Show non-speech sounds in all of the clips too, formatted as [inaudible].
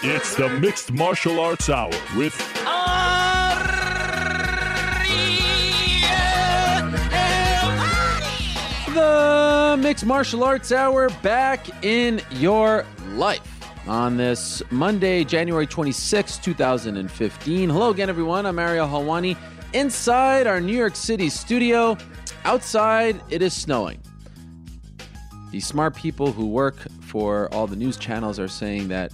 It's the Mixed Martial Arts Hour with The Mixed Martial Arts Hour back in your life on this Monday, January 26, 2015. Hello again, everyone. I'm Ariel Helwani inside our New York City studio. Outside, it is snowing. The smart people who work for all the news channels are saying that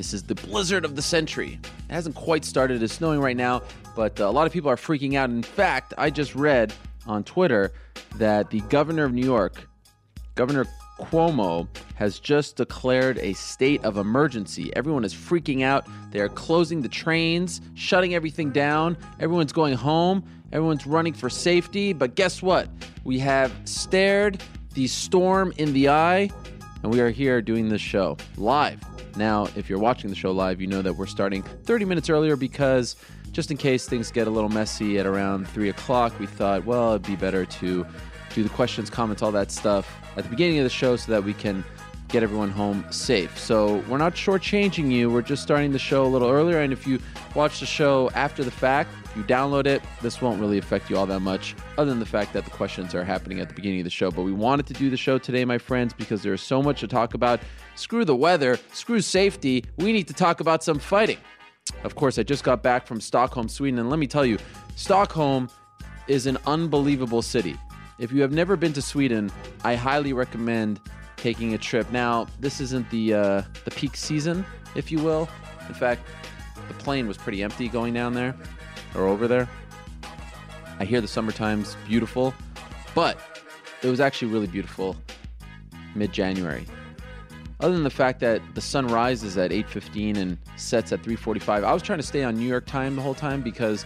this is the blizzard of the century. It hasn't quite started. It's snowing right now, but uh, a lot of people are freaking out. In fact, I just read on Twitter that the governor of New York, Governor Cuomo, has just declared a state of emergency. Everyone is freaking out. They are closing the trains, shutting everything down. Everyone's going home. Everyone's running for safety. But guess what? We have stared the storm in the eye, and we are here doing this show live. Now, if you're watching the show live, you know that we're starting 30 minutes earlier because just in case things get a little messy at around 3 o'clock, we thought, well, it'd be better to do the questions, comments, all that stuff at the beginning of the show so that we can get everyone home safe. So we're not shortchanging you. We're just starting the show a little earlier. And if you watch the show after the fact, if you download it, this won't really affect you all that much, other than the fact that the questions are happening at the beginning of the show. But we wanted to do the show today, my friends, because there's so much to talk about. Screw the weather, screw safety. We need to talk about some fighting. Of course, I just got back from Stockholm, Sweden, and let me tell you, Stockholm is an unbelievable city. If you have never been to Sweden, I highly recommend taking a trip. Now, this isn't the uh, the peak season, if you will. In fact, the plane was pretty empty going down there or over there. I hear the summertime's beautiful, but it was actually really beautiful mid-January. Other than the fact that the sun rises at 8:15 and sets at 3:45, I was trying to stay on New York time the whole time because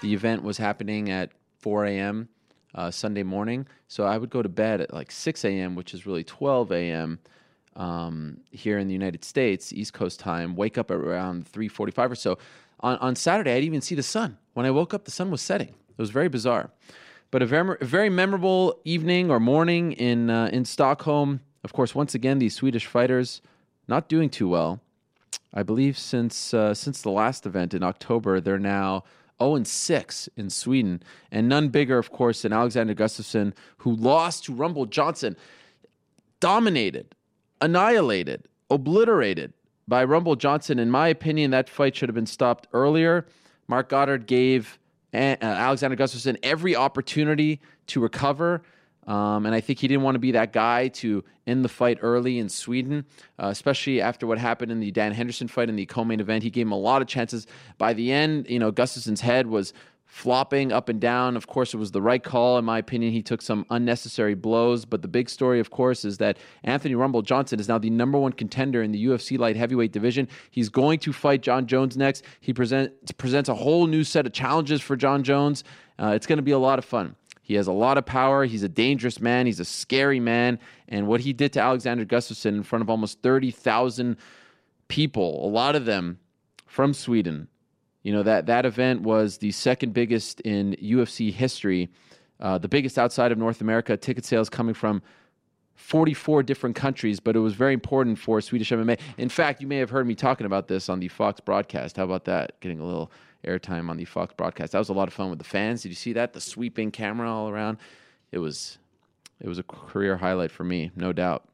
the event was happening at 4 a.m. Uh, Sunday morning. So I would go to bed at like 6 a.m., which is really 12 a.m. Um, here in the United States, East Coast time. Wake up around 3:45 or so. On on Saturday, I didn't even see the sun. When I woke up, the sun was setting. It was very bizarre, but a very a very memorable evening or morning in uh, in Stockholm. Of course, once again, these Swedish fighters not doing too well. I believe since uh, since the last event in October, they're now 0 and 6 in Sweden, and none bigger, of course, than Alexander Gustafsson, who lost to Rumble Johnson, dominated, annihilated, obliterated by Rumble Johnson. In my opinion, that fight should have been stopped earlier. Marc Goddard gave uh, Alexander Gustafsson every opportunity to recover. Um, and I think he didn't want to be that guy to end the fight early in Sweden, uh, especially after what happened in the Dan Henderson fight in the co-main event. He gave him a lot of chances. By the end, you know, Gustafsson's head was flopping up and down. Of course, it was the right call, in my opinion. He took some unnecessary blows. But the big story, of course, is that Anthony Rumble Johnson is now the number one contender in the UFC light heavyweight division. He's going to fight John Jones next. He present, presents a whole new set of challenges for John Jones. Uh, it's going to be a lot of fun. He has a lot of power. He's a dangerous man. He's a scary man. And what he did to Alexander Gustafsson in front of almost 30,000 people, a lot of them from Sweden, you know, that, that event was the second biggest in UFC history, uh, the biggest outside of North America. Ticket sales coming from 44 different countries, but it was very important for Swedish MMA. In fact, you may have heard me talking about this on the Fox broadcast. How about that? Getting a little airtime on the Fox broadcast. That was a lot of fun with the fans. Did you see that? The sweeping camera all around. It was it was a career highlight for me, no doubt.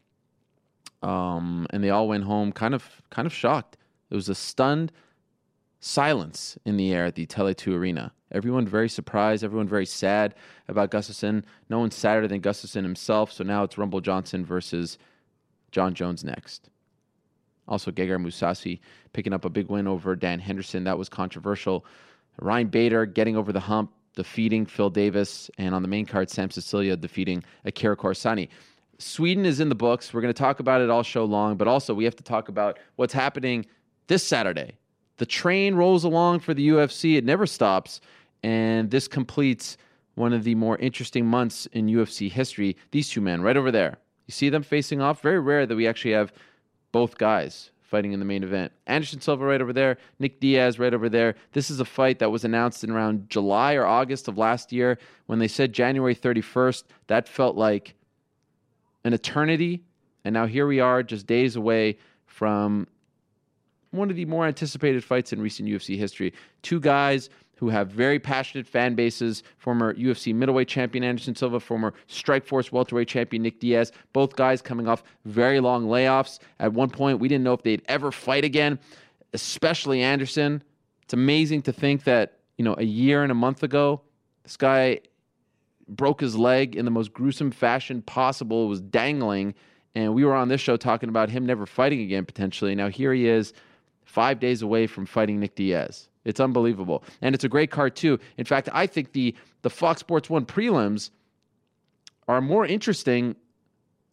Um, and they all went home kind of kind of shocked. It was a stunned silence in the air at the Tele2 Arena. Everyone very surprised, everyone very sad about Gustafsson. No one sadder than Gustafsson himself. So now it's Rumble Johnson versus John Jones next. Also, Gegard Mousasi picking up a big win over Dan Henderson. That was controversial. Ryan Bader getting over the hump, defeating Phil Davis, and on the main card, Sam Sicilia defeating Akira Corassani. Sweden is in the books. We're going to talk about it all show long, but also we have to talk about what's happening this Saturday. The train rolls along for the UFC. It never stops. And this completes one of the more interesting months in UFC history. These two men right over there. You see them facing off? Very rare that we actually have both guys fighting in the main event. Anderson Silva right over there, Nick Diaz right over there. This is a fight that was announced in around July or August of last year. When they said January 31st, that felt like an eternity. And now here we are, just days away from one of the more anticipated fights in recent UFC history. Two guys who have very passionate fan bases. Former UFC middleweight champion Anderson Silva, former Strikeforce welterweight champion Nick Diaz. Both guys coming off very long layoffs. At one point, we didn't know if they'd ever fight again, especially Anderson. It's amazing to think that, you know, a year and a month ago, this guy broke his leg in the most gruesome fashion possible. It was dangling. And we were on this show talking about him never fighting again potentially. Now here he is, five days away from fighting Nick Diaz. It's unbelievable. And it's a great card too. In fact, I think the the Fox Sports 1 prelims are more interesting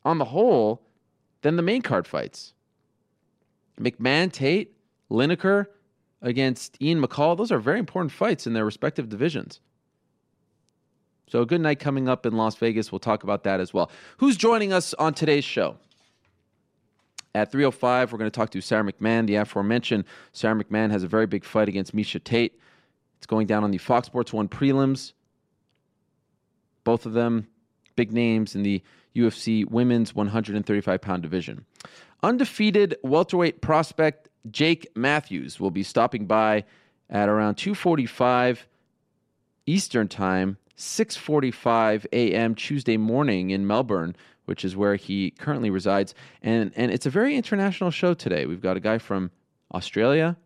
on the whole than the main card fights. McMann, Tate, Lineker against Ian McCall, those are very important fights in their respective divisions. So a good night coming up in Las Vegas. We'll talk about that as well. Who's joining us on today's show? At 305, we're going to talk to Sara McMann, the aforementioned. Sara McMann has a very big fight against Miesha Tate. It's going down on the Fox Sports 1 prelims. Both of them big names in the UFC women's 135 pound division. Undefeated welterweight prospect Jake Matthews will be stopping by at around 245 Eastern Time, 6:45 a.m. Tuesday morning in Melbourne which is where he currently resides. And, and it's a very international show today. We've got a guy from Australia,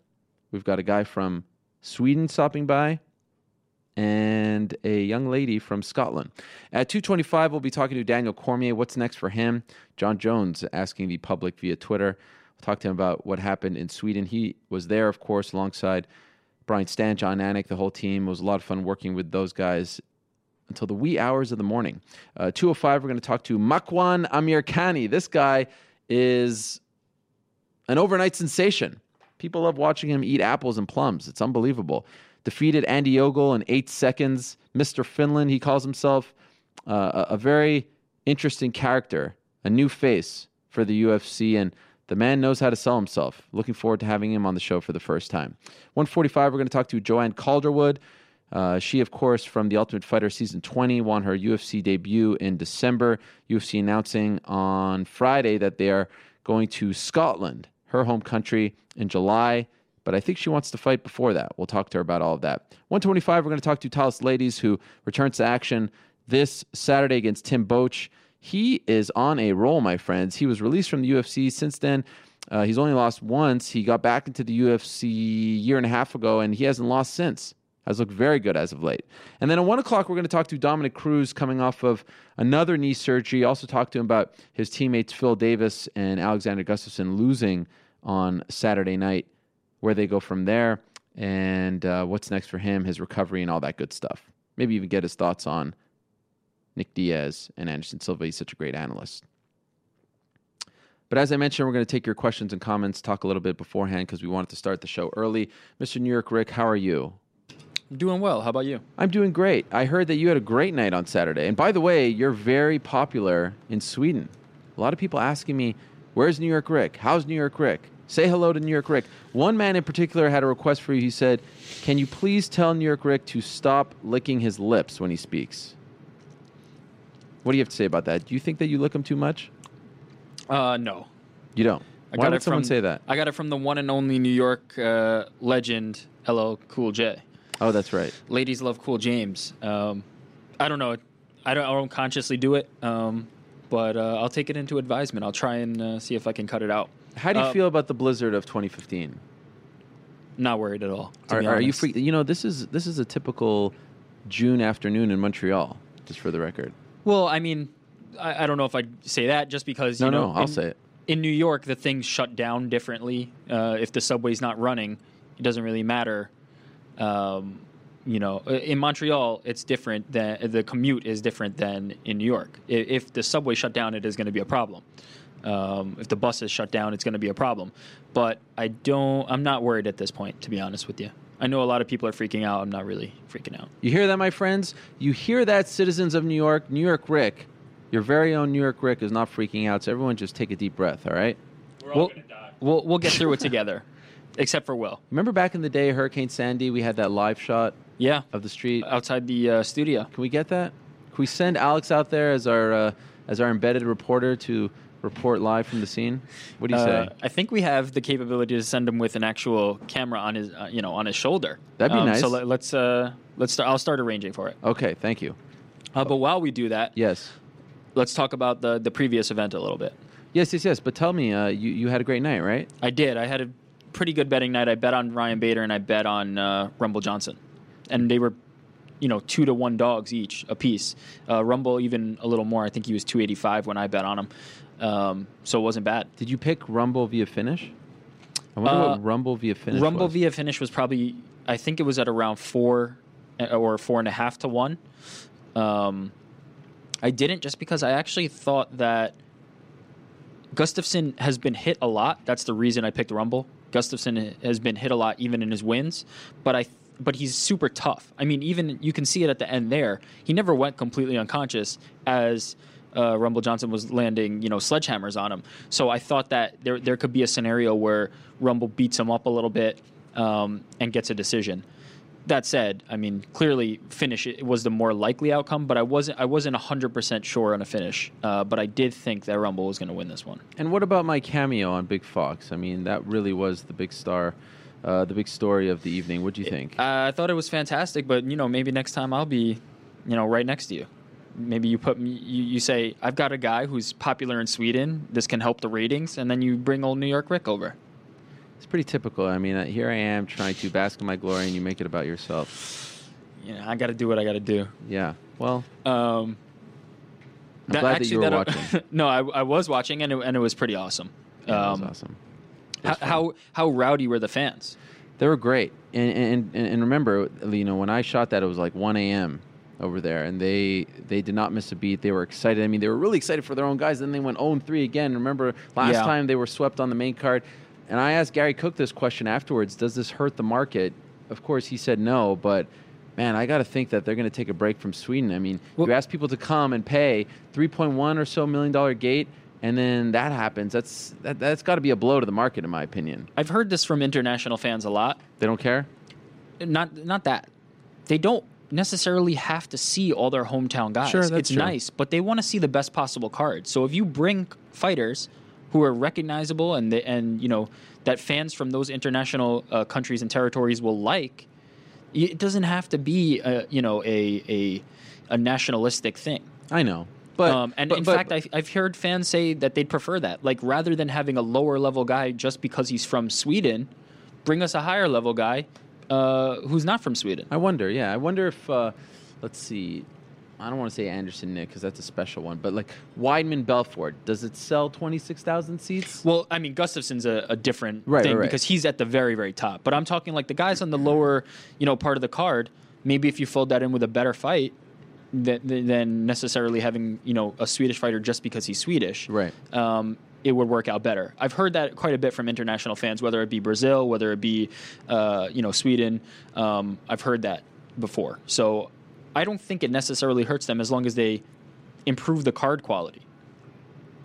we've got a guy from Sweden stopping by, and a young lady from Scotland. At 225, we'll be talking to Daniel Cormier. What's next for him? John Jones asking the public via Twitter. We'll talk to him about what happened in Sweden. He was there, of course, alongside Brian Stann, Jon Anik, the whole team. It was a lot of fun working with those guys until the wee hours of the morning. Uh, 205, we're going to talk to Makwan Amirkhani. This guy is an overnight sensation. People love watching him eat apples and plums. It's unbelievable. Defeated Andy Ogle in eight seconds. Mr. Finland, he calls himself. Uh, a very interesting character, a new face for the UFC, and the man knows how to sell himself. Looking forward to having him on the show for the first time. 145, we're going to talk to Joanne Calderwood. Uh, she, of course, from The Ultimate Fighter Season 20, won her UFC debut in December. UFC announcing on Friday that they are going to Scotland, her home country, in July. But I think she wants to fight before that. We'll talk to her about all of that. 125, we're going to talk to Thales Leites, who returns to action this Saturday against Tim Boetsch. He is on a roll, my friends. He was released from the UFC. Since then, uh, he's only lost once. He got back into the UFC year and a half ago, and he hasn't lost since has looked very good as of late. And then at one o'clock, we're going to talk to Dominick Cruz coming off of another knee surgery. Also talk to him about his teammates Phil Davis and Alexander Gustafsson losing on Saturday night, where they go from there, and uh, what's next for him, his recovery, and all that good stuff. Maybe even get his thoughts on Nick Diaz and Anderson Silva. He's such a great analyst. But as I mentioned, we're going to take your questions and comments, talk a little bit beforehand because we wanted to start the show early. Mr. New York Rick, how are you? Doing well. How about you? I'm doing great. I heard that you had a great night on Saturday. And by the way, you're very popular in Sweden. A lot of people asking me, where's New York Rick? How's New York Rick? Say hello to New York Rick. One man in particular had a request for you. He said, Can you please tell New York Rick to stop licking his lips when he speaks? What do you have to say about that? Do you think that you lick him too much? Uh, no. You don't. I Why got it someone from, say that? I got it from the one and only New York uh, legend, LL Cool J. Oh, that's right. Ladies love Cool James. Um, I don't know. I don't, I don't consciously do it, um, but uh, I'll take it into advisement. I'll try and uh, see if I can cut it out. How do you Uh, feel about the blizzard of 2015? Not worried at all. Are, are you free? You know, this is this is a typical June afternoon in Montreal. Just for the record. Well, I mean, I, I don't know if I'd say that just because. No, you know, no, I'll in- say it. in New York, the things shut down differently. Uh, if the subway's not running, it doesn't really matter. Um, you know, uh, in Montreal, it's different. Than, the commute is different than in New York. If the subway shut down, it is going to be a problem. Um, if the bus is shut down, it's going to be a problem. But I don't. I'm not worried at this point, to be honest with you. I know a lot of people are freaking out. I'm not really freaking out. You hear that, my friends? You hear that, citizens of New York? New York Rick, your very own New York Rick is not freaking out. So everyone, just take a deep breath. All right. We'll, we'll we'll get through it together, [laughs] except for Will. Remember back in the day, Hurricane Sandy, we had that live shot Yeah, of the street. outside the uh, studio. Can we get that? Can we send Alex out there as our uh, as our embedded reporter to report live from the scene? What do you Uh, say? I think we have the capability to send him with an actual camera on his, uh, you know, on his shoulder. That'd be Um, nice. So let, let's uh, let's start. I'll start arranging for it. Okay, thank you. Uh, but while we do that, Yes. let's talk about the the previous event a little bit. Yes, yes, yes. But tell me, uh, you, you had a great night, right? I did. I had a pretty good betting night. I bet on Ryan Bader and I bet on uh, Rumble Johnson, and they were, you know, two to one dogs each a piece. Uh, Rumble even a little more. I think he was two eighty five when I bet on him, um, so it wasn't bad. Did you pick Rumble via finish? I wonder Uh, what Rumble via finish Rumble was. via finish was probably I think it was at around four uh, or four and a half to one. Um, I didn't just because I actually thought that Gustafsson has been hit a lot. That's the reason I picked Rumble. Gustafsson has been hit a lot, even in his wins. But I, but he's super tough. I mean, even you can see it at the end there. He never went completely unconscious as uh, Rumble Johnson was landing, you know, sledgehammers on him. So I thought that there there could be a scenario where Rumble beats him up a little bit um, and gets a decision. That said, I mean, clearly finish it was the more likely outcome, but I wasn't I wasn't hundred percent sure on a finish. Uh, but I did think that Rumble was going to win this one. And what about my cameo on Big Fox? I mean, that really was the big star, uh, the big story of the evening. What do you think? Uh, I thought it was fantastic, but you know, maybe next time I'll be, you know, right next to you. Maybe you put me, you, you say, I've got a guy who's popular in Sweden. This can help the ratings, and then you bring old New York Rick over. It's pretty typical. I mean, uh, here I am trying to bask in my glory, and you make it about yourself. You know, I got to do what I got to do. Yeah. Well, Um, I'm glad that you were that- watching. [laughs] no, I, I was watching, and it, and it was pretty awesome. Yeah, that was Um, awesome. How, how how rowdy were the fans? They were great, and and and and remember, you know, when I shot that, it was like 1 a.m. over there, and they they did not miss a beat. They were excited. I mean, they were really excited for their own guys. Then they went 0 3 again. Remember last Yeah. time they were swept on the main card, and I asked Garry Cook this question afterwards: Does this hurt the market? Of course, he said no, but. Man, I got to think that they're going to take a break from Sweden. I mean, Well- you ask people to come and pay 3.1 or so million dollar gate, and then that happens. That's that, that's got to be a blow to the market, in my opinion. I've heard this from international fans a lot. They don't care. not not that they don't necessarily have to see all their hometown guys. Sure, that's it's true. nice, but they want to see the best possible card. So if you bring fighters who are recognizable and they, and you know that fans from those international uh, countries and territories will like, it doesn't have to be a, you know a a a nationalistic thing. I know, but um, and but- in but- fact, I've, I've heard fans say that they'd prefer that. Like rather than having a lower level guy just because he's from Sweden, bring us a higher level guy uh, who's not from Sweden. I wonder. Yeah, I wonder if uh, let's see. I don't want to say Anderson Nick because that's a special one, but like Weidman Belfort, does it sell twenty six thousand seats? Well, I mean, Gustafsson's a, a different Right, thing right, right. because he's at the very, very top. But I'm talking like the guys on the lower, you know, part of the card. Maybe if you fold that in with a better fight, than, than necessarily having you know a Swedish fighter just because he's Swedish, Right. Um, it would work out better. I've heard that quite a bit from international fans, whether it be Brazil, whether it be uh, you know Sweden. Um, I've heard that before, so I don't think it necessarily hurts them as long as they improve the card quality.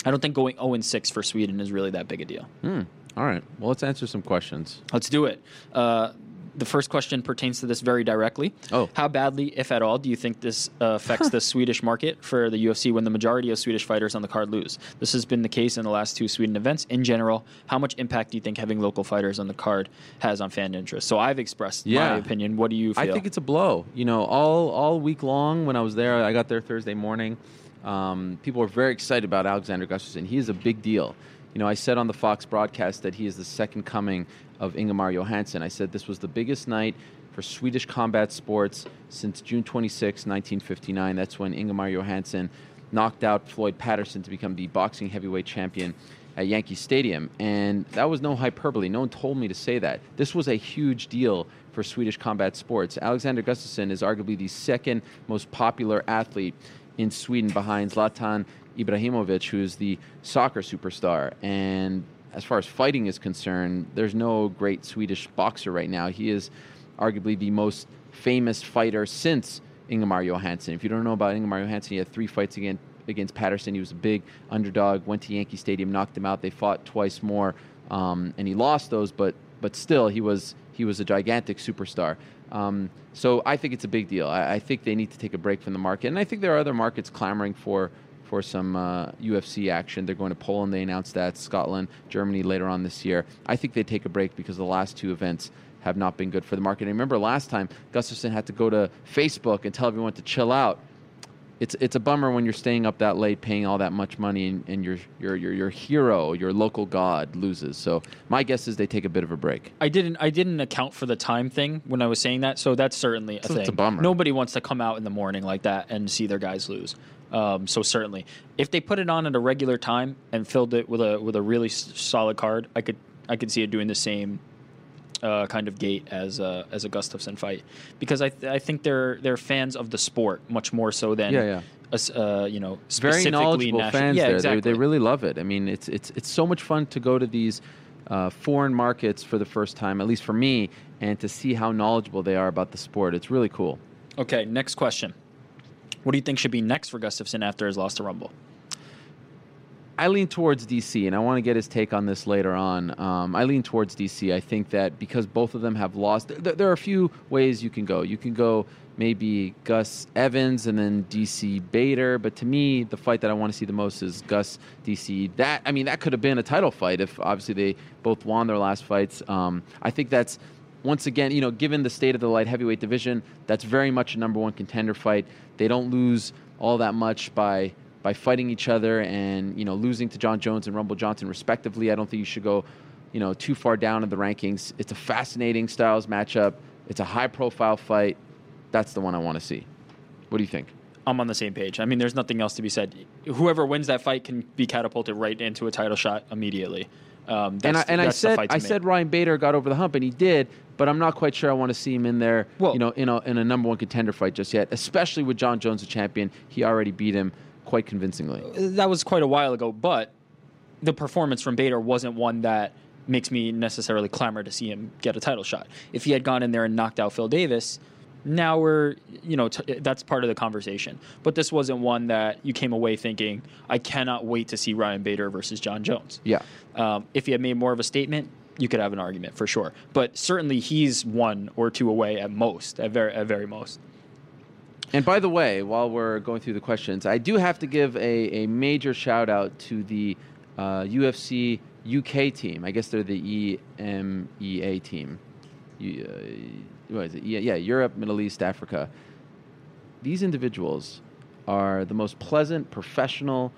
I don't think going 0 6 for Sweden is really that big a deal. Hmm. All right. Well, let's answer some questions. Let's do it. Uh, the first question pertains to this very directly. Oh. How badly, if at all, do you think this uh, affects the [laughs] Swedish market for the UFC when the majority of Swedish fighters on the card lose? This has been the case in the last two Sweden events. In general, how much impact do you think having local fighters on the card has on fan interest? So I've expressed Yeah. my opinion. What do you feel? I think it's a blow. You know, all all week long when I was there, I got there Thursday morning. Um, people were very excited about Alexander Gustafsson. He is a big deal. You know, I said on the Fox broadcast that he is the second coming of Ingemar Johansson. I said this was the biggest night for Swedish combat sports since June 26, 1959. That's when Ingemar Johansson knocked out Floyd Patterson to become the boxing heavyweight champion at Yankee Stadium. And that was no hyperbole. No one told me to say that. This was a huge deal for Swedish combat sports. Alexander Gustafsson is arguably the second most popular athlete in Sweden behind Zlatan Ibrahimovic, who's the soccer superstar. And as far as fighting is concerned, there's no great Swedish boxer right now. He is arguably the most famous fighter since Ingemar Johansson. If you don't know about Ingemar Johansson, he had three fights against against Patterson. He was a big underdog. Went to Yankee Stadium, knocked him out. They fought twice more, um, and he lost those. But but still, he was he was a gigantic superstar. Um, so I think it's a big deal. I, I think they need to take a break from the market, and I think there are other markets clamoring for for some uh, UFC action. They're going to Poland. They announced that Scotland, Germany later on this year. I think they take a break because the last two events have not been good for the market. And remember last time Gustafsson had to go to Facebook and tell everyone to chill out it's it's a bummer when you're staying up that late, paying all that much money, and, and your, your your your hero, your local god, loses. So my guess is they take a bit of a break. I didn't I didn't account for the time thing when I was saying that, so that's certainly a So thing. it's a bummer. Nobody wants to come out in the morning like that and see their guys lose. Um, so certainly, if they put it on at a regular time and filled it with a with a really s- solid card, I could I could see it doing the same uh, kind of gate as a, as a Gustafsson fight because I th- I think they're they're fans of the sport much more so than Yeah, yeah. uh, you know Very knowledgeable nation- fans yeah, there. Exactly. They, they really love it. I mean, it's it's it's so much fun to go to these uh, foreign markets for the first time, at least for me, and to see how knowledgeable they are about the sport. It's really cool. Okay, next question. What do you think should be next for Gustafsson after his loss to Rumble? I lean towards DC, and I want to get his take on this later on. Um, I lean towards DC. I think that because both of them have lost, th- there are a few ways you can go. You can go maybe Gus Evans and then DC Bader, but to me, the fight that I want to see the most is Gus DC. That I mean, that could have been a title fight if obviously they both won their last fights. Um, I think that's once again, you know, given the state of the light heavyweight division, that's very much a number one contender fight. They don't lose all that much by by fighting each other and you know losing to John Jones and Rumble Johnson respectively. I don't think you should go, you know, too far down in the rankings. It's a fascinating styles matchup. It's a high profile fight. That's the one I want to see. What do you think? I'm on the same page. I mean, there's nothing else to be said. Whoever wins that fight can be catapulted right into a title shot immediately. Um, and I, and I that's the said I make. said Ryan Bader got over the hump and he did, but I'm not quite sure I want to see him in there, Well- you know, in a in a number one contender fight just yet. Especially with John Jones a champion, he already beat him quite convincingly. that was quite a while ago, but the performance from Bader wasn't one that makes me necessarily clamor to see him get a title shot. If he had gone in there and knocked out Phil Davis, now we're, you know, t- that's part of the conversation. But this wasn't one that you came away thinking, I cannot wait to see Ryan Bader versus John Jones. Yeah. Um, if he had made more of a statement, you could have an argument for sure. But certainly he's one or two away at most, at very, at very most. And by the way, while we're going through the questions, I do have to give a, a major shout out to the uh, UFC UK team. I guess they're the EMEA team. You, uh, what is it? Yeah, yeah, Europe, Middle East, Africa. These individuals are the most pleasant, professional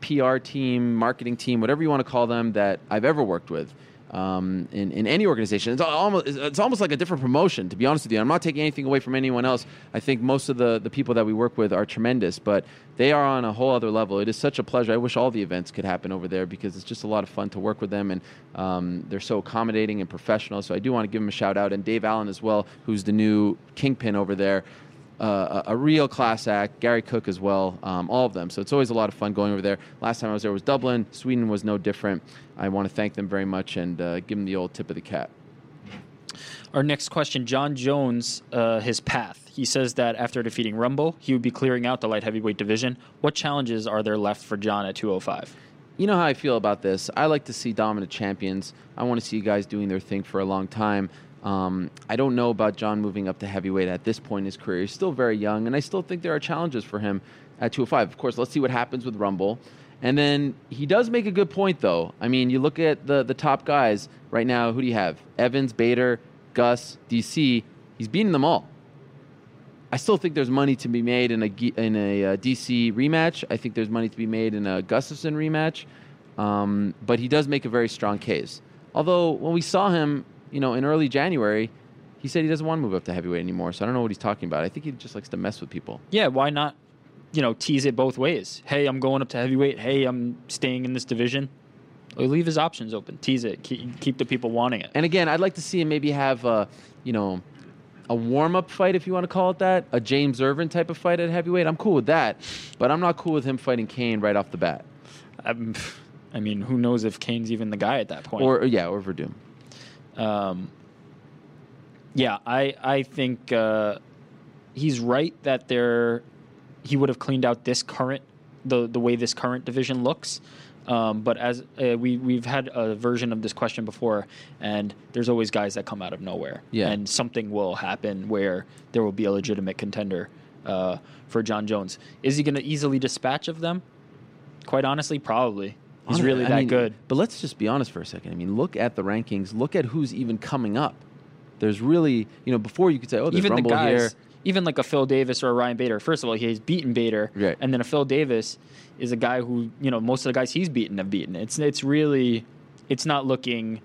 PR team, marketing team, whatever you want to call them, that I've ever worked with. Um, in, in any organization, it's almost it's almost like a different promotion. To be honest with you, I'm not taking anything away from anyone else. I think most of the the people that we work with are tremendous, but they are on a whole other level. It is such a pleasure. I wish all the events could happen over there because it's just a lot of fun to work with them, and um, they're so accommodating and professional. So I do want to give them a shout out, and Dave Allen as well, who's the new kingpin over there uh, a, a real class act. Garry Cook as well. Um, all of them. So it's always a lot of fun going over there. Last time I was there was Dublin. Sweden was no different. I want to thank them very much and uh, give them the old tip of the cap. Our next question John Jones, uh, his path. He says that after defeating Rumble, he would be clearing out the light heavyweight division. What challenges are there left for John at 205? You know how I feel about this. I like to see dominant champions. I want to see you guys doing their thing for a long time. Um, I don't know about John moving up to heavyweight at this point in his career. He's still very young, and I still think there are challenges for him at 205. Of course, let's see what happens with Rumble. And then he does make a good point, though. I mean, you look at the, the top guys right now. Who do you have? Evans, Bader, Gus, DC. He's beating them all. I still think there's money to be made in a in a uh, DC rematch. I think there's money to be made in a Gustafsson rematch, um, but he does make a very strong case. Although when we saw him, you know, in early January, he said he doesn't want to move up to heavyweight anymore. So I don't know what he's talking about. I think he just likes to mess with people. Yeah, why not, you know, tease it both ways? Hey, I'm going up to heavyweight. Hey, I'm staying in this division. Or leave his options open. Tease it. Keep, keep the people wanting it. And again, I'd like to see him maybe have a, you know, a warm up fight, if you want to call it that, a James Irvin type of fight at heavyweight. I'm cool with that, but I'm not cool with him fighting Cain right off the bat. I'm, I mean, who knows if Cain's even the guy at that point? Or yeah, or Werdum. Um, yeah, I I think uh, he's right that there he would have cleaned out this current the the way this current division looks. Um, but as uh, we we've had a version of this question before, and there's always guys that come out of nowhere, Yeah. and something will happen where there will be a legitimate contender uh, for John Jones. Is he going to easily dispatch of them? Quite honestly, probably. He's really I that mean, good. But let's just be honest for a second. I mean, look at the rankings. Look at who's even coming up. There's really, you know, before you could say, oh, there's Even the guys, here. even like a Phil Davis or a Ryan Bader. First of all, he's beaten Bader, Right. and then a Phil Davis is a guy who you know most of the guys he's beaten have beaten. It's it's really, it's not looking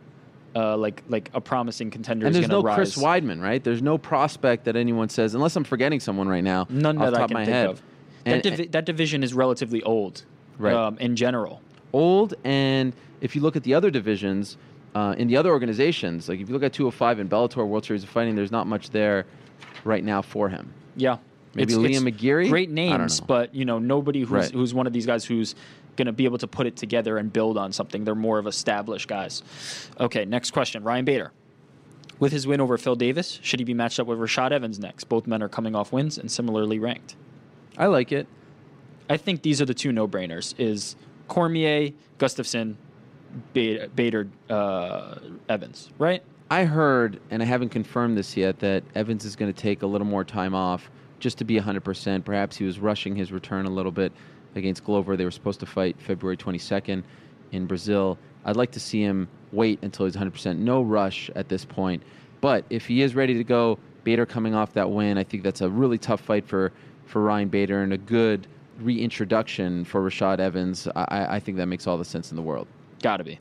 uh, like like a promising contender. And is there's no Chris. Weidman, right? There's no prospect that anyone says, unless I'm forgetting someone right now. None that I can think head. of. And- that, divi- that division is relatively old, Right. Um, in general. Old and if you look at the other divisions uh, in the other organizations like if you look at 205 and bellator world series of fighting there's not much there right now for him Yeah, Maybe It's- Liam it's McGeary? Great names, but you know nobody who's Right. who's one of these guys who's going to be able to put it together and build on something. They're more of established guys. Okay, next question. Ryan Bader. With his win over Phil Davis, should he be matched up with Rashad Evans next? Both men are coming off wins and similarly ranked. i like it I think these are the two no-brainers: is Cormier, Gustafsson, Bader, uh, Evans. Right? i heard and i haven't confirmed this yet that evans is going to take a little more time off just to be 100% perhaps he was rushing his return a little bit against glover they were supposed to fight february 22nd in brazil i'd like to see him wait until he's 100% no rush at this point but if he is ready to go bader coming off that win i think that's a really tough fight for for ryan bader and a good reintroduction for rashad evans i, I- I think that makes all the sense in the world Got to be.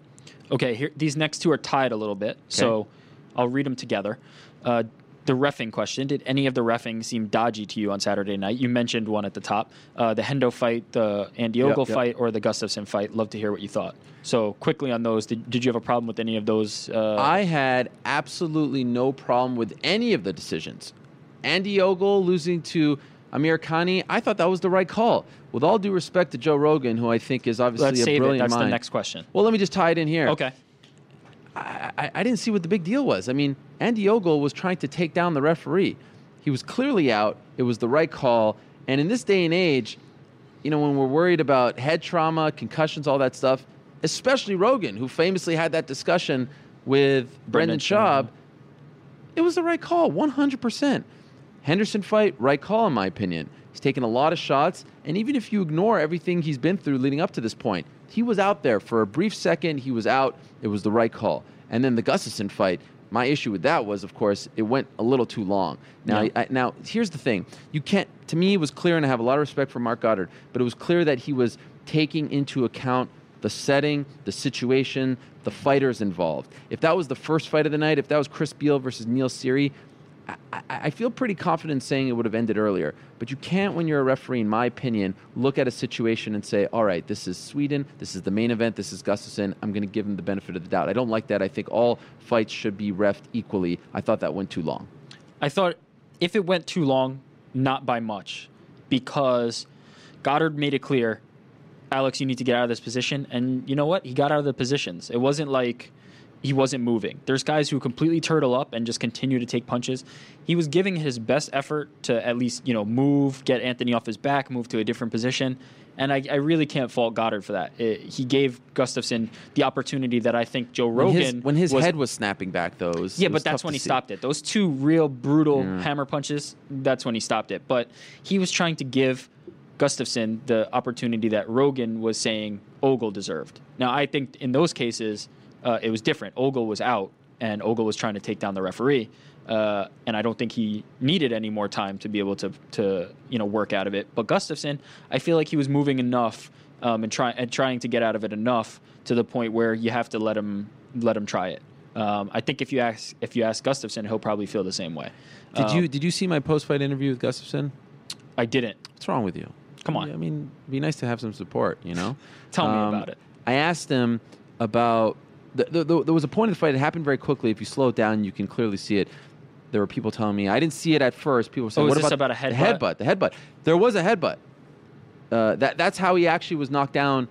Okay, here these next two are tied a little bit, so I'll read them together. Uh, the refing question: Did any of the refing seem dodgy to you on Saturday night? You mentioned one at the top, uh, the Hendo fight, the Andy Yep, yep. fight, or the Gustafsson fight. Love to hear what you thought. So quickly on those, did, did you have a problem with any of those? Uh, I had absolutely no problem with any of the decisions. Andy Ogle losing to Amirkhani, I thought that was the right call. With all due respect to Joe Rogan, who I think is obviously let's a save it. That's mind. the next question. Well, let me just tie it in here. Okay. I, I, I didn't see what the big deal was. I mean, Andy Ogle was trying to take down the referee. He was clearly out. It was the right call. And in this day and age, you know, when we're worried about head trauma, concussions, all that stuff, especially Rogan, who famously had that discussion with Brendan, Brendan. Schaub, it was the right call, 100%. Henderson fight, right call, in my opinion. He's taken a lot of shots, and even if you ignore everything he's been through leading up to this point, he was out there for a brief second. He was out. It was the right call. And then the Gustafsson fight, my issue with that was, of course, it went a little too long. Now, Yeah. I, now here's the thing: you can't. To me, it was clear, and I have a lot of respect for Marc Goddard, but it was clear that he was taking into account the setting, the situation, the fighters involved. If that was the first fight of the night, if that was Chris Beal versus Neil Seery, I, I, feel pretty confident saying it would have ended earlier. But you can't, when you're a referee, in my opinion, look at a situation and say, all right, this is Sweden, this is the main event, this is Gustafsson, I'm going to give him the benefit of the doubt. I don't like that. I think all fights should be refed equally. I thought that went too long. I thought if it went too long, not by much, because Goddard made it clear, Alex, you need to get out of this position. And you know what? He got out of the positions. It wasn't like he wasn't moving. There's guys who completely turtle up and just continue to take punches. He was giving his best effort to at least, you know, move, get Anthony off his back, move to a different position. And I, I really can't fault Goddard for that. It, he gave Gustafsson the opportunity that I think Joe When Rogan his, when his was head was snapping back, those. yeah, but that's when he see. stopped it. Those two real brutal hammer punches, that's when he stopped it. But he was trying to give Gustafsson the opportunity that Rogan was saying Ogle deserved. Now, I think in those cases, uh, it was different. Ogle was out, and Ogle was trying to take down the referee. Uh, and I don't think he needed any more time to be able to, to you know, work out of it. But Gustafsson, I feel like he was moving enough um, and, try, and trying to get out of it enough to the point where you have to let him let him try it. Um, I think if you ask if you ask Gustafsson, he'll probably feel the same way. Did Um, you did you see my post fight interview with Gustafsson? I didn't. What's wrong with you? Come on. I mean, it'd be nice to have some support, you know? [laughs] Tell me Um, about it. I asked him about. The, the, the, there was a point in the fight. It happened very quickly. If you slow it down, you can clearly see it. There were people telling me I didn't see it at first. People were saying, Oh, is "What about, about a the headbutt? headbutt? The headbutt. There was a headbutt. Uh, that that's how he actually was knocked down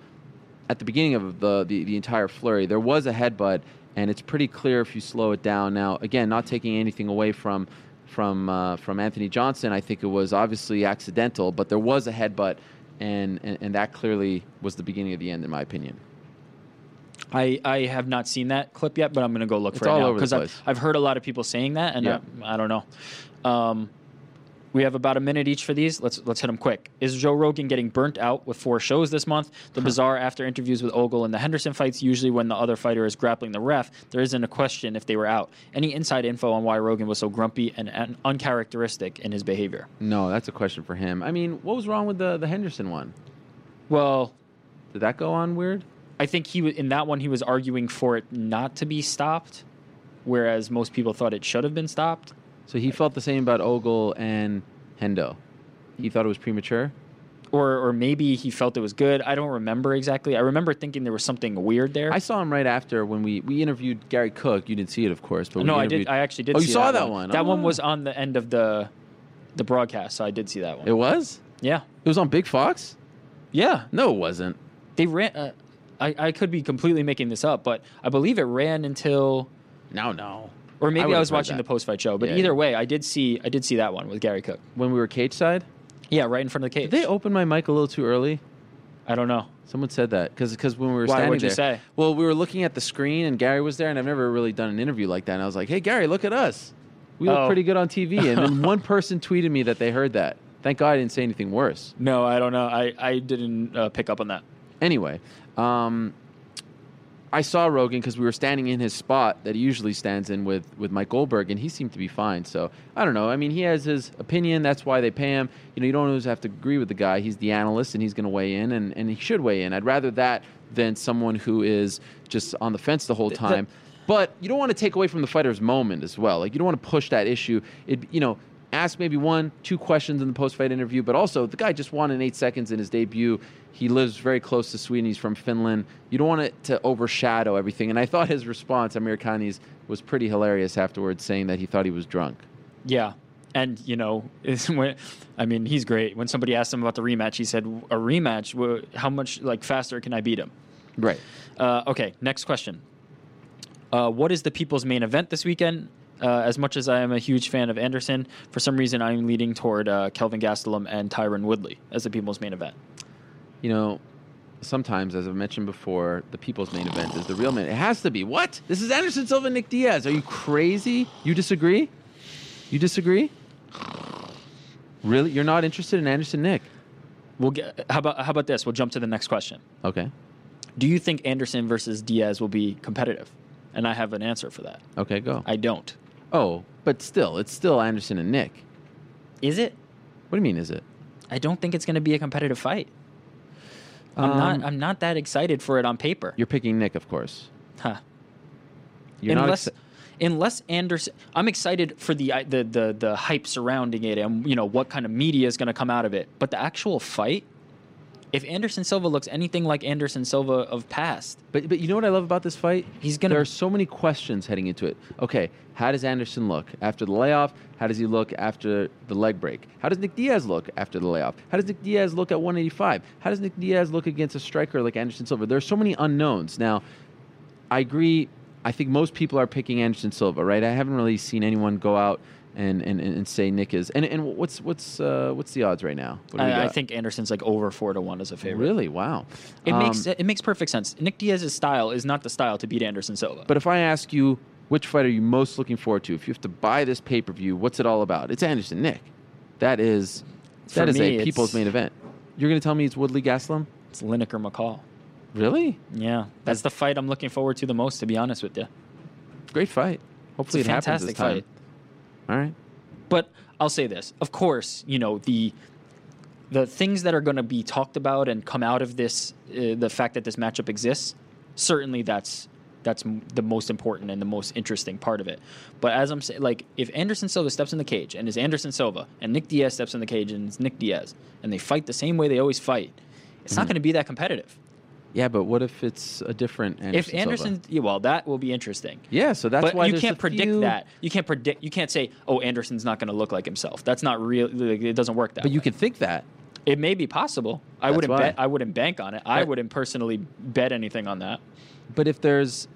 at the beginning of the, the the entire flurry. There was a headbutt, and it's pretty clear if you slow it down. Now, again, not taking anything away from from uh, from Anthony Johnson. I think it was obviously accidental, but there was a headbutt, and, and and that clearly was the beginning of the end, in my opinion. I, I have not seen that clip yet, but I'm going to go look It's for it now because I've. I've heard a lot of people saying that, and Yeah. I, I don't know. Um, We have about a minute each for these. Let's let's hit them quick. Is Joe Rogan getting burnt out with four shows this month? The bizarre after interviews with Ogle and the Henderson fights. Usually, when the other fighter is grappling the ref, there isn't a question if they were out. Any inside info on why Rogan was so grumpy and, and uncharacteristic in his behavior? No, that's a question for him. I mean, what was wrong with the the Henderson one? Well, Did that go on weird? I think he in that one. He was arguing for it not to be stopped, whereas most people thought it should have been stopped. So he felt the same about Ogle and Hendo. He thought it was premature. Or, or maybe he felt it was good. I don't remember exactly. I remember thinking there was something weird there. I saw him right after when we, we interviewed Garry Cook. You didn't see it, of course, but we no, I did. I actually did. Oh, you saw that one? That one Oh. was on the end of the the broadcast, so I did see that one. It was. yeah, It was on Big Fox. yeah. No, it wasn't. They ran. Uh, I I could be completely making this up, but I believe it ran until, No, no. or maybe I, would've was heard watching that. the post fight show. But Yeah, either yeah. way, I did see I did see that one with Garry Cook. When we were cage side, Yeah, right in front of the cage. did they open my mic a little too early? I don't know. Someone said that because when we were Why? standing What'd you there, say? well, we were looking at the screen and Garry was there, and I've never really done an interview like that. And I was like, "Hey, Garry, look at us. We look Oh. pretty good on TV." And then [laughs] one person tweeted me that they heard that. Thank God I didn't say anything worse. No, I don't know. I I didn't uh, pick up on that. Anyway, um, I saw Rogan because we were standing in his spot that he usually stands in with, with Mike Goldberg, and he seemed to be fine. So I don't know. I mean, he has his opinion. That's why they pay him. You know, you don't always have to agree with the guy. He's the analyst, and he's going to weigh in, and, and he should weigh in. I'd rather that than someone who is just on the fence the whole the- time. but you don't want to take away from the fighter's moment as well. Like you don't want to push that issue. It you know. Ask maybe one, two questions in the post-fight interview, but also the guy just won in eight seconds in his debut. He lives very close to Sweden. He's from Finland. You don't want it to overshadow everything. And I thought his response, Amir Khan's, was pretty hilarious afterwards, saying that he thought he was drunk. Yeah. And you know, [laughs] when, I mean, he's great. When somebody asked him about the rematch, he said, "A rematch? How much like faster can I beat him?" Right. Uh, okay, next question. Uh, what is the people's main event this weekend? Uh, as much as I am a huge fan of Anderson, for some reason I'm leaning toward uh, Kelvin Gastelum and Tyron Woodley as the people's main event. You know, sometimes, as I've mentioned before, the people's main event is the real main. It has to be. What? This is Anderson Silva, Nick Diaz. Are you crazy? You disagree? You disagree? Really? You're not interested in Anderson Nick? We'll get. How about how about this? We'll jump to the next question. Okay. Do you think Anderson versus Diaz will be competitive? And I have an answer for that. Okay, go. I don't. Oh, but still, it's still Anderson and Nick. Is it? What do you mean, is it? I don't think it's going to be a competitive fight. I'm Um, not. I'm not that excited for it on paper. You're picking Nick, of course. Huh. You're unless, not. exci- unless Anderson, I'm excited for the, the the the hype surrounding it and you know what kind of media is going to come out of it. But the actual fight, if Anderson Silva looks anything like Anderson Silva of past, But but you know what I love about this fight? He's gonna- There are so many questions heading into it. Okay, how does Anderson look after the layoff? How does he look after the leg break? How does Nick Diaz look after the layoff? How does Nick Diaz look at 185? How does Nick Diaz look against a striker like Anderson Silva? There are so many unknowns. Now, I agree. I think most people are picking Anderson Silva, right? I haven't really seen anyone go out and, and, and say Nick is. And, and what's what's uh, what's the odds right now? What do we I, I think Anderson's like over four to one as a favorite. really wow. It Um, makes it makes perfect sense. Nick Diaz's style is not the style to beat Anderson Silva. But if I ask you which fight are you most looking forward to, if you have to buy this pay per view, what's it all about? It's Anderson Nick. That is For that is me, a people's main event. You're going to tell me it's Woodley Gastelum? it's Lineker McCall. Really? Yeah, that's the fight I'm looking forward to the most. To be honest with you, Great fight. Hopefully It's a it happens fantastic this time. fight. All right. But I'll say this: of course, you know the the things that are going to be talked about and come out of this, uh, the fact that this matchup exists. Certainly, that's that's m- the most important and the most interesting part of it. But as I'm saying, like if Anderson Silva steps in the cage and is Anderson Silva, and Nick Diaz steps in the cage and is Nick Diaz, and they fight the same way they always fight, it's not Mhm. going to be that competitive. Yeah, but what if it's a different Anderson if Anderson, yeah, well, that will be interesting. Yeah, so that's but why you can't predict few- that. You can't predict. You can't say, "Oh, Anderson's not going to look like himself." That's not real. like, It doesn't work that. Way. But you way. can think that. It may be possible. I That's wouldn't why. bet. I wouldn't bank on it. I wouldn't personally bet anything on that. But if there's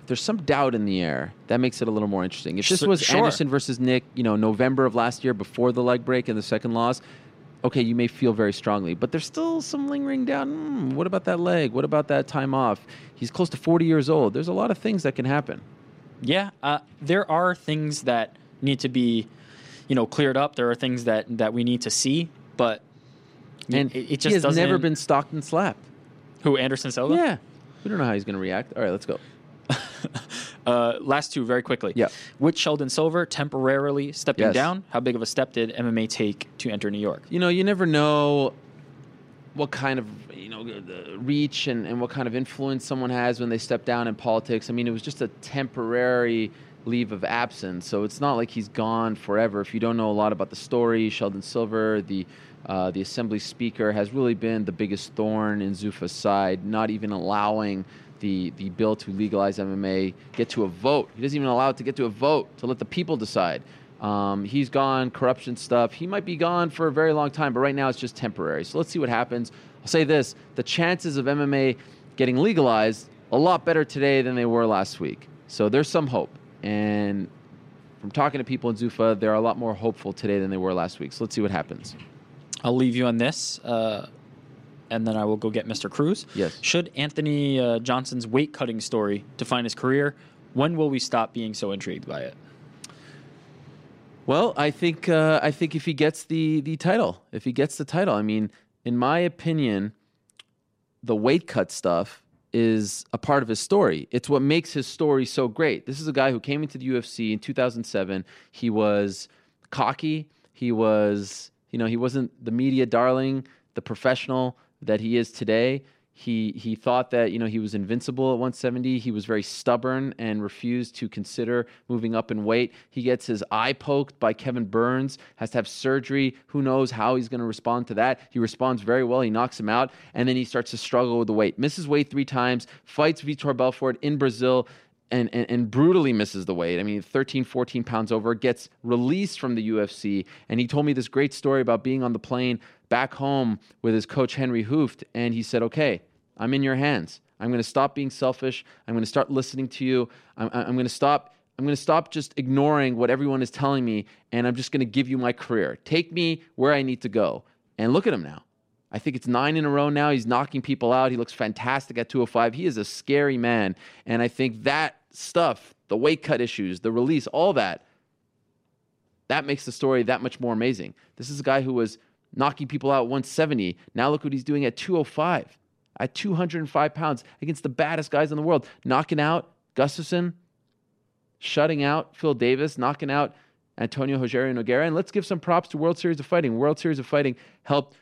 if there's some doubt in the air, that makes it a little more interesting. If this was sure. Anderson versus Nick, you know, November of last year before the leg break and the second loss, okay, you may feel very strongly. But there's still some lingering doubt. Hmm, what about that leg? What about that time off? He's close to 40 years old. There's a lot of things that can happen. Yeah, uh, there are things that need to be, you know, cleared up. There are things that that we need to see, but And it, it just he has never been stalked and slapped. who Anderson Silva. Yeah. We don't know how he's going to react. All right, let's go. [laughs] Uh, last two very quickly. Yeah. With Sheldon Silver temporarily stepping Yes. down, how big of a step did MMA take to enter New York? You know, you never know what kind of you know the reach and, and what kind of influence someone has when they step down in politics. I mean, it was just a temporary leave of absence, so it's not like he's gone forever. If you don't know a lot about the story, Sheldon Silver, the uh, the assembly speaker, has really been the biggest thorn in Zuffa's side, not even allowing the the bill to legalize MMA get to a vote. He doesn't even allow it to get to a vote to let the people decide. Um, he's gone, corruption stuff. He might be gone for a very long time, but right now it's just temporary. So let's see what happens. I'll say this the chances of MMA getting legalized a lot better today than they were last week. So there's some hope. And from talking to people in Zuffa, they're a lot more hopeful today than they were last week. So let's see what happens. I'll leave you on this, uh, and then I will go get Mr. Cruz. Yes. Should Anthony uh, Johnson's weight cutting story define his career, when will we stop being so intrigued by it? Well, I think uh, I think if he gets the the title, if he gets the title, I mean, in my opinion, the weight cut stuff is a part of his story. It's what makes his story so great. This is a guy who came into the UFC in 2007. He was cocky. He was, you know, he wasn't the media darling, the professional that he is today. He he thought that you know he was invincible at 170. He was very stubborn and refused to consider moving up in weight. He gets his eye poked by Kevin Burns, has to have surgery. Who knows how he's going to respond to that? He responds very well. He knocks him out, and then he starts to struggle with the weight. Misses weight three times. Fights Vitor Belfort in Brazil. And, and, and brutally misses the weight. I mean, 13, 14 pounds over, gets released from the UFC. And he told me this great story about being on the plane back home with his coach, Henry Hooft. And he said, Okay, I'm in your hands. I'm going to stop being selfish. I'm going to start listening to you. I'm, I'm going to stop. I'm going to stop just ignoring what everyone is telling me, and I'm just going to give you my career. Take me where I need to go. And look at him now. I think it's nine in a row now. He's knocking people out. He looks fantastic at 205. He is a scary man. And I think that stuff, the weight cut issues, the release, all that, that makes the story that much more amazing. This is a guy who was knocking people out 170. Now look what he's doing at 205 at 205 pounds against the baddest guys in the world, knocking out Gustafsson, shutting out Phil Davis, knocking out Antonio Rogerio Nogueira. And let's give some props to World Series of Fighting. World Series of Fighting helped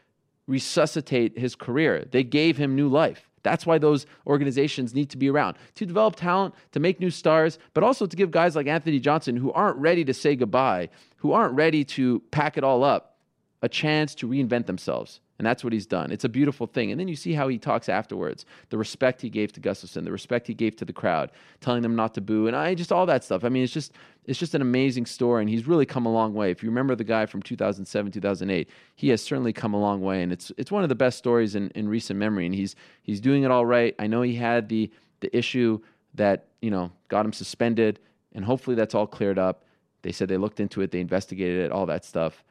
resuscitate his career. They gave him new life. That's why those organizations need to be around to develop talent, to make new stars, but also to give guys like Anthony Johnson, who aren't ready to say goodbye, who aren't ready to pack it all up, a chance to reinvent themselves. And that's what he's done. It's a beautiful thing. And then you see how he talks afterwards the respect he gave to Gustafsson, the respect he gave to the crowd, telling them not to boo, and I just all that stuff. I mean, it's just it's just an amazing story, and he's really come a long way. If you remember the guy from 2007, 2008, he has certainly come a long way, and it's it's one of the best stories in, in recent memory. And he's he's doing it all right. I know he had the the issue that you know got him suspended, and hopefully that's all cleared up. They said they looked into it, they investigated it, all that stuff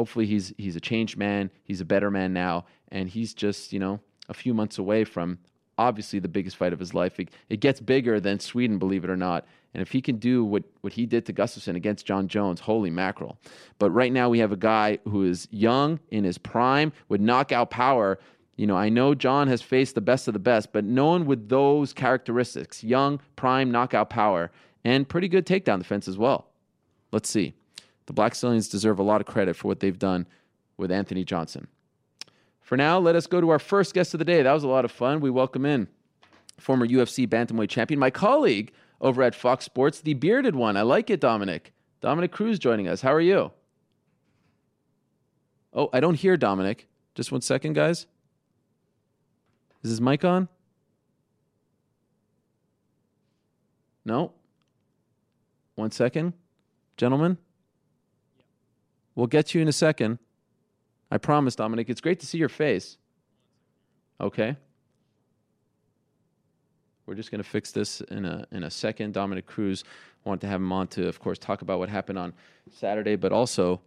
hopefully he's he's a changed man he's a better man now and he's just you know a few months away from obviously the biggest fight of his life it, it gets bigger than sweden believe it or not and if he can do what, what he did to Gustafsson against Jon Jones, holy mackerel. But right now we have a guy who is young, in his prime, with knockout power. You know, I know Jon has faced the best of the best, but no one with those characteristics young, prime, knockout power, and pretty good takedown defense as well. Let's see. The Black Stallions deserve a lot of credit for what they've done with Anthony Johnson. For now, let us go to our first guest of the day. That was a lot of fun. We welcome in former UFC bantamweight champion, my colleague over at Fox Sports, the bearded one. I like it, Dominick. Dominick Cruz joining us. How are you? Oh, I don't hear Dominick. Just one second, guys. Is his mic on? No. One second, gentlemen. We'll get you in a second. I promise, Dominick. It's great to see your face. Okay. We're just going to fix this in a in a second. Dominick Cruz want to have him on to, of course, talk about what happened on Saturday, but also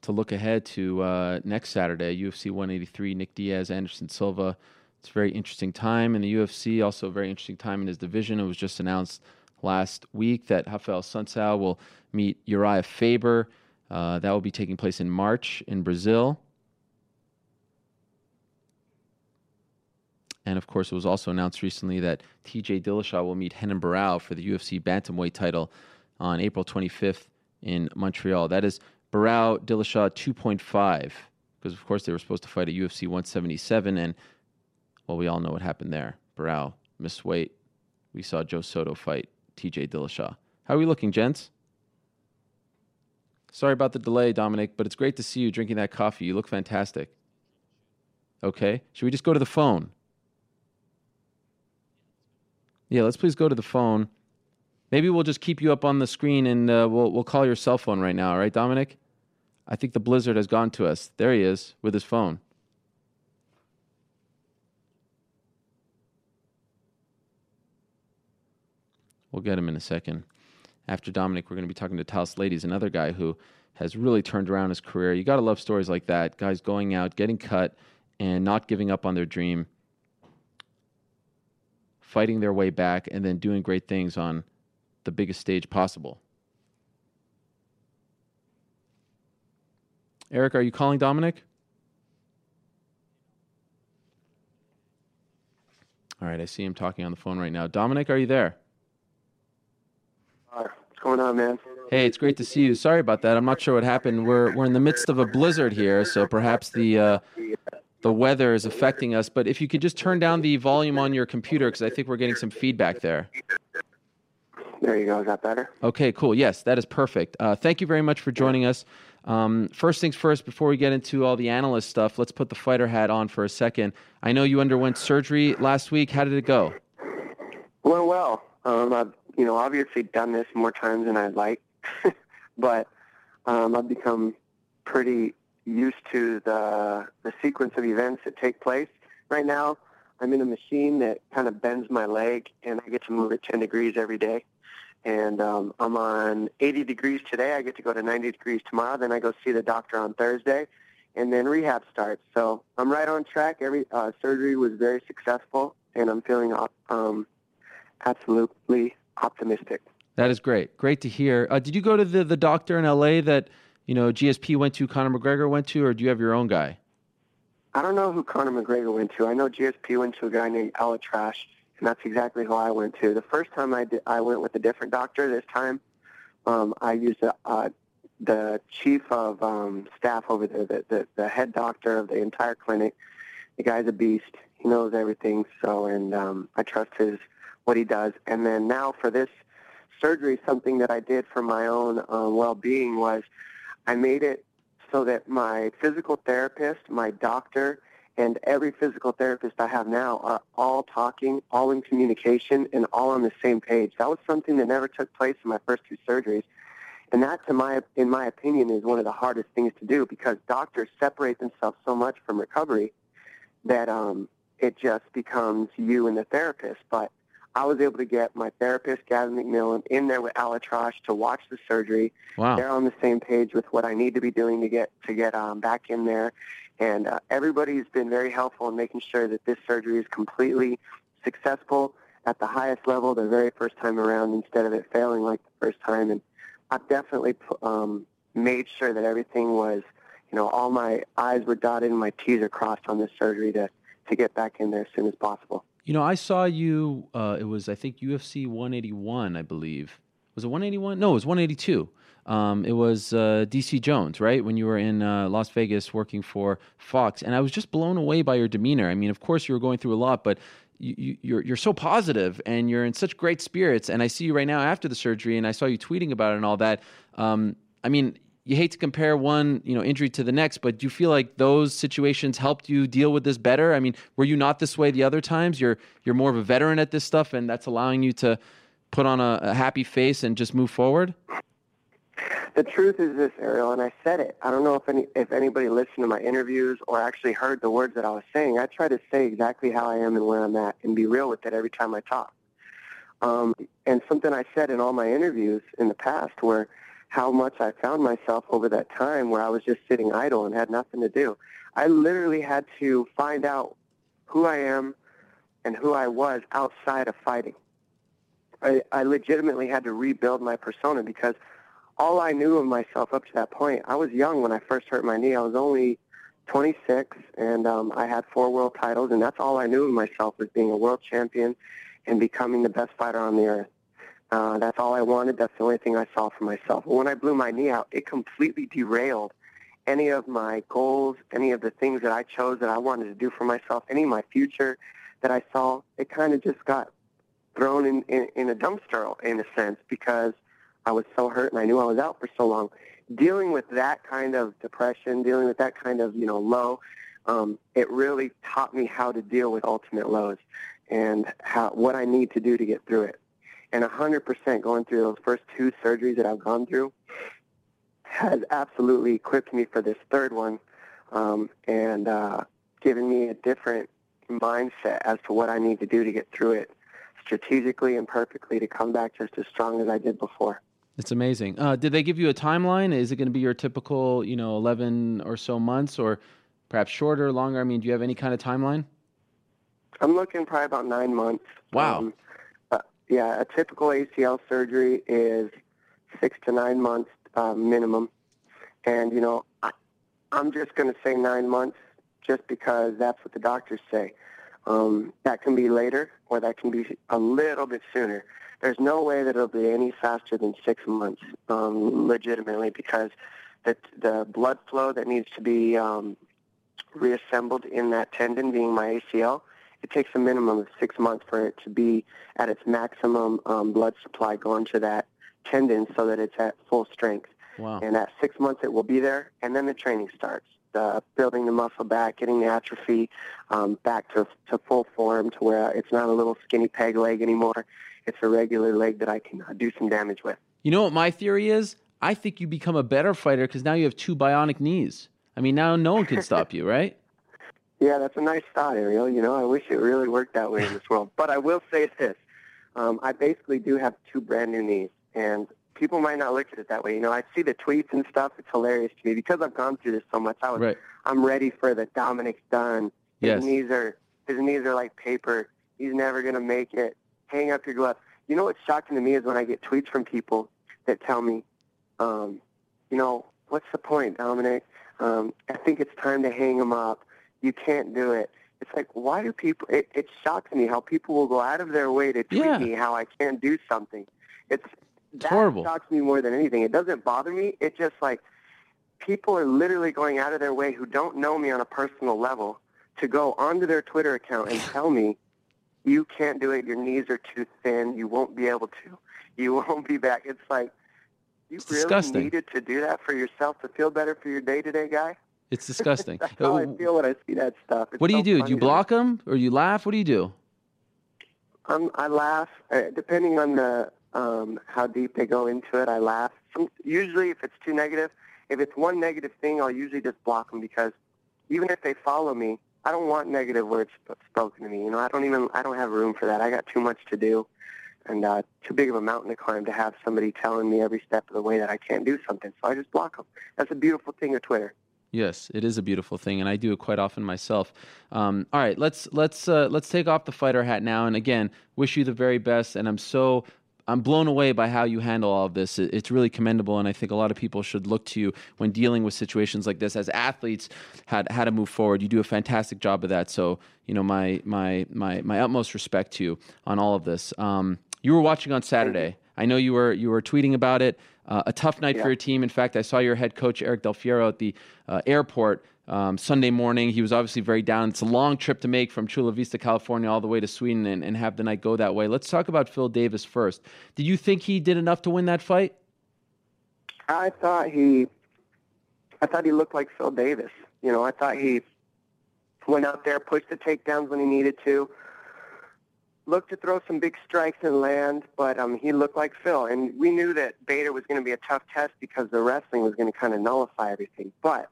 to look ahead to uh, next Saturday, UFC 183, Nick Diaz, Anderson Silva. It's a very interesting time in the UFC. Also, a very interesting time in his division. It was just announced last week that Raphael Assunção will meet Uriah Faber. Uh, that will be taking place in March in Brazil. And of course, it was also announced recently that TJ Dillashaw will meet Renan Barão for the UFC bantamweight title on April 25th in Montreal. That is Barão Dillashaw 2.5, because of course they were supposed to fight at UFC 177, and well, we all know what happened there. Barão missed weight. We saw Joe Soto fight TJ Dillashaw. How are we looking, gents? Sorry about the delay, Dominick, but it's great to see you drinking that coffee. You look fantastic. Okay, should we just go to the phone? Yeah, let's please go to the phone. Maybe we'll just keep you up on the screen and uh, we'll we'll call your cell phone right now. All right, Dominick? I think the blizzard has gone to us. There he is with his phone. We'll get him in a second. After Dominick, we're going to be talking to Thales Leites, another guy who has really turned around his career. You got to love stories like that. Guys going out, getting cut, and not giving up on their dream, fighting their way back, and then doing great things on the biggest stage possible. Eric, are you calling Dominick? All right, I see him talking on the phone right now. Dominick, are you there? What's going on, man? Hey, it's great to see you. Sorry about that. I'm not sure what happened. We're we're in the midst of a blizzard here, so perhaps the uh, the weather is affecting us. But if you could just turn down the volume on your computer, because I think we're getting some feedback there. There you go. Is that better? Okay, cool. Yes, that is perfect. Uh, thank you very much for joining us. Um, first things first, before we get into all the analyst stuff, let's put the fighter hat on for a second. I know you underwent surgery last week. How did it go? Went well. Um, I've you know obviously done this more times than I'd like, [laughs] but um, I've become pretty used to the the sequence of events that take place. Right now, I'm in a machine that kind of bends my leg, and I get to move it 10 degrees every day and um, I'm on 80 degrees today. I get to go to 90 degrees tomorrow. Then I go see the doctor on Thursday, and then rehab starts. So I'm right on track. Every uh, surgery was very successful, and I'm feeling um, absolutely optimistic. That is great. Great to hear. Uh, did you go to the, the doctor in LA that you know GSP went to, Conor McGregor went to, or do you have your own guy? I don't know who Conor McGregor went to. I know GSP went to a guy named ElAttrache and that's exactly who I went to. The first time I did, I went with a different doctor. This time, um, I used a, uh, the chief of um, staff over there, the, the the head doctor of the entire clinic. The guy's a beast. He knows everything. So, and um, I trust his what he does. And then now for this surgery, something that I did for my own uh, well-being was I made it so that my physical therapist, my doctor, and every physical therapist I have now are all talking, all in communication, and all on the same page. That was something that never took place in my first two surgeries. And that, to my, in my opinion, is one of the hardest things to do because doctors separate themselves so much from recovery that um, it just becomes you and the therapist. But I was able to get my therapist, Gavin MacMillan, in there with ElAttrache to watch the surgery. Wow. They're on the same page with what I need to be doing to get to get um, back in there. And uh, everybody's been very helpful in making sure that this surgery is completely successful at the highest level the very first time around instead of it failing like the first time. And I've definitely um, made sure that everything was, you know, all my I's were dotted and my T's are crossed on this surgery to, to get back in there as soon as possible. You know, I saw you, uh, it was, I think, UFC 181, I believe. Was it 181? No, it was 182. Um, it was uh, DC Jones, right? When you were in uh, Las Vegas working for Fox, and I was just blown away by your demeanor. I mean, of course, you were going through a lot, but you, you, you're you're so positive and you're in such great spirits. And I see you right now after the surgery, and I saw you tweeting about it and all that. Um, I mean, you hate to compare one you know injury to the next, but do you feel like those situations helped you deal with this better? I mean, were you not this way the other times? You're you're more of a veteran at this stuff, and that's allowing you to put on a, a happy face and just move forward. The truth is this, Ariel, and I said it. I don't know if any if anybody listened to my interviews or actually heard the words that I was saying. I try to say exactly how I am and where I'm at, and be real with it every time I talk. Um, and something I said in all my interviews in the past were how much I found myself over that time where I was just sitting idle and had nothing to do. I literally had to find out who I am and who I was outside of fighting. I, I legitimately had to rebuild my persona because all I knew of myself up to that point, I was young when I first hurt my knee. I was only 26, and um, I had four world titles, and that's all I knew of myself was being a world champion and becoming the best fighter on the earth. Uh, that's all I wanted. That's the only thing I saw for myself. When I blew my knee out, it completely derailed any of my goals, any of the things that I chose that I wanted to do for myself, any of my future that I saw. It kind of just got thrown in, in, in a dumpster in a sense because I was so hurt and I knew I was out for so long. Dealing with that kind of depression, dealing with that kind of, you know, low, um, it really taught me how to deal with ultimate lows and how what I need to do to get through it. And 100% going through those first two surgeries that I've gone through has absolutely equipped me for this third one um, and uh, given me a different mindset as to what I need to do to get through it strategically and perfectly to come back just as strong as I did before. It's amazing. Uh, did they give you a timeline? Is it going to be your typical, you know, 11 or so months or perhaps shorter, longer? I mean, do you have any kind of timeline? I'm looking probably about nine months. Wow. Um, yeah, a typical ACL surgery is six to nine months uh, minimum. And, you know, I, I'm just going to say nine months just because that's what the doctors say. Um, that can be later or that can be a little bit sooner. There's no way that it'll be any faster than six months, um, legitimately, because the, the blood flow that needs to be um, reassembled in that tendon, being my ACL, it takes a minimum of six months for it to be at its maximum um, blood supply going to that tendon so that it's at full strength. Wow. And at six months, it will be there, and then the training starts. Uh, building the muscle back, getting the atrophy um, back to, to full form to where it's not a little skinny peg leg anymore. It's a regular leg that I can uh, do some damage with. You know what my theory is? I think you become a better fighter because now you have two bionic knees. I mean, now no one can stop you, right? Yeah, that's a nice thought, Ariel. You know, I wish it really worked that way in this world. But I will say this. Um, I basically do have two brand new knees. And people might not look at it that way. You know, I see the tweets and stuff. It's hilarious to me because I've gone through this so much. I was, Right. I'm ready for the Dominick's done. His Yes. knees are his knees are like paper. He's never gonna make it. Hang up your gloves. You know what's shocking to me is when I get tweets from people that tell me, um, you know, what's the point, Dominick? Um, I think it's time to hang him up. You can't do it. It's like, why do people? It, it shocks me how people will go out of their way to tweet Yeah. me how I can't do something. It's that horrible. shocks me more than anything. It doesn't bother me. It just like people are literally going out of their way who don't know me on a personal level to go onto their Twitter account and tell me you can't do it. Your knees are too thin. You won't be able to. You [laughs] won't be back. It's like you It's really disgusting. needed to do that for yourself to feel better for your day-to-day guy. It's [laughs] disgusting. That's how I feel when I see that stuff. It's what do you so do? Do you block them or you laugh? What do you do? Um, I laugh. Uh, depending on the um, how deep they go into it, I laugh. Some, usually, if it's too negative, if it's one negative thing, I'll usually just block them because even if they follow me, I don't want negative words spoken to me. You know, I don't even I don't have room for that. I got too much to do, and uh, too big of a mountain to climb to have somebody telling me every step of the way that I can't do something. So I just block them. That's a beautiful thing of Twitter. Yes, it is a beautiful thing, and I do it quite often myself. Um, all right, let's let's uh, let's take off the fighter hat now, and again, wish you the very best. And I'm so I'm blown away by how you handle all of this. It- It's really commendable, and I think a lot of people should look to you when dealing with situations like this. As athletes, had how to move forward. You do a fantastic job of that. So you know, my my my my utmost respect to you on all of this. Um, you were watching on Saturday. I know you were you were tweeting about it. Uh, a tough night for your team. In fact, I saw your head coach Eric Del Fierro at the uh, airport um, Sunday morning. He was obviously very down. It's a long trip to make from Chula Vista, California, all the way to Sweden, and, and have the night go that way. Let's talk about Phil Davis first. Did you think he did enough to win that fight? I thought he, I thought he looked like Phil Davis. You know, I thought he went out there, pushed the takedowns when he needed to, looked to throw some big strikes and land, but um, he looked like Phil. And we knew that Bader was going to be a tough test because the wrestling was going to kind of nullify everything. But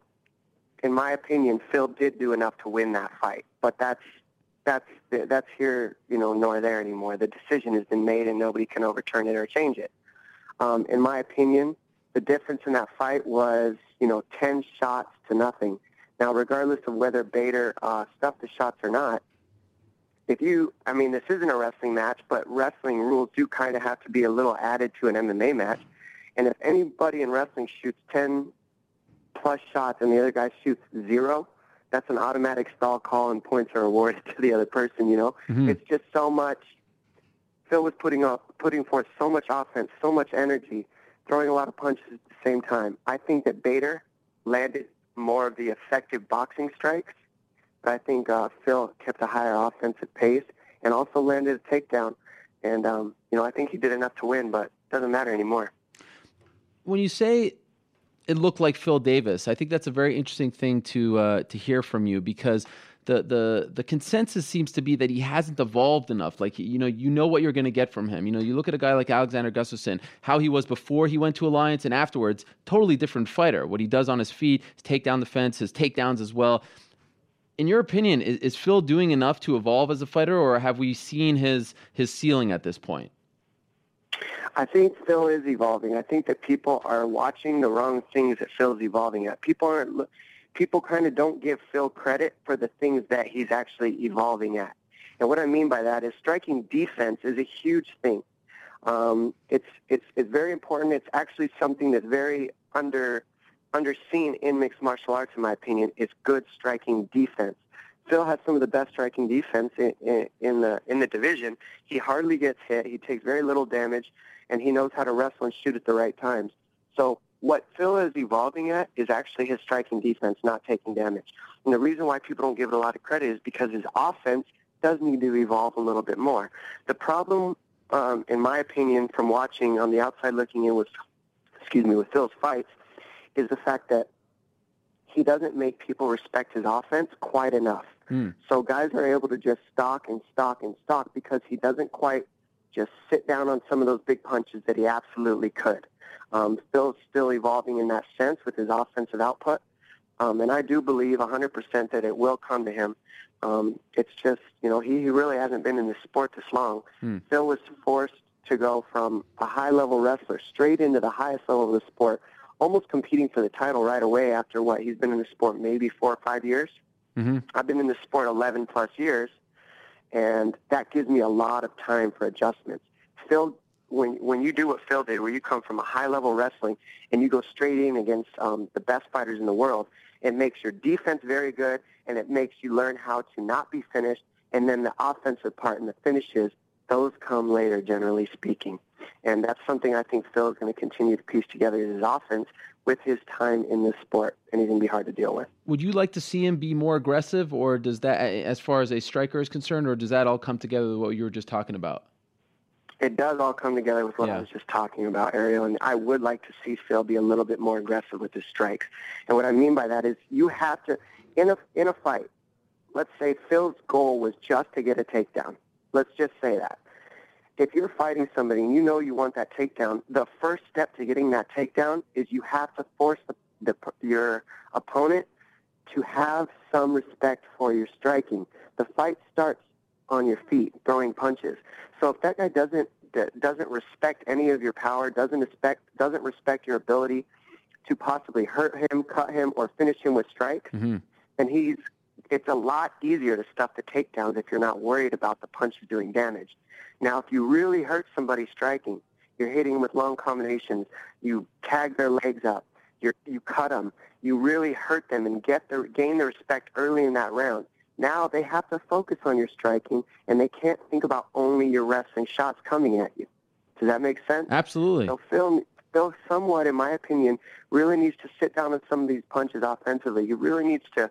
in my opinion, Phil did do enough to win that fight. But that's that's that's here, you know, nor there anymore. The decision has been made, and nobody can overturn it or change it. Um, in my opinion, the difference in that fight was, you know, 10 shots to nothing. Now, regardless of whether Bader uh, stuffed the shots or not, if you, I mean, this isn't a wrestling match, but wrestling rules do kind of have to be a little added to an MMA match. And if anybody in wrestling shoots 10 plus shots and the other guy shoots zero, that's an automatic stall call and points are awarded [laughs] to the other person, you know? Mhm. It's just so much. Phil was putting up, putting forth so much offense, so much energy, throwing a lot of punches at the same time. I think that Bader landed more of the effective boxing strikes, I think uh, Phil kept a higher offensive pace and also landed a takedown. And um, you know, I think he did enough to win, but it doesn't matter anymore. when you say it looked like Phil Davis, I think that's a very interesting thing to uh, to hear from you because the the the consensus seems to be that he hasn't evolved enough. Like you know, you know what you're going to get from him. You know, you look at a guy like Alexander Gustafsson, how he was before he went to Alliance and afterwards, totally different fighter. What he does on his feet, his takedown defense, his takedowns as well. In your opinion, is, is Phil doing enough to evolve as a fighter, or have we seen his his ceiling at this point? I think Phil is evolving. I think that people are watching the wrong things that Phil's evolving at. People aren't. People kind of don't give Phil credit for the things that he's actually evolving at. And what I mean by that is striking defense is a huge thing. Um, it's it's it's very important. It's actually something that's very under underseen in mixed martial arts, in my opinion. is good striking defense. Phil has some of the best striking defense in, in, in the in the division. He hardly gets hit. He takes very little damage, and he knows how to wrestle and shoot at the right times. So what Phil is evolving at is actually his striking defense, not taking damage. And the reason why people don't give it a lot of credit is because his offense does need to evolve a little bit more. The problem, um, in my opinion, from watching on the outside looking in with, excuse me, with Phil's fights, is the fact that he doesn't make people respect his offense quite enough. Hmm. So guys are able to just stalk and stalk and stalk because he doesn't quite just sit down on some of those big punches that he absolutely could. Um, Phil's still evolving in that sense with his offensive output, um, and I do believe 100% that it will come to him. Um, it's just, you know, he, he really hasn't been in the sport this long. Hmm. Phil was forced to go from a high-level wrestler straight into the highest level of the sport, almost competing for the title right away after what he's been in the sport maybe four or five years. Mm-hmm. I've been in the sport 11 plus years, and that gives me a lot of time for adjustments. Phil, when when you do what Phil did, where you come from a high level wrestling and you go straight in against um, the best fighters in the world, it makes your defense very good, and it makes you learn how to not be finished. And then the offensive part and the finishes, those come later, generally speaking. And that's something I think Phil is going to continue to piece together in his offense with his time in this sport, and he's going to be hard to deal with. Would you like to see him be more aggressive, or does that, as far as a striker is concerned, or does that all come together with what you were just talking about? It does all come together with what Yeah. I was just talking about, Ariel, and I would like to see Phil be a little bit more aggressive with his strikes. And what I mean by that is you have to, in a, in a fight, let's say Phil's goal was just to get a takedown. Let's just say that. If you're fighting somebody and you know you want that takedown, the first step to getting that takedown is you have to force the, the, your opponent to have some respect for your striking. The fight starts on your feet, throwing punches. So if that guy doesn't doesn't respect any of your power, doesn't respect doesn't respect your ability to possibly hurt him, cut him, or finish him with strikes, Mm-hmm. then he's it's a lot easier to stuff the takedowns if you're not worried about the punches doing damage. Now, if you really hurt somebody striking, you're hitting with long combinations, you tag their legs up, you you cut them, you really hurt them and get the gain the respect early in that round. Now they have to focus on your striking, and they can't think about only your wrestling shots coming at you. Does that make sense? Absolutely. So Phil, Phil, somewhat, in my opinion, really needs to sit down on some of these punches offensively. He really needs to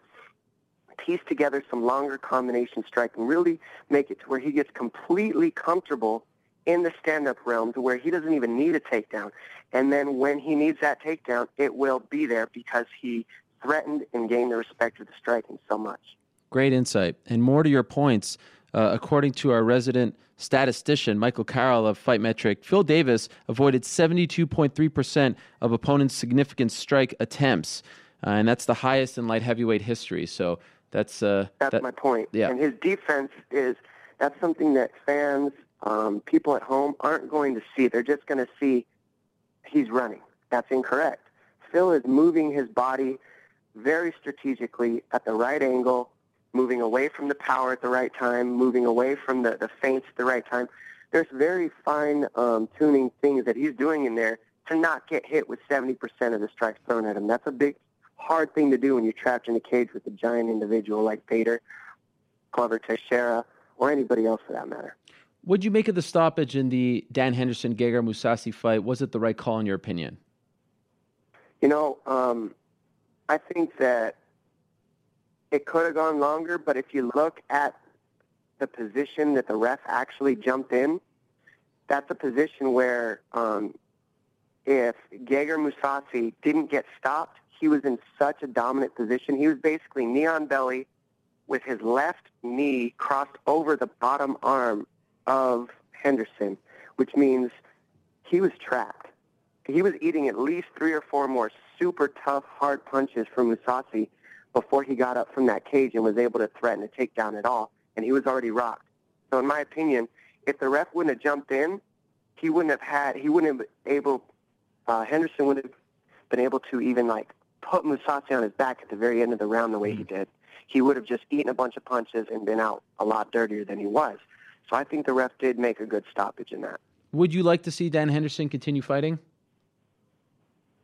piece together some longer combination striking, really make it to where he gets completely comfortable in the stand-up realm to where he doesn't even need a takedown. And then when he needs that takedown, it will be there because he threatened and gained the respect of the striking so much. Great insight. And more to your points, uh, according to our resident statistician, Michael Carroll of Fight Metric, Phil Davis avoided 72.3% of opponents' significant strike attempts. Uh, and that's the highest in light heavyweight history. So that's. Uh, That's that- my point. yeah. And his defense is that's something that fans, um, people at home aren't going to see. They're just going to see he's running. That's incorrect. Phil is moving his body very strategically at the right angle, moving away from the power at the right time, moving away from the, the feints at the right time. There's very fine um, tuning things that he's doing in there to not get hit with 70% of the strikes thrown at him. That's a big, hard thing to do when you're trapped in a cage with a giant individual like Bader, Glover Teixeira, or anybody else for that matter. What'd you make of the stoppage in the Dan Henderson Gegard Mousasi fight? Was it the right call in your opinion? You know, um, I think that it could have gone longer, but if you look at the position that the ref actually jumped in, that's a position where um, if Gegard Mousasi didn't get stopped, he was in such a dominant position. He was basically knee on belly with his left knee crossed over the bottom arm of Henderson, which means he was trapped. He was eating at least three or four more super tough, hard punches from Mousasi before he got up from that cage and was able to threaten a takedown at all, and he was already rocked. So in my opinion, if the ref wouldn't have jumped in, he wouldn't have had, he wouldn't have been able, uh, Henderson wouldn't have been able to even like put Mousasi on his back at the very end of the round the way he hmm. did. He would have just eaten a bunch of punches and been out a lot dirtier than he was. So I think the ref did make a good stoppage in that. Would you like to see Dan Henderson continue fighting?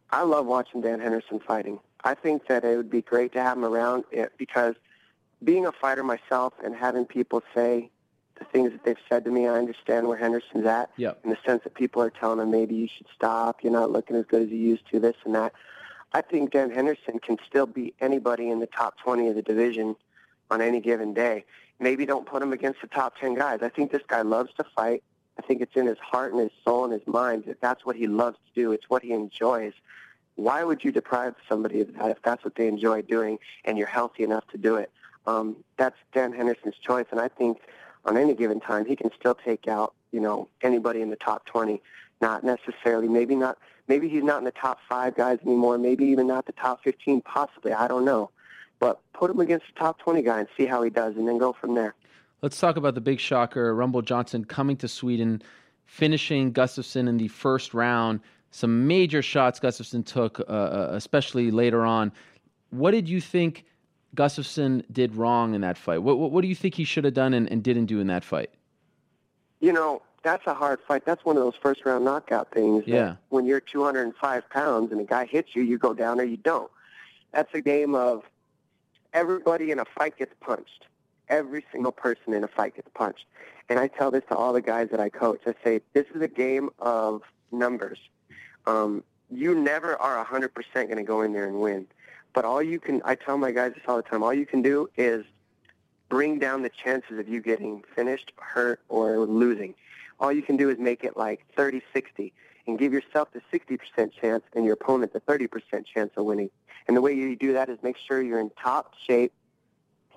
I love watching Dan Henderson fighting. I think that it would be great to have him around it because being a fighter myself and having people say the things that they've said to me, I understand where Henderson's at. Yep. In the sense that people are telling him maybe you should stop, you're not looking as good as you used to, this and that. I think Dan Henderson can still beat anybody in the top 20 of the division on any given day. Maybe don't put him against the top 10 guys. I think this guy loves to fight. I think it's in his heart and his soul and his mind that that's what he loves to do. It's what he enjoys. Why would you deprive somebody of that if that's what they enjoy doing and you're healthy enough to do it? Um, that's Dan Henderson's choice, and I think on any given time he can still take out you know anybody in the top 20. Not necessarily, maybe not. Maybe he's not in the top five guys anymore. Maybe even not the top 15, possibly. I don't know. But put him against the top 20 guy and see how he does, and then go from there. Let's talk about the big shocker, Rumble Johnson coming to Sweden, finishing Gustafsson in the first round. Some major shots Gustafsson took, uh, uh, especially later on. What did you think Gustafsson did wrong in that fight? What, what, what do you think he should have done and, and didn't do in that fight? You know, that's a hard fight. That's one of those first round knockout things. Yeah. When you're 205 pounds and a guy hits you, you go down or you don't. That's a game of everybody in a fight gets punched. Every single person in a fight gets punched. And I tell this to all the guys that I coach. I say, this is a game of numbers. Um, you never are 100% going to go in there and win. But all you can, I tell my guys this all the time, all you can do is bring down the chances of you getting finished, hurt, or losing. All you can do is make it like 30-60 and give yourself the 60% chance and your opponent the 30% chance of winning. And the way you do that is make sure you're in top shape,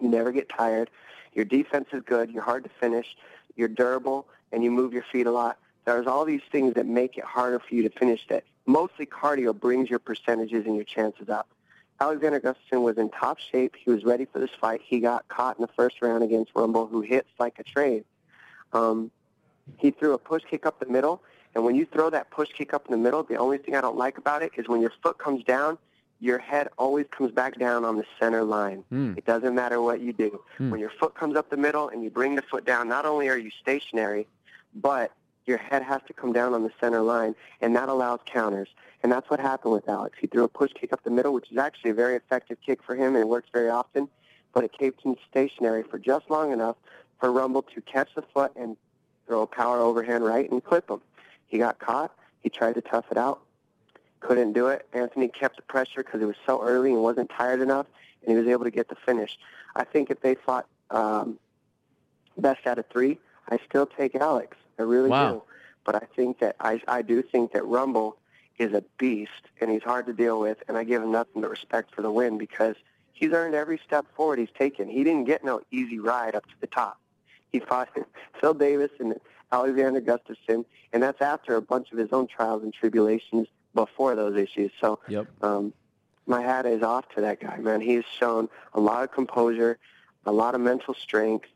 you never get tired, your defense is good, you're hard to finish, you're durable, and you move your feet a lot. There's all these things that make it harder for you to finish that. Mostly cardio brings your percentages and your chances up. Alexander Gustafsson was in top shape. He was ready for this fight. He got caught in the first round against Rumble, who hits like a train. Um, he threw a push kick up the middle, and when you throw that push kick up in the middle, the only thing I don't like about it is when your foot comes down, your head always comes back down on the center line. Hmm. It doesn't matter what you do. Hmm. When your foot comes up the middle and you bring the foot down, not only are you stationary, but your head has to come down on the center line, and that allows counters. And that's what happened with Alex. He threw a push kick up the middle, which is actually a very effective kick for him, and it works very often, but it kept him stationary for just long enough for Rumble to catch the foot and throw a power overhand right and clip him. He got caught. He tried to tough it out. Couldn't do it. Anthony kept the pressure because it was so early and wasn't tired enough, and he was able to get the finish. I think if they fought um, best out of three, I still take Alex. I really Wow. do. But I think that I, I do think that Rumble is a beast, and he's hard to deal with, and I give him nothing but respect for the win because he's earned every step forward he's taken. He didn't get no easy ride up to the top. He fought Phil Davis and Alexander Gustafsson, and that's after a bunch of his own trials and tribulations before those issues. So Yep. um, my hat is off to that guy, man. He's shown a lot of composure, a lot of mental strength,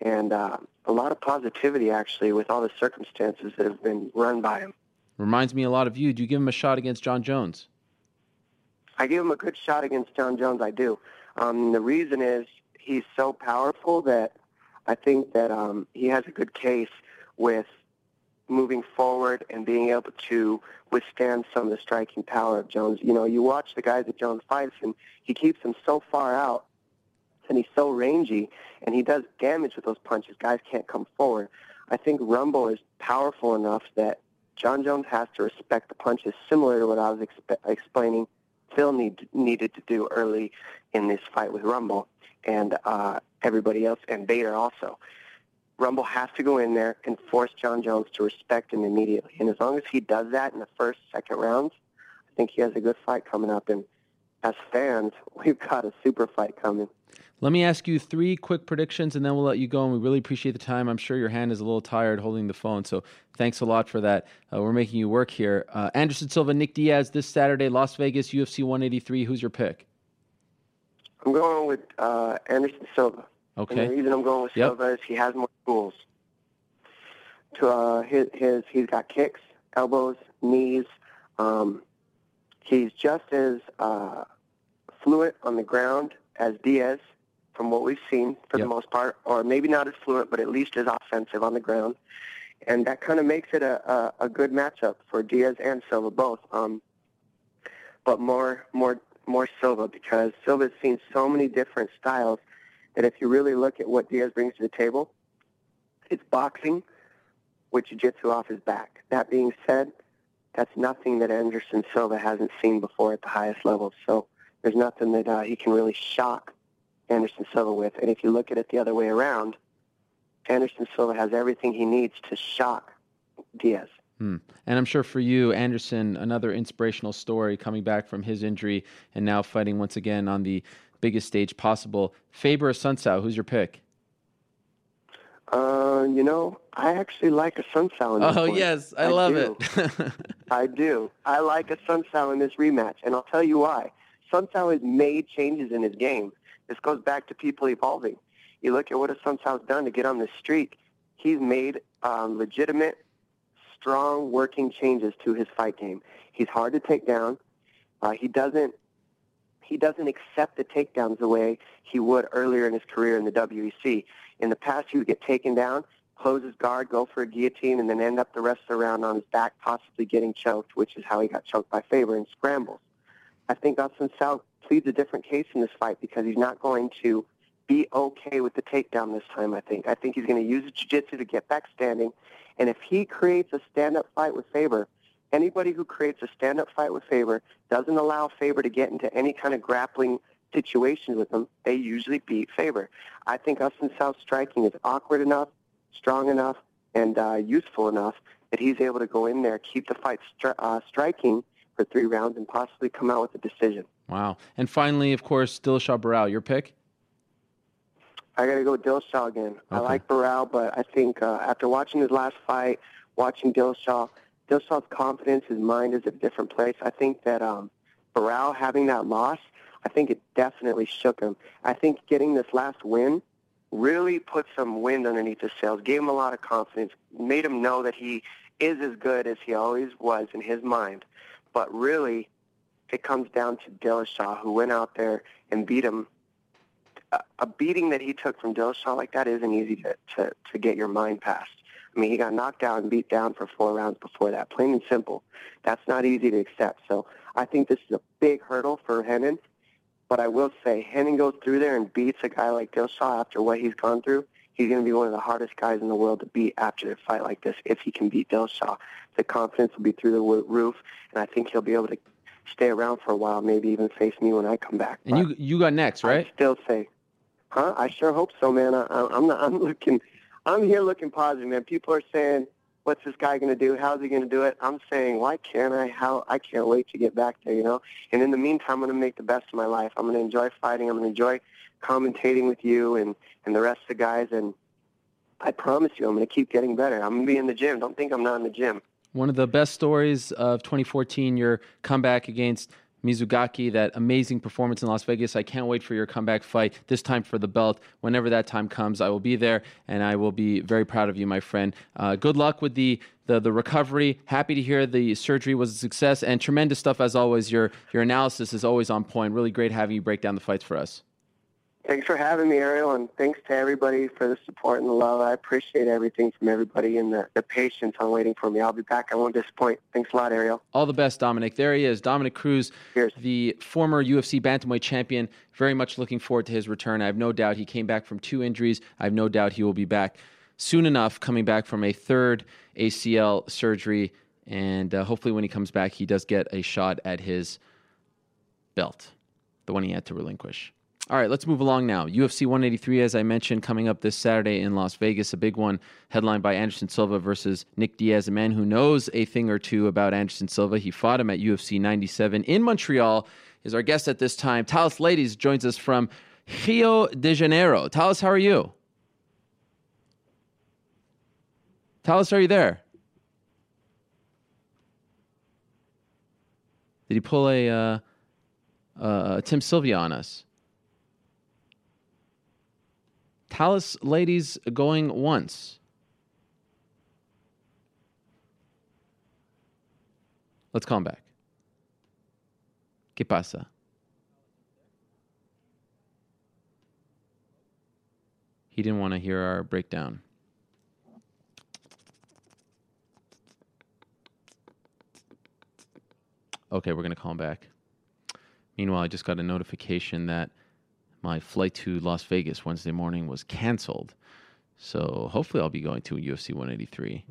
and uh, a lot of positivity, actually, with all the circumstances that have been run by him. Reminds me a lot of you. Do you give him a shot against Jon Jones? I give him a good shot against Jon Jones. I do. Um, the reason is he's so powerful that I think that um, he has a good case with moving forward and being able to withstand some of the striking power of Jones. You know, you watch the guys that Jones fights, and he keeps them so far out, and he's so rangy, and he does damage with those punches. Guys can't come forward. I think Rumble is powerful enough that Jon Jones has to respect the punches, similar to what I was exp- explaining Phil need, needed to do early in this fight with Rumble and uh, everybody else, and Bader also. Rumble has to go in there and force Jon Jones to respect him immediately. And as long as he does that in the first, second rounds, I think he has a good fight coming up. And as fans, [laughs] we've got a super fight coming. Let me ask you three quick predictions and then we'll let you go. And we really appreciate the time. I'm sure your hand is a little tired holding the phone. So thanks a lot for that. Uh, we're making you work here. Uh, Anderson Silva, Nick Diaz this Saturday, Las Vegas, UFC 183. Who's your pick? I'm going with uh, Anderson Silva. Okay. And the reason I'm going with Yep. Silva is he has more tools. To uh, his, his he's got kicks, elbows, knees. Um, he's just as uh, fluent on the ground as Diaz, from what we've seen for Yep. the most part, or maybe not as fluent, but at least as offensive on the ground. And that kind of makes it a, a, a good matchup for Diaz and Silva both. Um, but more more more Silva because Silva's seen so many different styles that if you really look at what Diaz brings to the table, it's boxing with jiu-jitsu off his back. That being said, that's nothing that Anderson Silva hasn't seen before at the highest level. So there's nothing that uh, he can really shock Anderson Silva with. And if you look at it the other way around, Anderson Silva has everything he needs to shock Diaz. Hmm. And I'm sure for you, Anderson, another inspirational story coming back from his injury and now fighting once again on the biggest stage possible. Faber or Assunção, who's your pick? Uh, you know, I actually like a Sun Sal in this Oh, one. yes, I, I love do. it. [laughs] I do. I like a Sunsal in this rematch, and I'll tell you why. Assunção has made changes in his game. This goes back to people evolving. You look at what Assunção's done to get on this streak. He's made um, legitimate, strong, working changes to his fight game. He's hard to take down. Uh, he doesn't. He doesn't accept the takedowns the way he would earlier in his career in the WEC. In the past, he would get taken down, close his guard, go for a guillotine, and then end up the rest of the round on his back, possibly getting choked, which is how he got choked by Faber in scrambles. I think Assunção pleads a different case in this fight because he's not going to be okay with the takedown this time, I think. I think he's going to use jiu-jitsu to get back standing. And if he creates a stand-up fight with Faber, anybody who creates a stand-up fight with Faber doesn't allow Faber to get into any kind of grappling situations with him, they usually beat Faber. I think Assunção's striking is awkward enough, strong enough, and uh, useful enough that he's able to go in there, keep the fight stri- uh, striking for three rounds, and possibly come out with a decision. wow. And finally, of course, Dillashaw Barao, your pick? I got to go with Dillashaw again. I like Barão, but I think uh, after watching his last fight, watching Dillashaw, Dillashaw's confidence, his mind is a different place. I think that um, Barão having that loss, I think it definitely shook him. I think getting this last win really put some wind underneath his sails, gave him a lot of confidence, made him know that he is as good as he always was in his mind. But really, it comes down to Dillashaw, who went out there and beat him a beating that he took from Dillashaw like that isn't easy to, to, to get your mind past. I mean, he got knocked out and beat down for four rounds before that, plain and simple. That's not easy to accept. So I think this is a big hurdle for Renan. But I will say, Renan goes through there and beats a guy like Dillashaw after what he's gone through. He's going to be one of the hardest guys in the world to beat after a fight like this if he can beat Dillashaw. The confidence will be through the roof, and I think he'll be able to stay around for a while, maybe even face me when I come back. And you you got next, right? I still say, huh? I sure hope so, man. I, I- I'm not. I'm looking. I'm here looking positive, man. People are saying, "What's this guy going to do? How's he going to do it?" I'm saying, "Why can't I? How? I can't wait to get back there, you know." And in the meantime, I'm going to make the best of my life. I'm going to enjoy fighting. I'm going to enjoy commentating with you and and the rest of the guys. And I promise you, I'm going to keep getting better. I'm going to be in the gym. Don't think I'm not in the gym. One of the best stories of 2014, your comeback against Mizugaki, that amazing performance in Las Vegas. I can't wait for your comeback fight, this time for the belt. Whenever that time comes, I will be there, and I will be very proud of you, my friend. Uh, good luck with the, the the recovery. Happy to hear the surgery was a success, and tremendous stuff as always. Your your analysis is always on point. Really great having you break down the fights for us. Thanks for having me, Ariel, and thanks to everybody for the support and the love. I appreciate everything from everybody and the, the patience on waiting for me. I'll be back. I won't disappoint. Thanks a lot, Ariel. All the best, Dominick. There he is, Dominick Cruz, Cheers. the former UFC bantamweight champion. Very much looking forward to his return. I have no doubt he came back from two injuries. I have no doubt he will be back soon enough, coming back from a third ACL surgery. And uh, hopefully, when he comes back, he does get a shot at his belt, the one he had to relinquish. All right, let's move along now. UFC 183, as I mentioned, coming up this Saturday in Las Vegas, a big one headlined by Anderson Silva versus Nick Diaz, a man who knows a thing or two about Anderson Silva. He fought him at UFC 97 in Montreal. Is our guest at this time. Thales Leites joins us from Rio de Janeiro. Thales, how are you? Thales, are you there? Did he pull a uh, uh, Tim Sylvia on us? Thales Leites going once. Let's call him back. ¿Qué pasa? He didn't want to hear our breakdown. Okay, we're going to call him back. Meanwhile, I just got a notification that my flight to Las Vegas Wednesday morning was canceled. So hopefully I'll be going to UFC 183.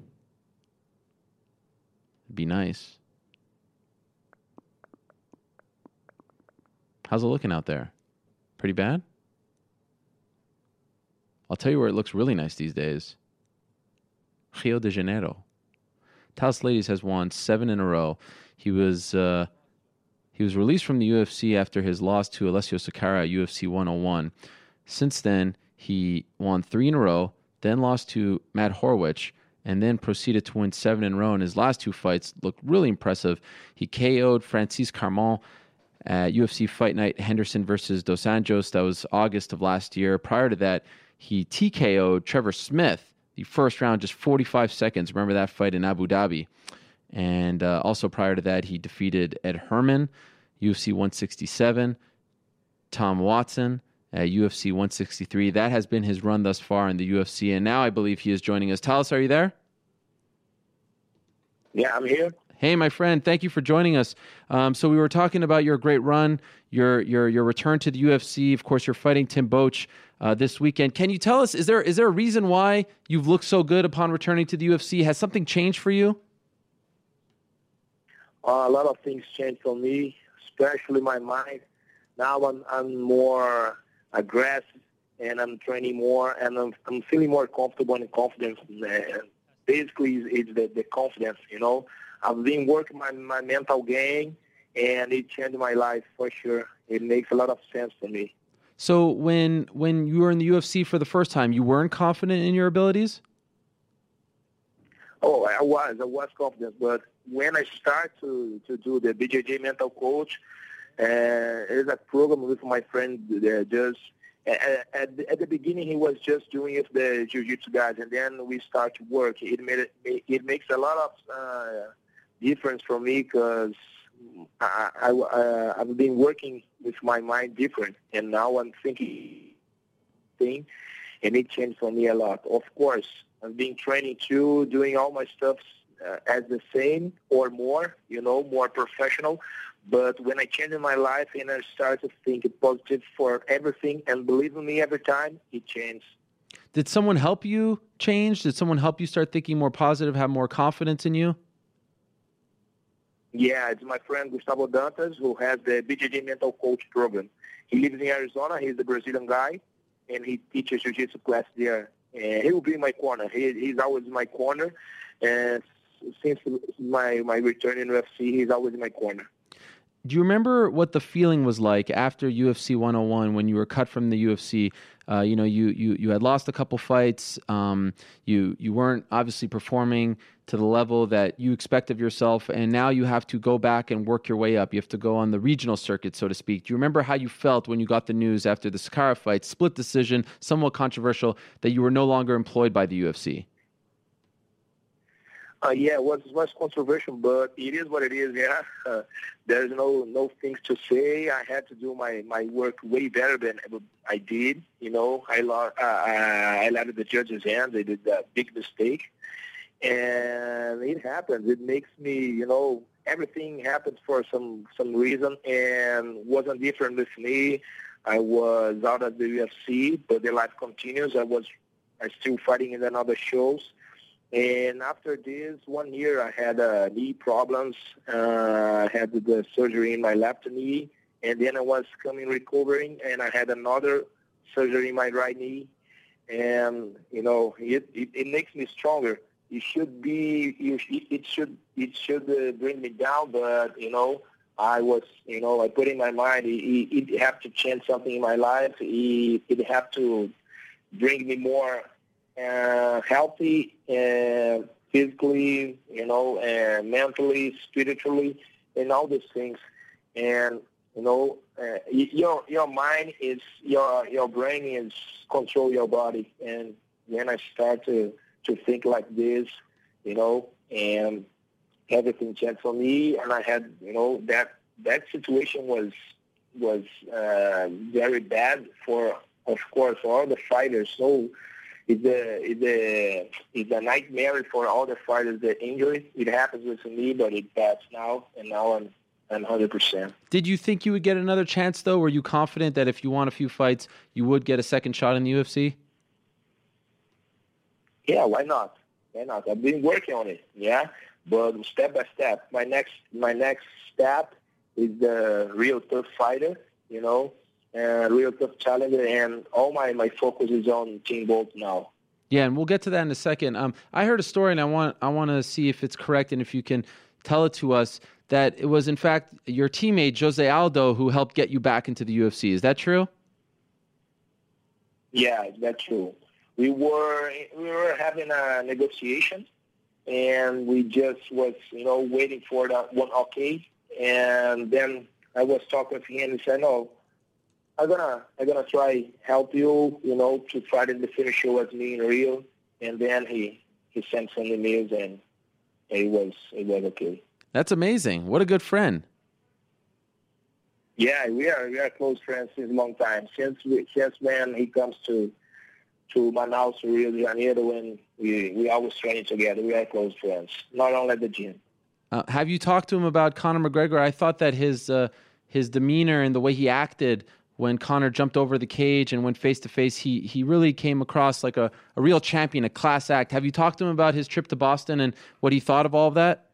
It'd be nice. How's it looking out there? Pretty bad? I'll tell you where it looks really nice these days. Rio de Janeiro. Thales Leites has won seven in a row. He was uh, he was released from the UFC after his loss to Alessio Sakara at UFC 101. Since then, he won three in a row, then lost to Matt Horwich, and then proceeded to win seven in a row. And his last two fights looked really impressive. He KO'd Francis Carmont at UFC Fight Night Henderson versus Dos Anjos. That was August of last year. Prior to that, he TKO'd Trevor Smith the first round, just 45 seconds. Remember that fight in Abu Dhabi. And uh, also prior to that, he defeated Ed Herman, UFC 167, Tom Watson at UFC 163. That has been his run thus far in the UFC. And now I believe he is joining us. Thales, are you there? Yeah, I'm here. Hey, my friend, thank you for joining us. Um, so we were talking about your great run, your your your return to the UFC. Of course, you're fighting Tim Boetsch uh, this weekend. Can you tell us is there is there a reason why you've looked so good upon returning to the UFC? Has something changed for you? Uh, a lot of things changed for me, especially my mind. Now I'm I'm more aggressive and I'm training more and I'm I'm feeling more comfortable and confident. And basically, it's, it's the the confidence, you know. I've been working my my mental game, and it changed my life for sure. It makes a lot of sense for me. So when when you were in the UFC for the first time, you weren't confident in your abilities. Oh, I was. I was confident, but when I start to to do the BJJ mental coach, uh, it's a program with my friend uh, just at, at, the, at the beginning he was just doing it the jiu-jitsu guys and then we start to work it made it, it makes a lot of uh, difference for me because I, I, uh, I've been working with my mind different and now I'm thinking thing and it changed for me a lot of course I've been training too doing all my stuff uh, as the same or more, you know, more professional. But when I changed my life and I started to think positive for everything, and believe in me, every time it changed. Did someone help you change? Did someone help you start thinking more positive, have more confidence in you? Yeah, it's my friend Gustavo Dantas who has the BJJ Mental Coach program. He lives in Arizona. He's the Brazilian guy, and he teaches jiu-jitsu class there. And he will be my corner. He, he's always my corner. And since my my return in UFC, he's always in my corner. Do you remember what the feeling was like after UFC 101 when you were cut from the UFC? Uh, you know, you, you you had lost a couple fights. Um, you you weren't obviously performing to the level that you expect of yourself, and now you have to go back and work your way up. You have to go on the regional circuit, so to speak. Do you remember how you felt when you got the news after the Sakara fight, split decision, somewhat controversial, that you were no longer employed by the UFC? Uh, yeah, it was was controversial, but it is what it is. Yeah, uh, [laughs] there's no no things to say. I had to do my my work way better than I did. You know, I lost. Uh, I let the judge's hands. They did a big mistake, and it happens. It makes me, you know, everything happens for some some reason, and wasn't different with me. I was out of the UFC, but the life continues. I was I still fighting in another shows and after this one year, I had uh, knee problems. Uh, I had the surgery in my left knee, and then I was coming recovering, and I had another surgery in my right knee. And you know, it it, it makes me stronger. It should be, it should it should uh, bring me down, but you know, I was, you know, I put in my mind it, it, it have to change something in my life. It, it have to bring me more uh, healthy uh, physically, you know, and mentally, spiritually, and all these things. And you know, uh, your your mind is your your brain is control your body. And when I start to to think like this, you know, and everything changed for me, and I had, you know, that that situation was was uh, very bad for, of course, all the fighters. So it's a it's a it's a nightmare for all the fighters that injury. It happens with me, but it passed now, and now I'm I'm hundred percent. Did you think you would get another chance though? Were you confident that if you won a few fights, you would get a second shot in the UFC? Yeah, why not? Why not? I've been working on it. Yeah, but step by step. My next my next step is the real tough fighter. You know, uh, real tough challenge, and all my, my focus is on Team Bolt now. Yeah, and we'll get to that in a second. Um, I heard a story, and I want I want to see if it's correct and if you can tell it to us that it was in fact your teammate Jose Aldo who helped get you back into the UFC. Is that true? Yeah, that's true. We were we were having a negotiation, and we just was you know waiting for that one okay, and then I was talking to him and said no I'm gonna I'm gonna try help you, you know, to try to finish show as me in Rio. And then he he sent some emails and it was it was okay. That's amazing. What a good friend. Yeah, we are we are close friends since a long time. Since we, since when he comes to to Manaus, Rio de Janeiro, when we we always training together. We are close friends, not only at the gym. Uh, have you talked to him about Conor McGregor? I thought that his uh, his demeanor and the way he acted when Conor jumped over the cage and went face to face, he he really came across like a, a real champion, a class act. Have you talked to him about his trip to Boston and what he thought of all of that?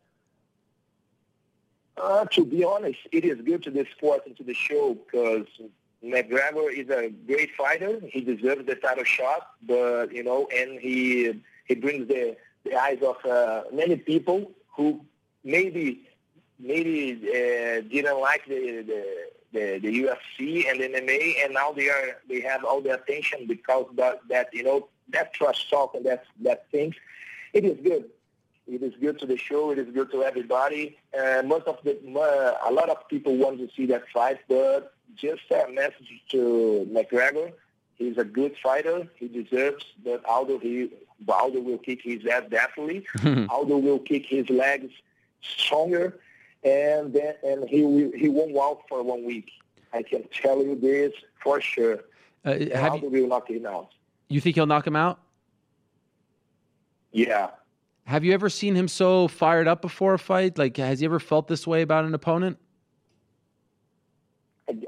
Uh, to be honest, it is good to the sport and to the show because McGregor is a great fighter. He deserves the title shot, but you know, and he he brings the the eyes of uh, many people who maybe maybe uh, didn't like the, the the, the UFC and MMA, and now they are they have all the attention because that that you know that trust talk and that that things. It is good. It is good to the show. It is good to everybody. Uh, most of the uh, a lot of people want to see that fight, but just a message to McGregor. He's a good fighter. He deserves that. Aldo he Aldo will kick his ass definitely. [laughs] Aldo will kick his legs stronger and then and he he won't walk for one week. I can tell you this for sure. Uh, have you, will knock him out. You think he'll knock him out? Yeah. Have you ever seen him so fired up before a fight? Like, has he ever felt this way about an opponent?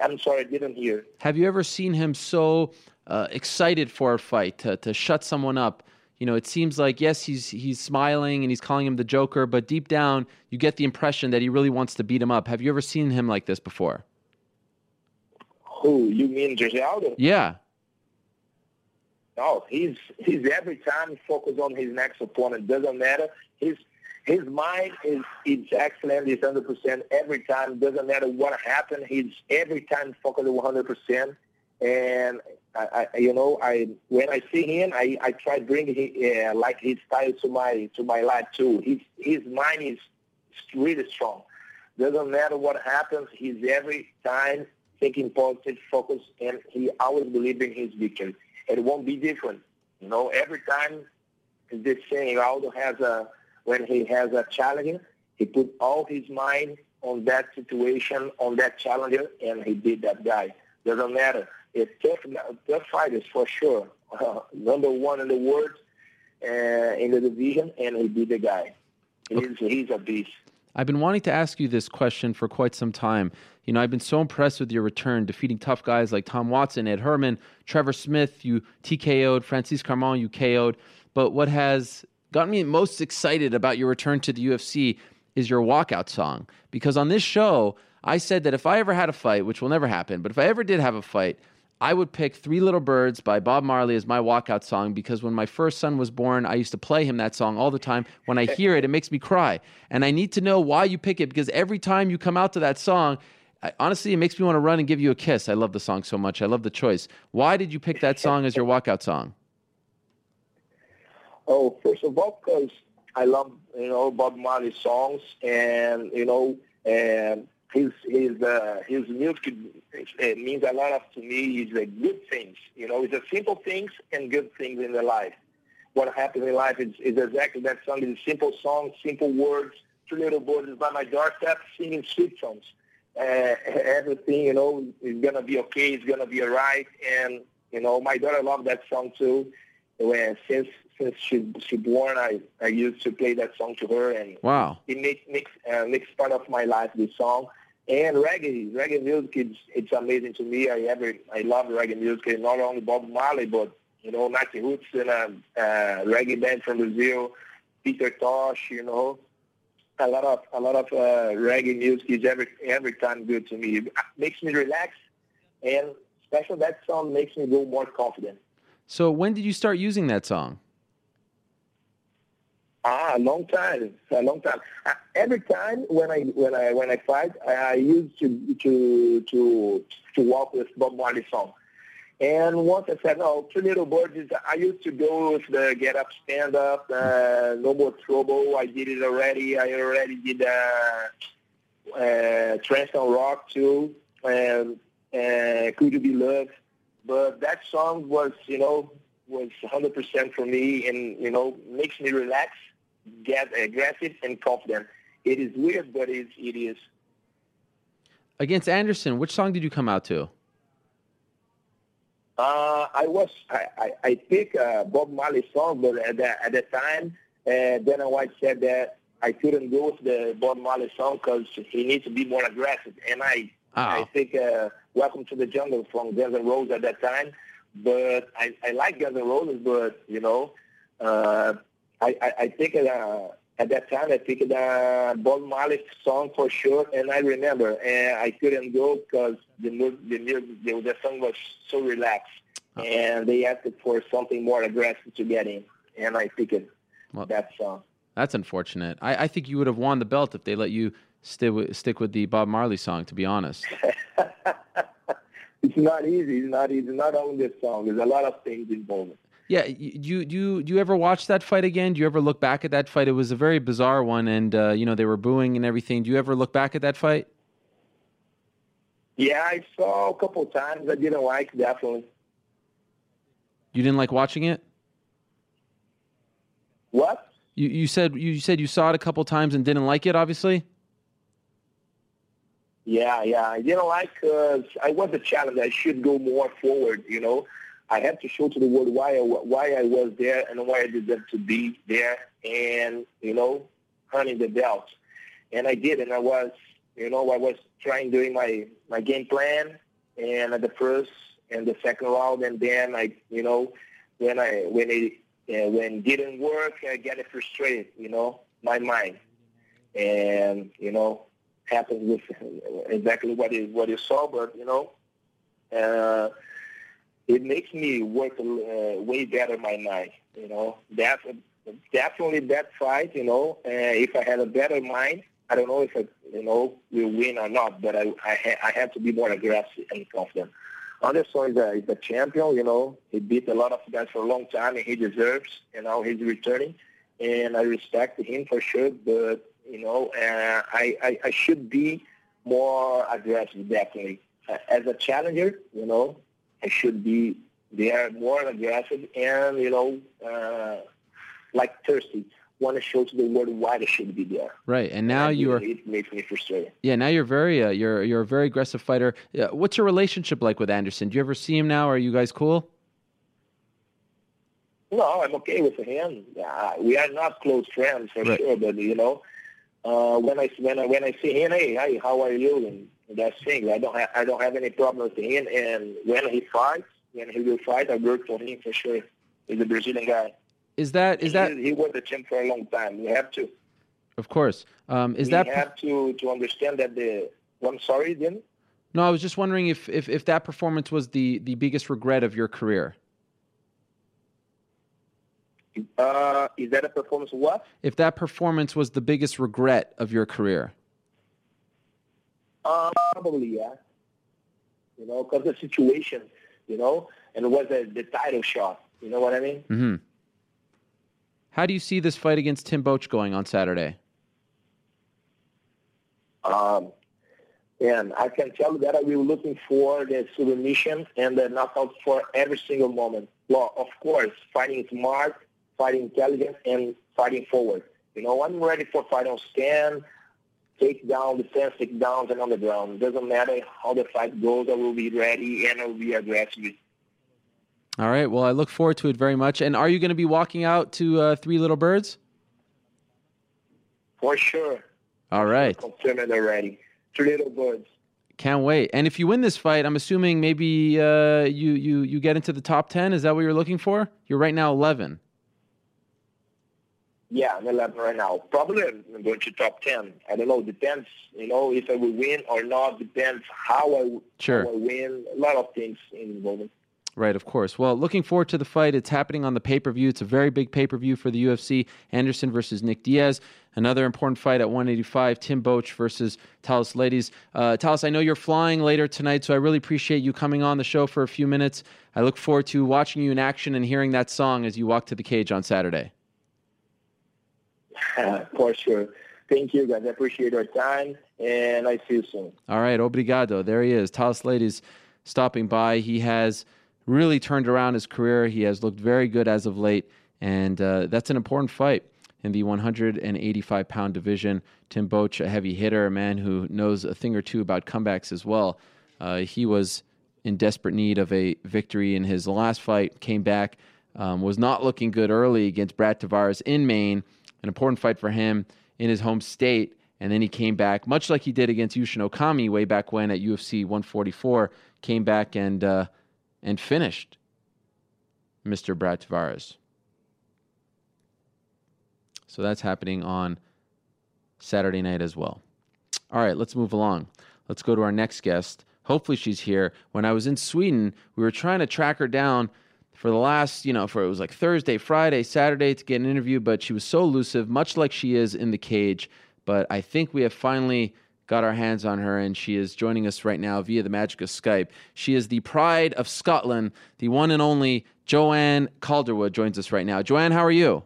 I'm sorry, I didn't hear. Have you ever seen him so uh, excited for a fight to, to shut someone up? You know, it seems like yes, he's he's smiling and he's calling him the Joker, but deep down, you get the impression that he really wants to beat him up. Have you ever seen him like this before? Who you mean, Aldo? Yeah. No, he's he's every time he focused on his next opponent. Doesn't matter. His his mind is is excellent. He's hundred percent every time. Doesn't matter what happened. He's every time focused one hundred percent. And I, I, you know, I when I see him, I, I try bring him, uh, like his style to my to my life too. His his mind is really strong. Doesn't matter what happens, he's every time thinking positive, focus, and he always believes in his victory. It won't be different. You know, every time the same. Aldo has a when he has a challenge, he put all his mind on that situation, on that challenger, and he beat that guy. Doesn't matter. It's tough, tough fighters for sure. Uh, number one in the world uh, in the division, and he'll be the guy. He's, he's a beast. I've been wanting to ask you this question for quite some time. You know, I've been so impressed with your return, defeating tough guys like Tom Watson, Ed Herman, Trevor Smith. You TKO'd, Francis Carmont, you KO'd. But what has gotten me most excited about your return to the UFC is your walkout song. Because on this show, I said that if I ever had a fight, which will never happen, but if I ever did have a fight, I would pick Three Little Birds by Bob Marley as my walkout song because when my first son was born, I used to play him that song all the time. When I hear it, it makes me cry. And I need to know why you pick it because every time you come out to that song, I, honestly, it makes me want to run and give you a kiss. I love the song so much. I love the choice. Why did you pick that song as your walkout song? Oh, first of all, because I love you know Bob Marley songs, and you know, and his his uh, his music it means a lot of to me. Is like good things, you know. It's a simple things and good things in the life. What happens in life is, is exactly that song. It's a simple song, simple words. Two little is by my doorstep singing sweet songs. Uh, everything, you know, is gonna be okay. It's gonna be alright. And you know, my daughter loved that song too. When since since she she born, I I used to play that song to her, and wow, it makes makes uh, makes part of my life. This song and reggae, reggae music, it's, it's amazing to me. I ever, I love reggae music, not only Bob Marley, but, you know, Natiruts and a, a reggae band from Brazil, Peter Tosh, you know. A lot of a lot of uh, reggae music is every every time good to me. It makes me relax, and especially that song makes me go more confident. So when did you start using that song? Ah, a long time, a long time. Uh, every time when I when I when I fight, I, I used to to to to walk with Bob Marley song. And once I said, no, Two Little Birds, I used to go with the Get Up, Stand Up, uh, No More Trouble. I did it already. I already did uh, uh, Trenchtown Rock too, and uh, Could You Be Loved. But that song was, you know, was 100% for me and, you know, makes me relax aggressive and confident. It is weird, but it, it is. Against Anderson, which song did you come out to? Uh, I was I I, I picked uh, Bob Marley song, but at the, at the time, uh, Dana White said that I couldn't go with the Bob Marley song because he needs to be more aggressive, and I oh. I think uh, Welcome to the Jungle from Guns N' Roses at that time. But I I like Guns N' Roses, but you know, uh, I, I, I think uh, at that time I picked the Bob Marley song for sure, and I remember, and I couldn't go because the the, the the song was so relaxed, oh. and they asked for something more aggressive to get in, and I picked well, that song. That's unfortunate. I, I think you would have won the belt if they let you stick with, stick with the Bob Marley song. To be honest, [laughs] it's not easy. It's not easy. Not only the song. There's a lot of things involved. Yeah, do you do you, do you ever watch that fight again? Do you ever look back at that fight? It was a very bizarre one, and uh, you know they were booing and everything. Do you ever look back at that fight? Yeah, I saw a couple times. I didn't like definitely. You didn't like watching it? What? You you said you said you saw it a couple times and didn't like it, obviously. Yeah, yeah, I didn't like. Uh, I was a challenge. I should go more forward. You know, I had to show to the world why I, why I was there and why I deserved to be there and, you know, hunting the belt. And I did, and I was, you know, I was trying doing my, my game plan and at the first and the second round, and then I, you know, when I when it uh, when it didn't work, I get frustrated, you know, my mind, and you know, happens with exactly what you what you saw, but you know, uh, it makes me work uh, way better my mind. You know, that's a, definitely that fight. You know, uh, if I had a better mind, I don't know if I, you know, will win or not. But I I, ha- I have to be more aggressive and confident. Anderson is a, is a champion. You know, he beat a lot of guys for a long time, and he deserves. You know, he's returning, and I respect him for sure. But you know, uh, I, I I should be more aggressive definitely as a challenger. You know, should be there more aggressive and, you know, uh, like thirsty. want to show to the world why they should be there. Right, and now And you are. It makes me frustrated. Yeah, now you're very. Uh, you're you're a very aggressive fighter. Uh, what's your relationship like with Anderson? Do you ever see him now? Are you guys cool? No, I'm okay with him. Uh, we are not close friends for Right. sure, but you know, uh, when I when I when I see him, hey, hey, how are you? And that's things. I don't have I don't have any problem with him. And when he fights, when he will fight, I work for him for sure. He's a Brazilian guy. Is that is that he, he was the champ for a long time. You have to. of course? Um, is we that have to to understand that the. I'm sorry, then. no? I was just wondering if, if if that performance was the the biggest regret of your career. Uh, is that a performance? What? If that performance was the biggest regret of your career. Uh, probably, yeah. You know, because the situation, you know, and it was a, the title shot. You know what I mean? Mm-hmm. How do you see this fight against Tim Boetsch going on Saturday? Um, and I can tell you that I will be looking for the submission and the knockout for every single moment. Well, of course, fighting smart, fighting intelligent, and fighting forward. You know, I'm ready for fight on stand, take down, defense, take downs, and on the ground. Doesn't matter how the fight goes, I will be ready and I will be aggressive. All right. Well, I look forward to it very much. And are you going to be walking out to uh, Three Little Birds? For sure. All right. Confirmed it already. Three little birds. Can't wait. And if you win this fight, I'm assuming maybe uh, you you you get into the top ten. Is that what you're looking for? You're right now 11. Yeah, I'm 11 right now. Probably I'm going to top 10. I don't know. Depends, you know, if I will win or not. Depends how I, Sure. how I win. A lot of things involved. Right, of course. Well, looking forward to the fight. It's happening on the pay per view. It's a very big pay per view for the UFC. Anderson versus Nick Diaz. Another important fight at 185. Tim Boetsch versus Thales Leites. Uh, Thales, I know you're flying later tonight, so I really appreciate you coming on the show for a few minutes. I look forward to watching you in action and hearing that song as you walk to the cage on Saturday. [laughs] For sure. Thank you, guys. I appreciate your time, and I see you soon. All right, obrigado. There he is. Thales Leites stopping by. He has really turned around his career. He has looked very good as of late, and uh, that's an important fight in the 185 pound division. Tim Boetsch, a heavy hitter, a man who knows a thing or two about comebacks as well. Uh, he was in desperate need of a victory in his last fight, came back, um, was not looking good early against Brad Tavares in Maine, an important fight for him in his home state. And then he came back, much like he did against Yushin Okami way back when at UFC 144, came back and uh, and finished Mr. Brad Tavares. So that's happening on Saturday night as well. All right, let's move along. Let's go to our next guest. Hopefully she's here. When I was in Sweden, we were trying to track her down for the last, you know, for it was like Thursday, Friday, Saturday to get an interview, but she was so elusive, much like she is in the cage. But I think we have finally got our hands on her, and she is joining us right now via the magic of Skype. She is the pride of Scotland, the one and only Joanne Calderwood joins us right now. Joanne, how are you?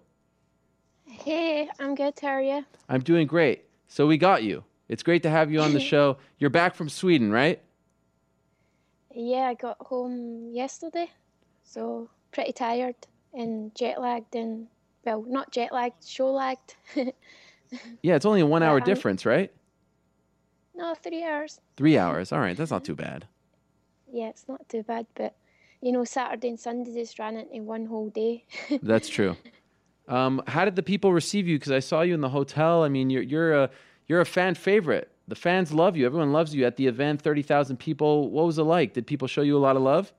Hey, I'm good. How are you? I'm doing great. So we got you. It's great to have you on the [laughs] show. You're back from Sweden, right? Yeah, I got home yesterday, so pretty tired and jet lagged and well, not jet lagged, show lagged. [laughs] Yeah, it's only a one hour I'm- difference, right? no, three hours. Three hours. All right, that's not too bad. Yeah, it's not too bad, but you know, Saturday and Sunday just ran into one whole day. [laughs] That's true. Um, how did the people receive you? Because I saw you in the hotel. I mean, you're you're a you're a fan favorite. The fans love you. Everyone loves you at the event. Thirty thousand people. What was it like? Did people show you a lot of love?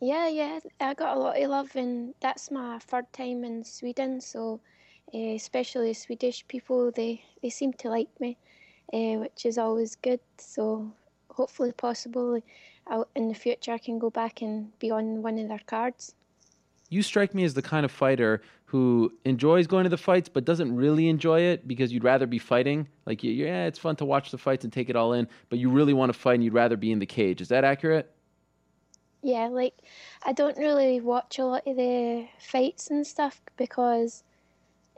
Yeah, yeah, I got a lot of love, and that's my third time in Sweden, so uh, especially Swedish people, they, they seem to like me, uh, which is always good. So hopefully, possibly, I'll, in the future, I can go back and be on one of their cards. You strike me as the kind of fighter who enjoys going to the fights, but doesn't really enjoy it because you'd rather be fighting. Like, yeah, it's fun to watch the fights and take it all in, but you really want to fight and you'd rather be in the cage. Is that accurate? Yeah, like I don't really watch a lot of the fights and stuff because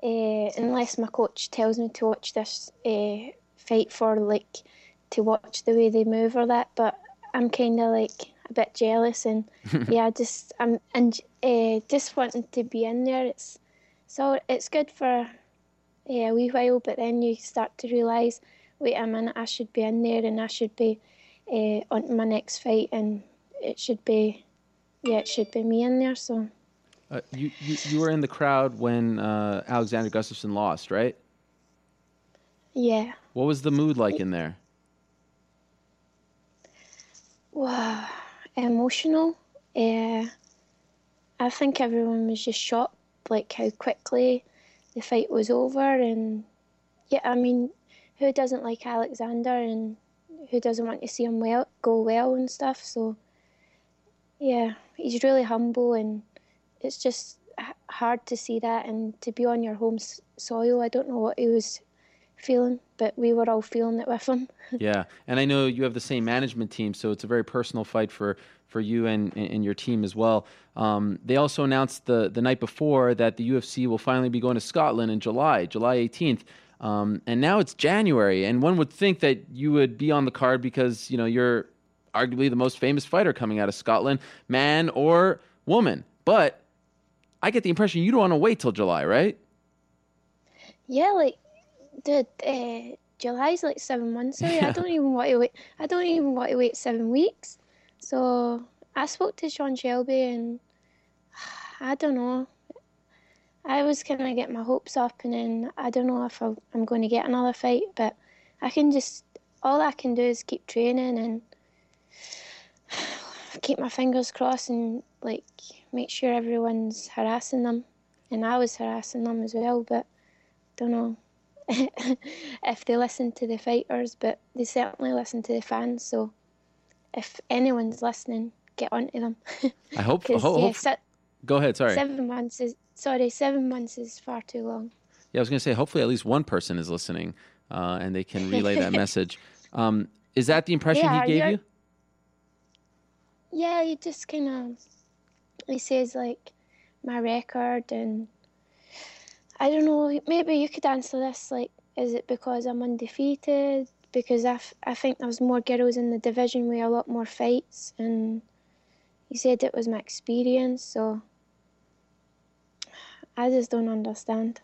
uh, unless my coach tells me to watch this uh, fight for like to watch the way they move or that, but I'm kind of like a bit jealous and [laughs] yeah, just I'm and uh, just wanting to be in there. It's so it's good for yeah, a wee while, but then you start to realise, wait a minute, I should be in there and I should be uh, on my next fight, and it should be, yeah, it should be me in there. So. Uh, you, you you were in the crowd when uh, Alexander Gustafsson lost, right? Yeah. What was the mood like in there? Wow, emotional. Uh, I think everyone was just shocked, like how quickly the fight was over, and yeah, I mean, who doesn't like Alexander, and who doesn't want to see him well go well and stuff. So yeah, he's really humble, and it's just hard to see that and to be on your home soil. I don't know what he was feeling, but we were all feeling it with him. [laughs] yeah, and I know you have the same management team, so it's a very personal fight for for you and, and your team as well. Um, they also announced the the night before that the UFC will finally be going to Scotland in July, July 18th. Um, and now it's January, and one would think that you would be on the card because you know you're arguably the most famous fighter coming out of Scotland, man or woman. But I get the impression you don't want to wait till July, right? Yeah, like dude, uh, July's like seven months away. Yeah. I [laughs] don't even want to wait. I don't even want to wait seven weeks. So I spoke to Sean Shelby, and [sighs] I don't know. I was kind of get my hopes up, and then I don't know if i am going to get another fight, but I can just all I can do is keep training and keep my fingers crossed and like make sure everyone's harassing them, and I was harassing them as well, but don't know. [laughs] if they listen to the fighters, but they certainly listen to the fans. So if anyone's listening, get onto them. [laughs] I hope. ho- yeah, hope se- go ahead. Sorry. Seven months is sorry. Seven months is far too long. Yeah, I was going to say. Hopefully, at least one person is listening, uh, and they can relay that [laughs] message. Um, is that the impression yeah, he gave you? Yeah, he just kind of. He says like my record and I don't know. Maybe you could answer this. Like, is it because I'm undefeated? Because I, f- I think there's more girls in the division with a lot more fights, and he said it was my experience. So I just don't understand.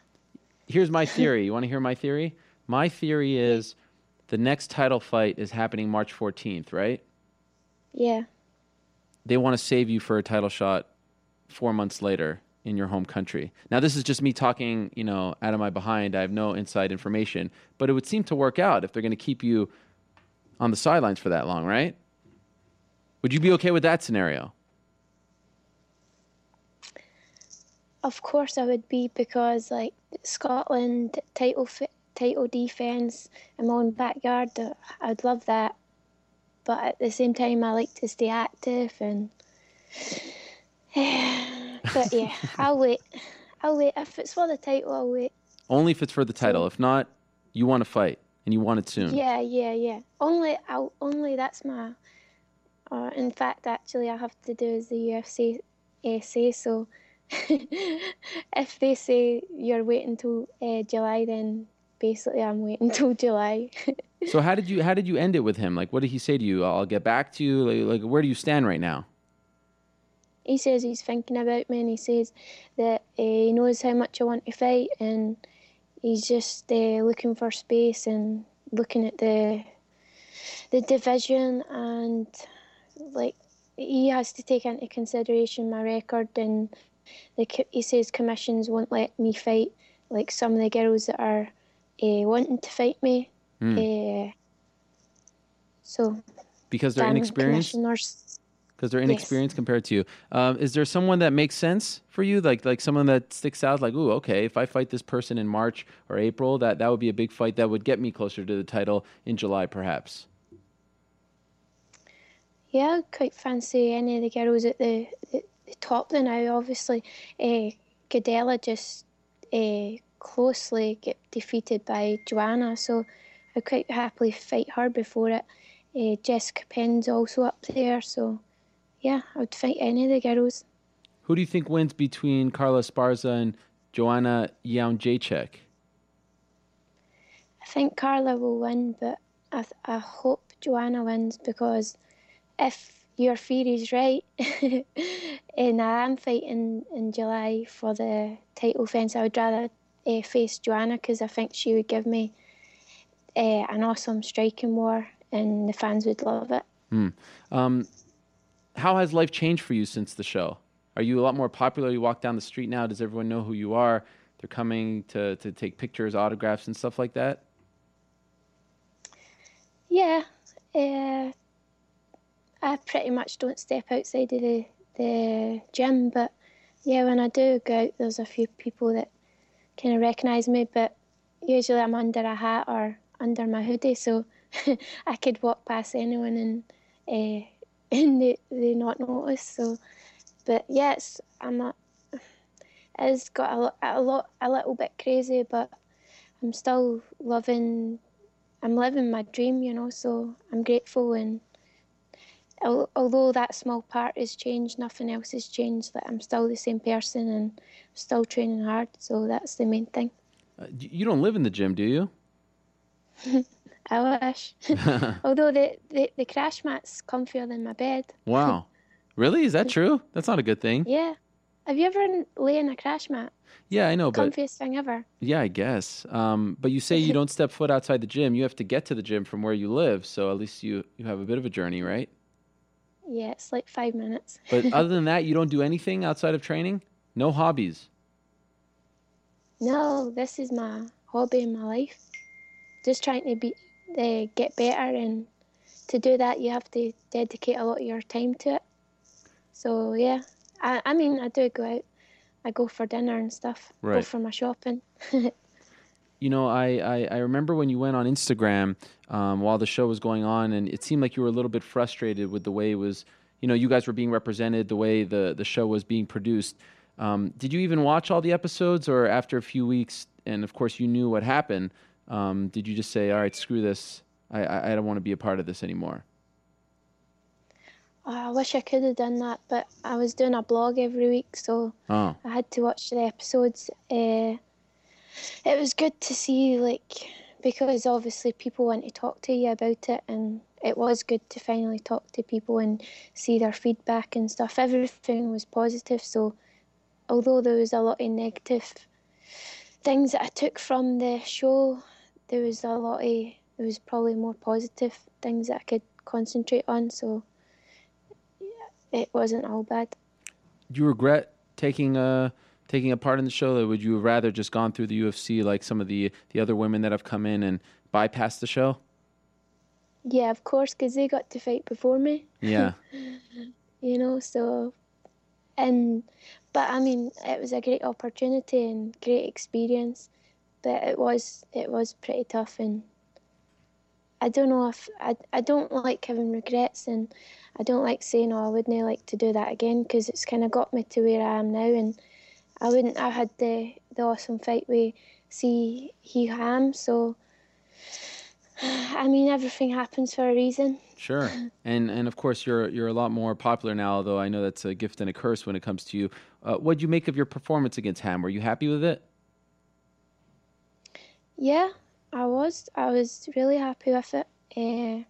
Here's my [laughs] theory. you want to hear my theory? My theory is the next title fight is happening March 14th, right? Yeah. They want to save you for a title shot four months later in your home country. Now, this is just me talking, you know, out of my behind. I have no inside information, but it would seem to work out if they're going to keep you on the sidelines for that long, right? Would you be okay with that scenario? Of course, I would be because, like, Scotland title title defense in my own backyard, uh, I'd love that. But at the same time, I like to stay active and. [sighs] But yeah, [laughs] I'll wait. I'll wait. If it's for the title, I'll wait. Only if it's for the title. If not, you want to fight and you want it soon. Yeah, yeah, yeah. Only, I'll, only that's my. Uh, in fact, actually, I have to do as the UFC uh, say. So, [laughs] if they say you're waiting till uh, July, then basically I'm waiting [laughs] till July. So how did you how did you end it with him? Like, what did he say to you? I'll get back to you. Like, like where do you stand right now? he says he's thinking about me and he says that uh, he knows how much I want to fight and he's just uh, looking for space and looking at the the division and like he has to take into consideration my record and the he says commissions won't let me fight like some of the girls that are uh, wanting to fight me. Mm. so because they're inexperienced because they're inexperienced yes. compared to you. Um, is there someone that makes sense for you, like like someone that sticks out? Like, ooh, okay, if I fight this person in March or April, that that would be a big fight that would get me closer to the title in July, perhaps. Yeah, I quite fancy any of the girls at the, the, the top there now. Obviously, uh, just uh, closely get defeated by Joanna, so I quite happily fight her before it. Uh, Jessica Penne's also up there, so yeah, I would fight any of the girls. Who do you think wins between Carla Esparza and Joanna Jędrzejczyk? I think Carla will win, but I, th- I hope Joanna wins because if your theory is right, [laughs] And I'm fighting in July for the title fence. I would rather uh, face Joanna because I think she would give me uh, an awesome striking war and the fans would love it. Hmm. Um, how has life changed for you since the show? Are you a lot more popular? You walk down the street now. Does everyone know who you are? They're coming to, to take pictures, autographs, and stuff like that? Yeah. Uh, I pretty much don't step outside of the, the gym, but yeah, when I do go out, there's a few people that kind of recognise me, but usually I'm under a hat or under my hoodie, so [laughs] I could walk past anyone and uh, [laughs] and they, they not notice. So, but yes, I'm a, it's got a, a lot a little bit crazy, but I'm still loving. I'm living my dream, you know. So I'm grateful, and although that small part has changed, nothing else has changed. That I'm still the same person and still training hard. So that's the main thing. Uh, you don't live in the gym, do you? [laughs] I wish. [laughs] Although the, the, the crash mat's comfier than my bed. Wow. really? Is that true? That's not a good thing. Yeah. Have you ever lay in a crash mat? Yeah, I know, but comfiest thing ever. Yeah, I guess. Um, but you say you [laughs] don't step foot outside the gym. You have to get to the gym from where you live, so at least you you have a bit of a journey, right? Yeah, it's like five minutes. but other than that, you don't do anything outside of training. No hobbies. No, this is my hobby in my life. Just trying to be uh, get better, and to do that, you have to dedicate a lot of your time to it. So yeah, I, I mean, I do go out. I go for dinner and stuff. Right. Go for my shopping. [laughs] you know, I, I, I, remember when you went on Instagram um, while the show was going on, and it seemed like you were a little bit frustrated with the way it was. You know, you guys were being represented, the way the the show was being produced. Um, did you even watch all the episodes, or after a few weeks, and of course you knew what happened? Um, did you just say, "All right, screw this. I, I, I don't want to be a part of this anymore"? I wish I could have done that, but I was doing a blog every week, so oh. I had to watch the episodes. Uh, it was good to see, like, because obviously people want to talk to you about it, and it was good to finally talk to people and see their feedback and stuff. Everything was positive, so although there was a lot of negative things that I took from the show, there was a lot of there was probably more positive things that I could concentrate on. So it wasn't all bad. Do you regret taking a taking a part in the show, or would you have rather just gone through the UFC like some of the the other women that have come in and bypassed the show? Yeah, of course, because they got to fight before me. Yeah. [laughs] you know, so and but I mean, it was a great opportunity and great experience but it was it was pretty tough and I don't know if I, I don't like having regrets and I don't like saying oh I wouldn't like to do that again because it's kind of got me to where I am now and I wouldn't I had the the awesome fight with Seo Hee Ham so [sighs] I mean everything happens for a reason. Sure. [laughs] And and of course you're you're a lot more popular now although I know that's a gift and a curse when it comes to you. Uh, what do you make of your performance against Ham were you happy with it yeah, I was. I was really happy with it. Uh,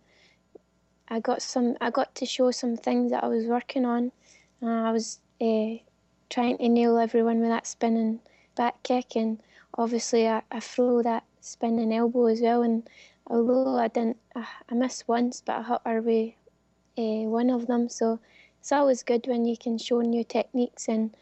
I got some. I got to show some things that I was working on. Uh, I was uh, trying to nail everyone with that spinning back kick, and obviously I, I throw that spinning elbow as well. And although I didn't, I, I missed once, but I hit her with one of them. So it's always good when you can show new techniques and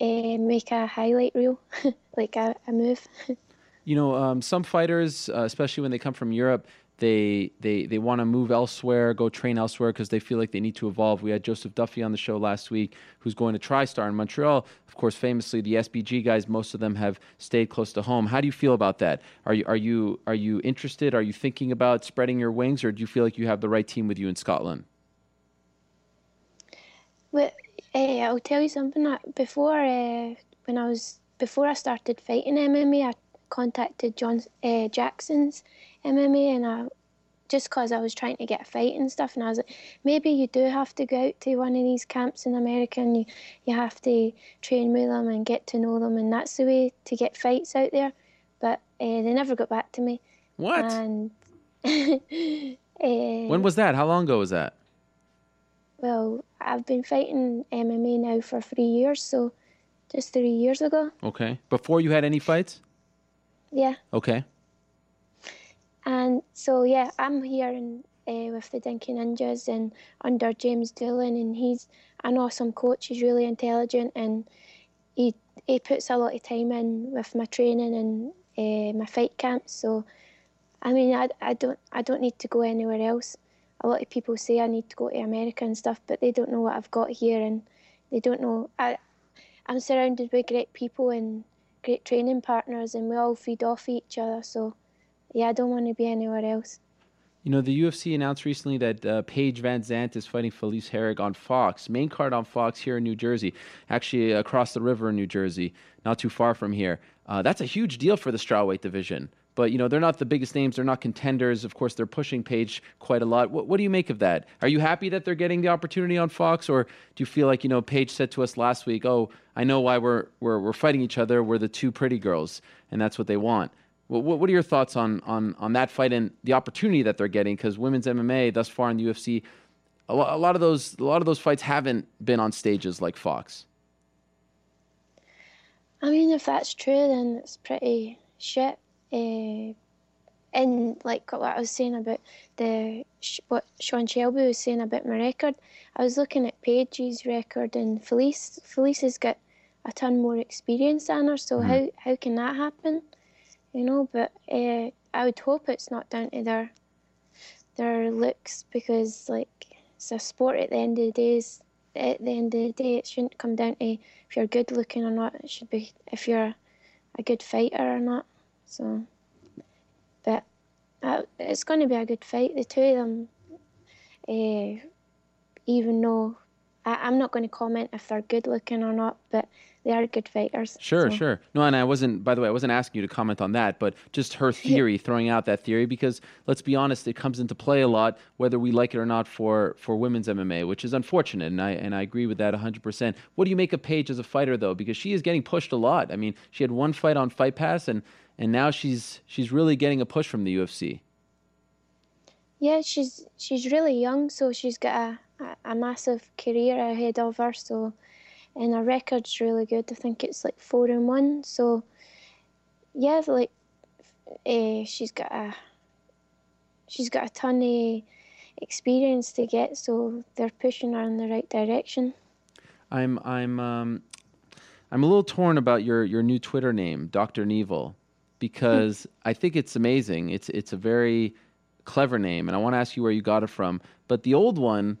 make a highlight reel, [laughs] like a, a move. [laughs] you know, um, some fighters, uh, especially when they come from Europe, they they they want to move elsewhere, go train elsewhere because they feel like they need to evolve. We had Joseph Duffy on the show last week, who's going to TriStar in Montreal. Of course, famously, the SBG guys, most of them have stayed close to home. How do you feel about that? Are you are you are you interested? Are you thinking about spreading your wings, or do you feel like you have the right team with you in Scotland? Well, uh, I'll tell you something. Before uh, when I was before I started fighting MMA, I contacted John uh, Jackson's MMA and I just because I was trying to get a fight and stuff, and I was like, maybe you do have to go out to one of these camps in America and you, you have to train with them and get to know them, and that's the way to get fights out there. But uh, they never got back to me. What? And [laughs] uh, when was that? How long ago was that? Well, I've been fighting MMA now for three years, so just three years ago. Okay. Before you had any fights? Yeah. Okay. And so yeah, I'm here in, uh, with the Dinky Ninjas and under James Doolan, and he's an awesome coach. He's really intelligent, and he he puts a lot of time in with my training and uh, my fight camps. So, I mean, I, I don't I don't need to go anywhere else. A lot of people say I need to go to America and stuff, but they don't know what I've got here, and they don't know. I I'm surrounded by great people and great training partners, and we all feed off each other. So, yeah, I don't want to be anywhere else. You know, the UFC announced recently that uh, Paige VanZant is fighting Felice Herrig on Fox, main card on Fox here in New Jersey, actually across the river in New Jersey, not too far from here. Uh, that's a huge deal for the strawweight division. But, you know, they're not the biggest names. They're not contenders. Of course, they're pushing Paige quite a lot. What, what do you make of that? Are you happy that they're getting the opportunity on Fox? Or do you feel like, you know, Paige said to us last week, oh, I know why we're, we're, we're fighting each other. We're the two pretty girls, and that's what they want. What, what are your thoughts on, on, on that fight and the opportunity that they're getting? Because women's MMA thus far in the UFC, a lot, a lot of those a lot of those fights haven't been on stages like Fox. I mean, if that's true, then it's pretty shit. Uh, and like what I was saying about the what Sean Shelby was saying about my record, I was looking at Paige's record and Felice. Felice has got a ton more experience than her, so mm-hmm. how how can that happen? you know. But uh, I would hope it's not down to their their looks because like it's a sport at the end of the day. At the end of the day, it shouldn't come down to if you're good looking or not. It should be if you're a good fighter or not. So, but uh, it's going to be a good fight. The two of them, uh, even though I, am not going to comment if they're good looking or not, but they are good fighters. Sure, so. sure. No, and I wasn't. By the way, I wasn't asking you to comment on that, but just her theory, throwing out that theory, because let's be honest, it comes into play a lot, whether we like it or not, for for women's MMA, which is unfortunate, and I and I agree with that 100. percent What do you make of Paige as a fighter, though? Because she is getting pushed a lot. I mean, she had one fight on Fight Pass, and and now she's she's really getting a push from the UFC. Yeah, she's she's really young, so she's got a, a, massive career ahead of her. So and her record's really good. I think it's like four and one. So yeah, like uh, she's got a she's got a ton of experience to get, so they're pushing her in the right direction. I'm I'm um, I'm a little torn about your your new Twitter name, Doctor Nevil, because I think it's amazing. It's it's a very clever name, and I want to ask you where you got it from. But the old one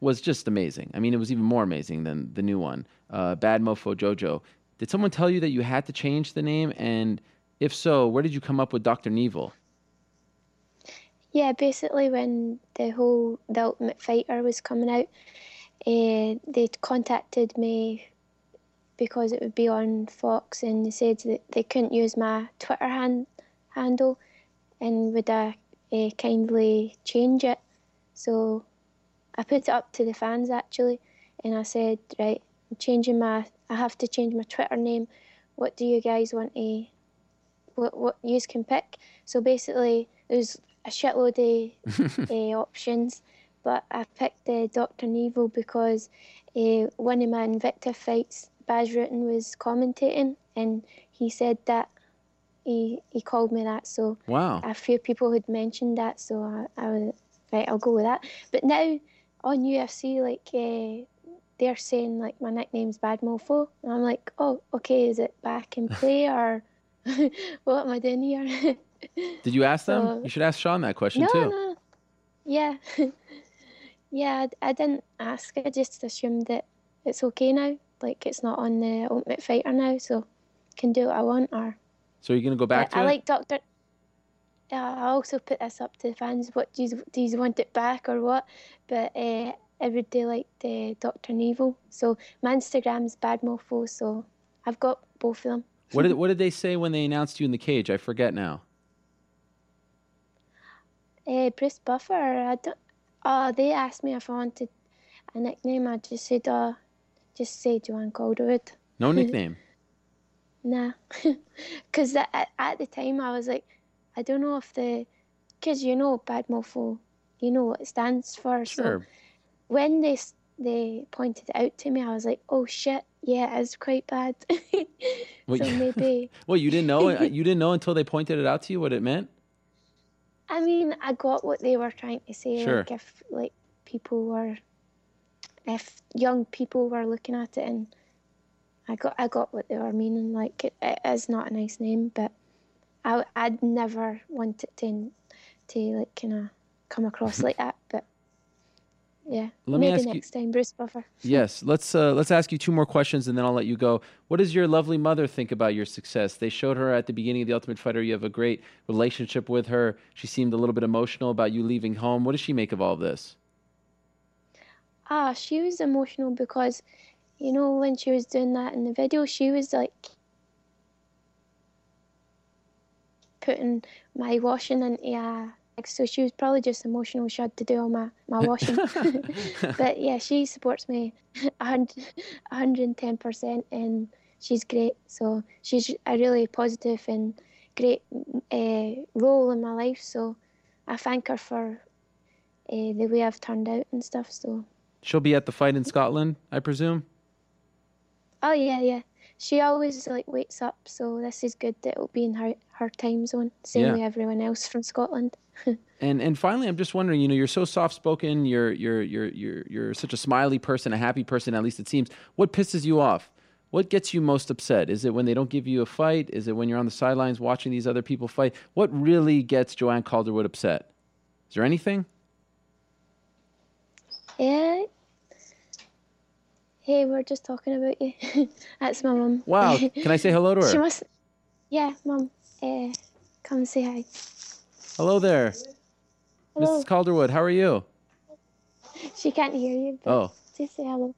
was just amazing. I mean, it was even more amazing than the new one, uh, Bad Mofo Jojo. Did someone tell you that you had to change the name? And if so, where did you come up with Dr. Neville? Yeah, basically when the whole The Ultimate Fighter was coming out, uh, they contacted me because it would be on Fox, and they said that they couldn't use my Twitter hand, handle, and would I uh, kindly change it. So I put it up to the fans actually, and I said, right, I'm changing my, I have to change my Twitter name. What do you guys want to, what what you can pick? So basically, there's a shitload of uh, [laughs] options, but I picked uh, Dr. Nevil because uh, one of my Invicta fights, Baz was commentating, and he said that he he called me that. So wow, a few people had mentioned that, so I, I was right. I'll go with that. But now on UFC, like uh, they're saying like my nickname's Bad Mofo, and I'm like, oh, okay, is it back in [laughs] play or [laughs] what am I doing here? [laughs] Did you ask them? you should ask Sean that question no, too. No, yeah, yeah, I, I didn't ask. I just assumed that it's okay now. Like it's not on the Ultimate Fighter now, so can do what I want. Or so you're gonna go back I, to I it? like Doctor. I also put this up to the fans. What do you, do you want it back or what? But uh, everybody liked uh, Dr. Nevil. So my Instagram's Bad Mofo. So I've got both of them. what did What did they say when they announced you in the cage? I forget now. Uh, Bruce Buffer. I don't. Oh, they asked me if I wanted a nickname. I just said, "Oh, just say Joanne Calderwood." No [laughs] nickname. nah, [laughs] because at, at the time I was like, I don't know if the, because you know, bad mofo, you know what it stands for. Sure. So when they they pointed it out to me, I was like, oh shit, yeah, it's quite bad. [laughs] Well, so you- maybe. Well, you didn't know. You didn't know until they pointed it out to you what it meant. I mean, I got what they were trying to say. Sure. Like if like people were, if young people were looking at it, and I got I got what they were meaning. Like it, it is not a nice name, but I I'd never want it to to like kind of come across like that. But yeah, Let me maybe ask you- next time, Bruce Buffer. [laughs] Yes. Let's uh, let's ask you two more questions, and then I'll let you go. What does your lovely mother think about your success? They showed her at the beginning of the Ultimate Fighter. You have a great relationship with her. She seemed a little bit emotional about you leaving home. What does she make of all of this? Ah, she was emotional because, you know, when she was doing that in the video, she was like putting my washing into a so she was probably just emotional. She had to do all my, my washing. [laughs] but yeah, she supports me [laughs] a hundred and ten percent, and she's great. So she's a really positive and great uh, role in my life. So I thank her for uh, the way I've turned out and stuff. So. She'll be at the fight in Scotland, I presume. Oh yeah, yeah. She always like wakes up, so this is good that it'll be in her her time zone, same Yeah. way everyone else from Scotland. [laughs] And and finally, I'm just wondering. You know, you're so soft spoken. You're you're you're you're you're such a smiley person, a happy person. At least it seems. What pisses you off? What gets you most upset? Is it when they don't give you a fight? Is it when you're on the sidelines watching these other people fight? What really gets Joanne Calderwood upset? Is there anything? Yeah. Hey, we're just talking about you. [laughs] That's my mum. Wow. [laughs] Can I say hello to her? She must. Yeah, mum. Uh, come and say hi. Hello there, Hello. Mrs. Calderwood. How are you? She can't hear you, but Oh, just say hello.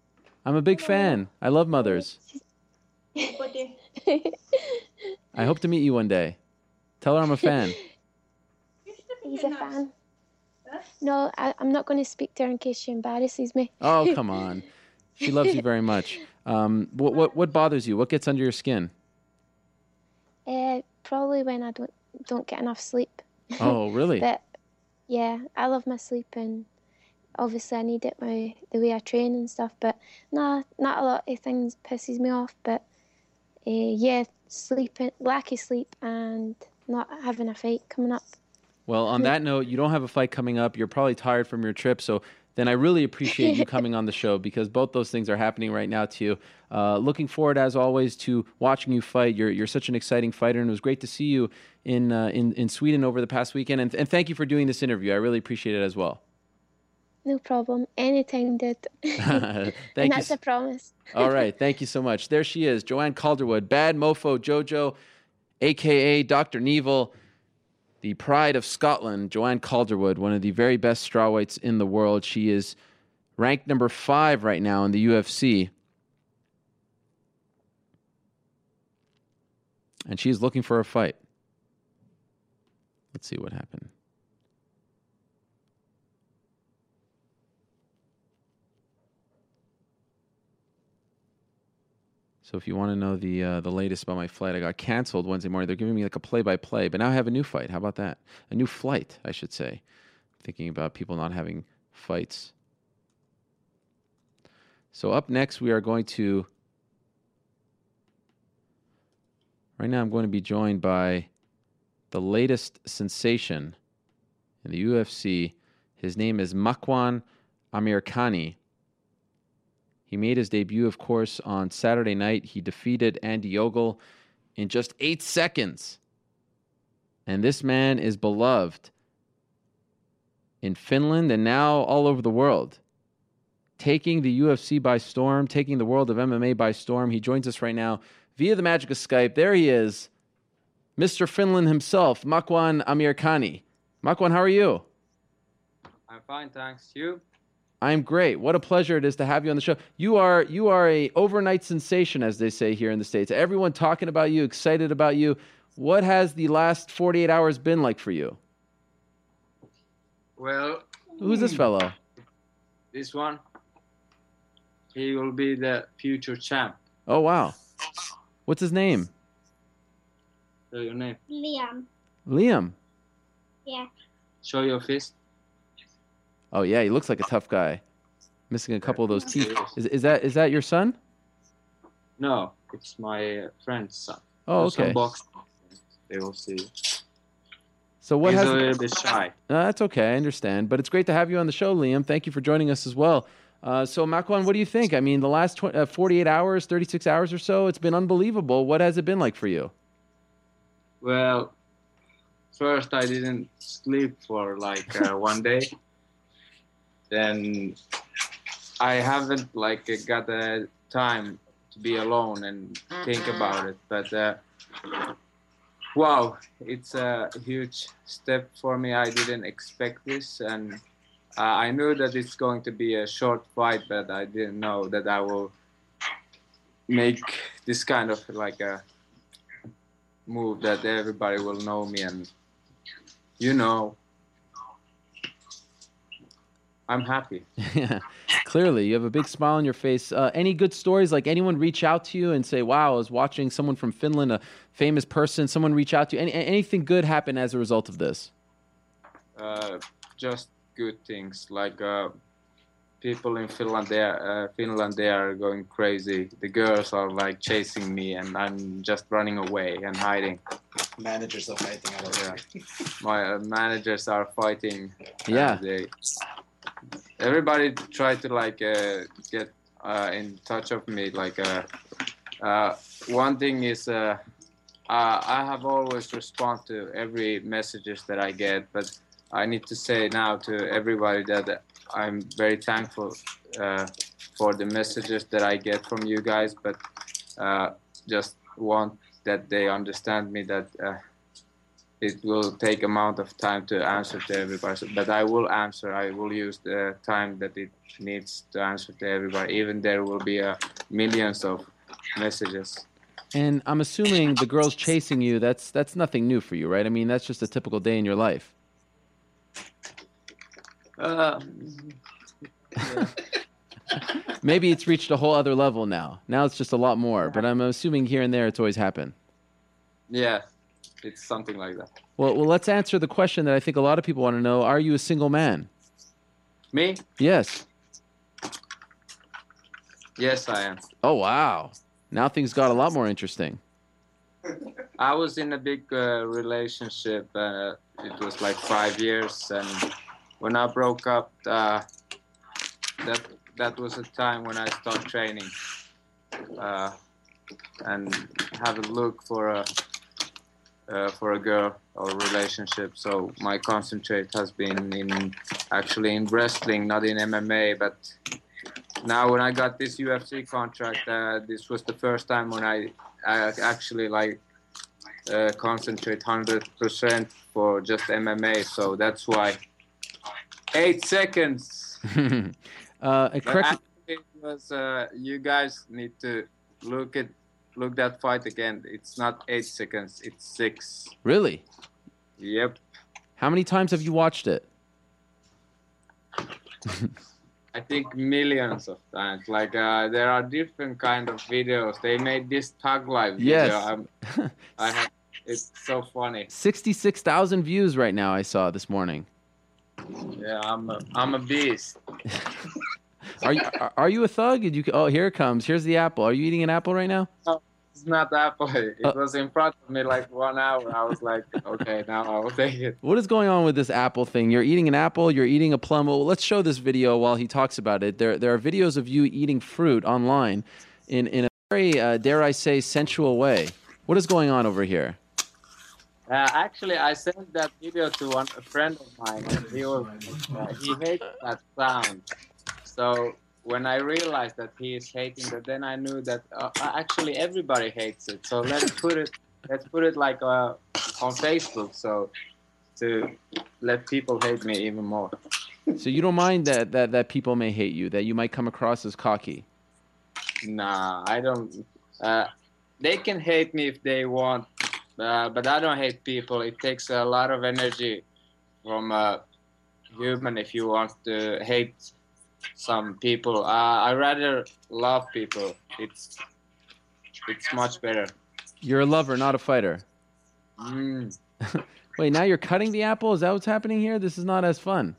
I'm a big fan. I love mothers. [laughs] I hope to meet you one day. Tell her I'm a fan. He's a fan. No, I, I'm not going to speak to her in case she embarrasses me. Oh, [laughs] come on. She loves you very much. Um, what, what, what bothers you? What gets under your skin? Uh, probably when I don't don't get enough sleep. Oh, really? [laughs] But yeah, I love my sleep and obviously I need it my the way I train and stuff. But nah, not a lot of things pisses me off. But uh, yeah, sleeping, lack of sleep, and not having a fight coming up. Well, on that note, you don't have a fight coming up. You're probably tired from your trip. So then I really appreciate you [laughs] coming on the show because both those things are happening right now to you. Uh, looking forward, as always, to watching you fight. You're, you're such an exciting fighter, and it was great to see you in, uh, in, in Sweden over the past weekend. And, and thank you for doing this interview. I really appreciate it as well. No problem. Dude. [laughs] [laughs] and thank you. that's a promise. All right. Thank you so much. There she is, Joanne Calderwood, Bad Mofo Jojo, aka Dr. Neville, the pride of Scotland, Joanne Calderwood, one of the very best strawweights in the world. She is ranked number five right now in the UFC. And she's looking for a fight. Let's see what happened. So if you want to know the uh, the latest about my flight, I got canceled Wednesday morning. They're giving me like a play by play, but now I have a new fight. How about that? A new flight, I should say. Thinking about people not having fights. So up next, we are going to. Right now, I'm going to be joined by the latest sensation in the UFC. His name is Makwan Amirkhani. He made his debut, of course, on Saturday night. He defeated Andy Ogle in just eight seconds. And this man is beloved in Finland and now all over the world. Taking the UFC by storm, taking the world of MMA by storm. He joins us right now via the magic of Skype. There he is, Mr. Finland himself, Makwan Amirkhani. Makwan, how are you? I'm fine, thanks. You? I'm great. What a pleasure it is to have you on the show. You are you are a overnight sensation, as they say here in the states. Everyone talking about you, excited about you. What has the last 48 hours been like for you? Well, Who's this hmm. fellow? this one, he will be the future champ. Oh wow, what's his name? Show your name. Liam. Liam. Yeah. Show your fist. Oh yeah, he looks like a tough guy. Missing a couple of those teeth. Is, is that is that your son? No, it's my friend's son. Oh, okay. They will see. So what He's has? a little bit shy. No, that's okay. I understand. But it's great to have you on the show, Liam. Thank you for joining us as well. Uh, so, Makwan, what do you think? I mean, the last tw- uh, 48 hours, 36 hours or so, it's been unbelievable. What has it been like for you? Well, first I didn't sleep for like uh, one day. Then I haven't like got the time to be alone and think about it. But uh, wow, it's a huge step for me. I didn't expect this, and uh, I knew that it's going to be a short fight, but I didn't know that I will make this kind of like a move that everybody will know me and you know i'm happy Yeah, [laughs] clearly, you have a big smile on your face. Uh, any good stories? Like anyone reach out to you and say, "Wow, I was watching someone from Finland, a famous person." Someone reach out to you. Any, anything good happen as a result of this? uh, just good things like uh, people in finland they are, uh, finland they are going crazy the girls are like chasing me and i'm just running away and hiding Managers are fighting a lot. Yeah. my uh, managers are fighting Yeah. They, everybody try to like uh, get uh, in touch of me. Like uh, uh, one thing is, uh, I have always respond to every messages that I get, but I need to say now to everybody that I'm very thankful for the messages that I get from you guys, but just want that they understand me that. It will take amount of time to answer to everybody but i will answer i will use the time that it needs to answer to everybody even there will be uh, millions of messages And I'm assuming the girls chasing you. That's that's nothing new for you, right? I mean, that's just a typical day in your life. uh, [laughs] Maybe it's reached a whole other level now. Now it's just a lot more. But I'm assuming here and there it's always happened. yeah it's something like that Well, well, let's answer the question that I think a lot of people want to know: Are you a single man? me Yes. yes i am Oh wow! Now things got a lot more interesting. i was in a big uh, relationship uh, it was like five years and when i broke up uh, that that was a time when i started training uh, and have a look for a uh, for a girl or relationship. So my concentrate has been in actually in wrestling, not in MMA. But now when I got this UFC contract, uh, this was the first time when I, I actually like uh, concentrate hundred percent for just MMA. So that's why eight seconds. [laughs] uh, correct. it was uh, you guys need to look at look that fight again. It's not eight seconds. It's six. Really? Yep. How many times have you watched it? [laughs] I think millions of times. Like uh, there are different kind of videos. They made this tag life video. Yes. I'm, [laughs] I have, it's so funny. Sixty-six thousand views right now. I saw this morning. Yeah, I'm a, I'm a beast. [laughs] Are you are, are you a thug? Did you? Oh, here it comes. Here's the apple. Are you eating an apple right now? It's not Apple. It Uh, was in front of me like one hour. I was like, okay, now I will take it. What is going on with this apple thing? You're eating an apple. You're eating a plum. Well, let's show this video while he talks about it. There there are videos of you eating fruit online, in in a very uh, dare I say sensual way. What is going on over here? Uh, actually, I sent that video to one a friend of mine, and he was uh, he hates that sound. So when I realized that he is hating that, then I knew that uh, actually everybody hates it. So let's put it let's put it like uh, on Facebook, so to let people hate me even more. So you don't mind that that that people may hate you, that you might come across as cocky. Nah, I don't. Uh, they can hate me if they want, uh, but I don't hate people. It takes a lot of energy from a human if you want to hate some people. Uh, I rather love people. It's it's much better. You're a lover, not a fighter. Mm. [laughs] Wait, now you're cutting the apple? Is that what's happening here? This is not as fun.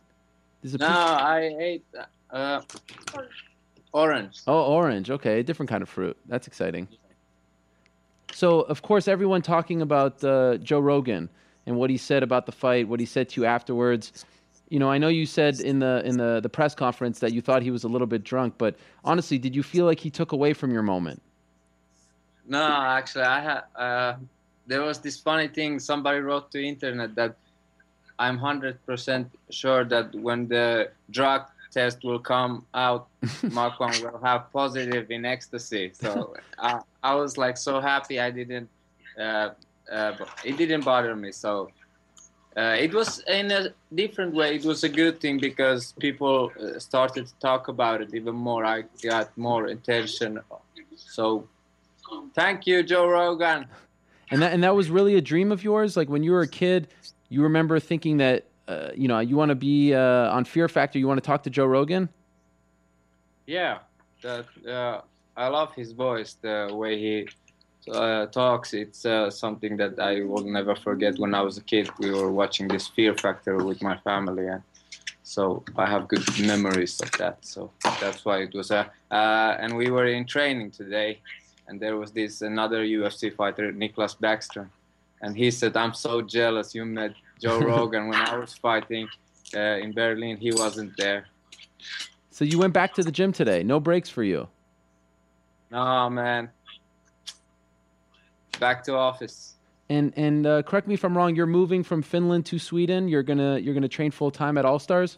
This is No, I hate. Uh, orange. Oh, orange. Okay, a different kind of fruit. That's exciting. So, of course, everyone talking about uh, Joe Rogan and what he said about the fight, what he said to you afterwards. You know, I know you said in the in the the press conference that you thought he was a little bit drunk, but honestly, did you feel like he took away from your moment? No, actually, I had. Uh, there was this funny thing. Somebody wrote to internet that I'm hundred percent sure that when the drug test will come out, [laughs] Makwan will have positive in ecstasy. So I, I was like so happy I didn't. Uh, uh, it didn't bother me. So uh, it was in a different way. It was a good thing because people uh, started to talk about it even more. I got more attention. So thank you, Joe Rogan. And that and that was really a dream of yours. Like when you were a kid, you remember thinking that uh, you know you want to be uh, on Fear Factor. You want to talk to Joe Rogan. Yeah, that uh, I love his voice, the way he uh, talks. It's uh, something that I will never forget. When I was a kid, we were watching this Fear Factor with my family, and so I have good memories of that. So that's why it was a. Uh, and we were in training today, and there was this another UFC fighter, Niklas Backstrom, and he said, "I'm so jealous. You met Joe [laughs] Rogan when I was fighting uh, in Berlin. He wasn't there." So you went back to the gym today. No breaks for you. No man. Back to office. And and uh, correct me if I'm wrong. You're moving from Finland to Sweden. You're gonna you're gonna train full time at All Stars.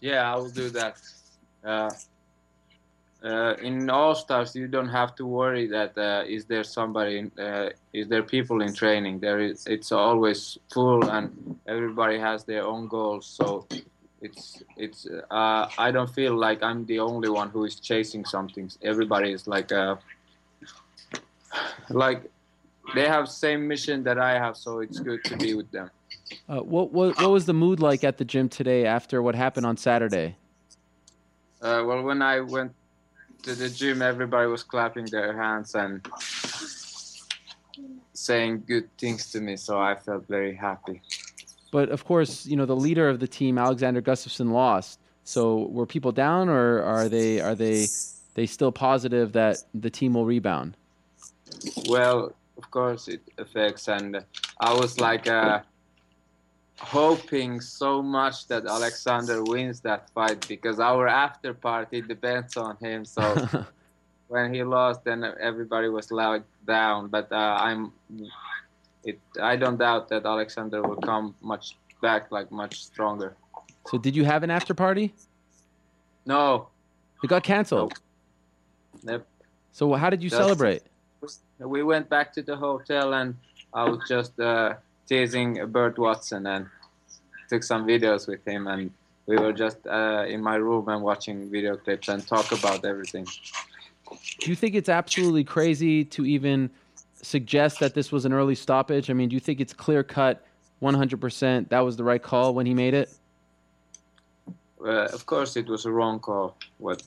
Yeah, I will do that. Uh, uh, in All Stars, you don't have to worry that uh, is there somebody, uh, is there people in training. There is, it's always full, and everybody has their own goals. So it's it's. Uh, I don't feel like I'm the only one who is chasing something. Everybody is like uh, like they have same mission that I have, so it's good to be with them. Uh, what, what what was the mood like at the gym today after what happened on Saturday? Uh, well, when I went to the gym, everybody was clapping their hands and saying good things to me, so I felt very happy. But of course, you know the leader of the team, Alexander Gustafsson, lost. So were people down, or are they are they they still positive that the team will rebound? Well, of course it affects, and I was like uh, hoping so much that Alexander wins that fight because our after party depends on him. So [laughs] when he lost, then everybody was loud down. But uh, I'm, it. I don't doubt that Alexander will come much back, like much stronger. So did you have an after party? No. It got canceled. Nope. So how did you Just- celebrate? We went back to the hotel, and I was just uh, teasing Bert Watson and took some videos with him, and we were just uh, in my room and watching video clips and talk about everything. Do you think it's absolutely crazy to even suggest that this was an early stoppage? I mean, do you think it's clear cut, 100% that was the right call when he made it? Uh, of course, it was a wrong call. What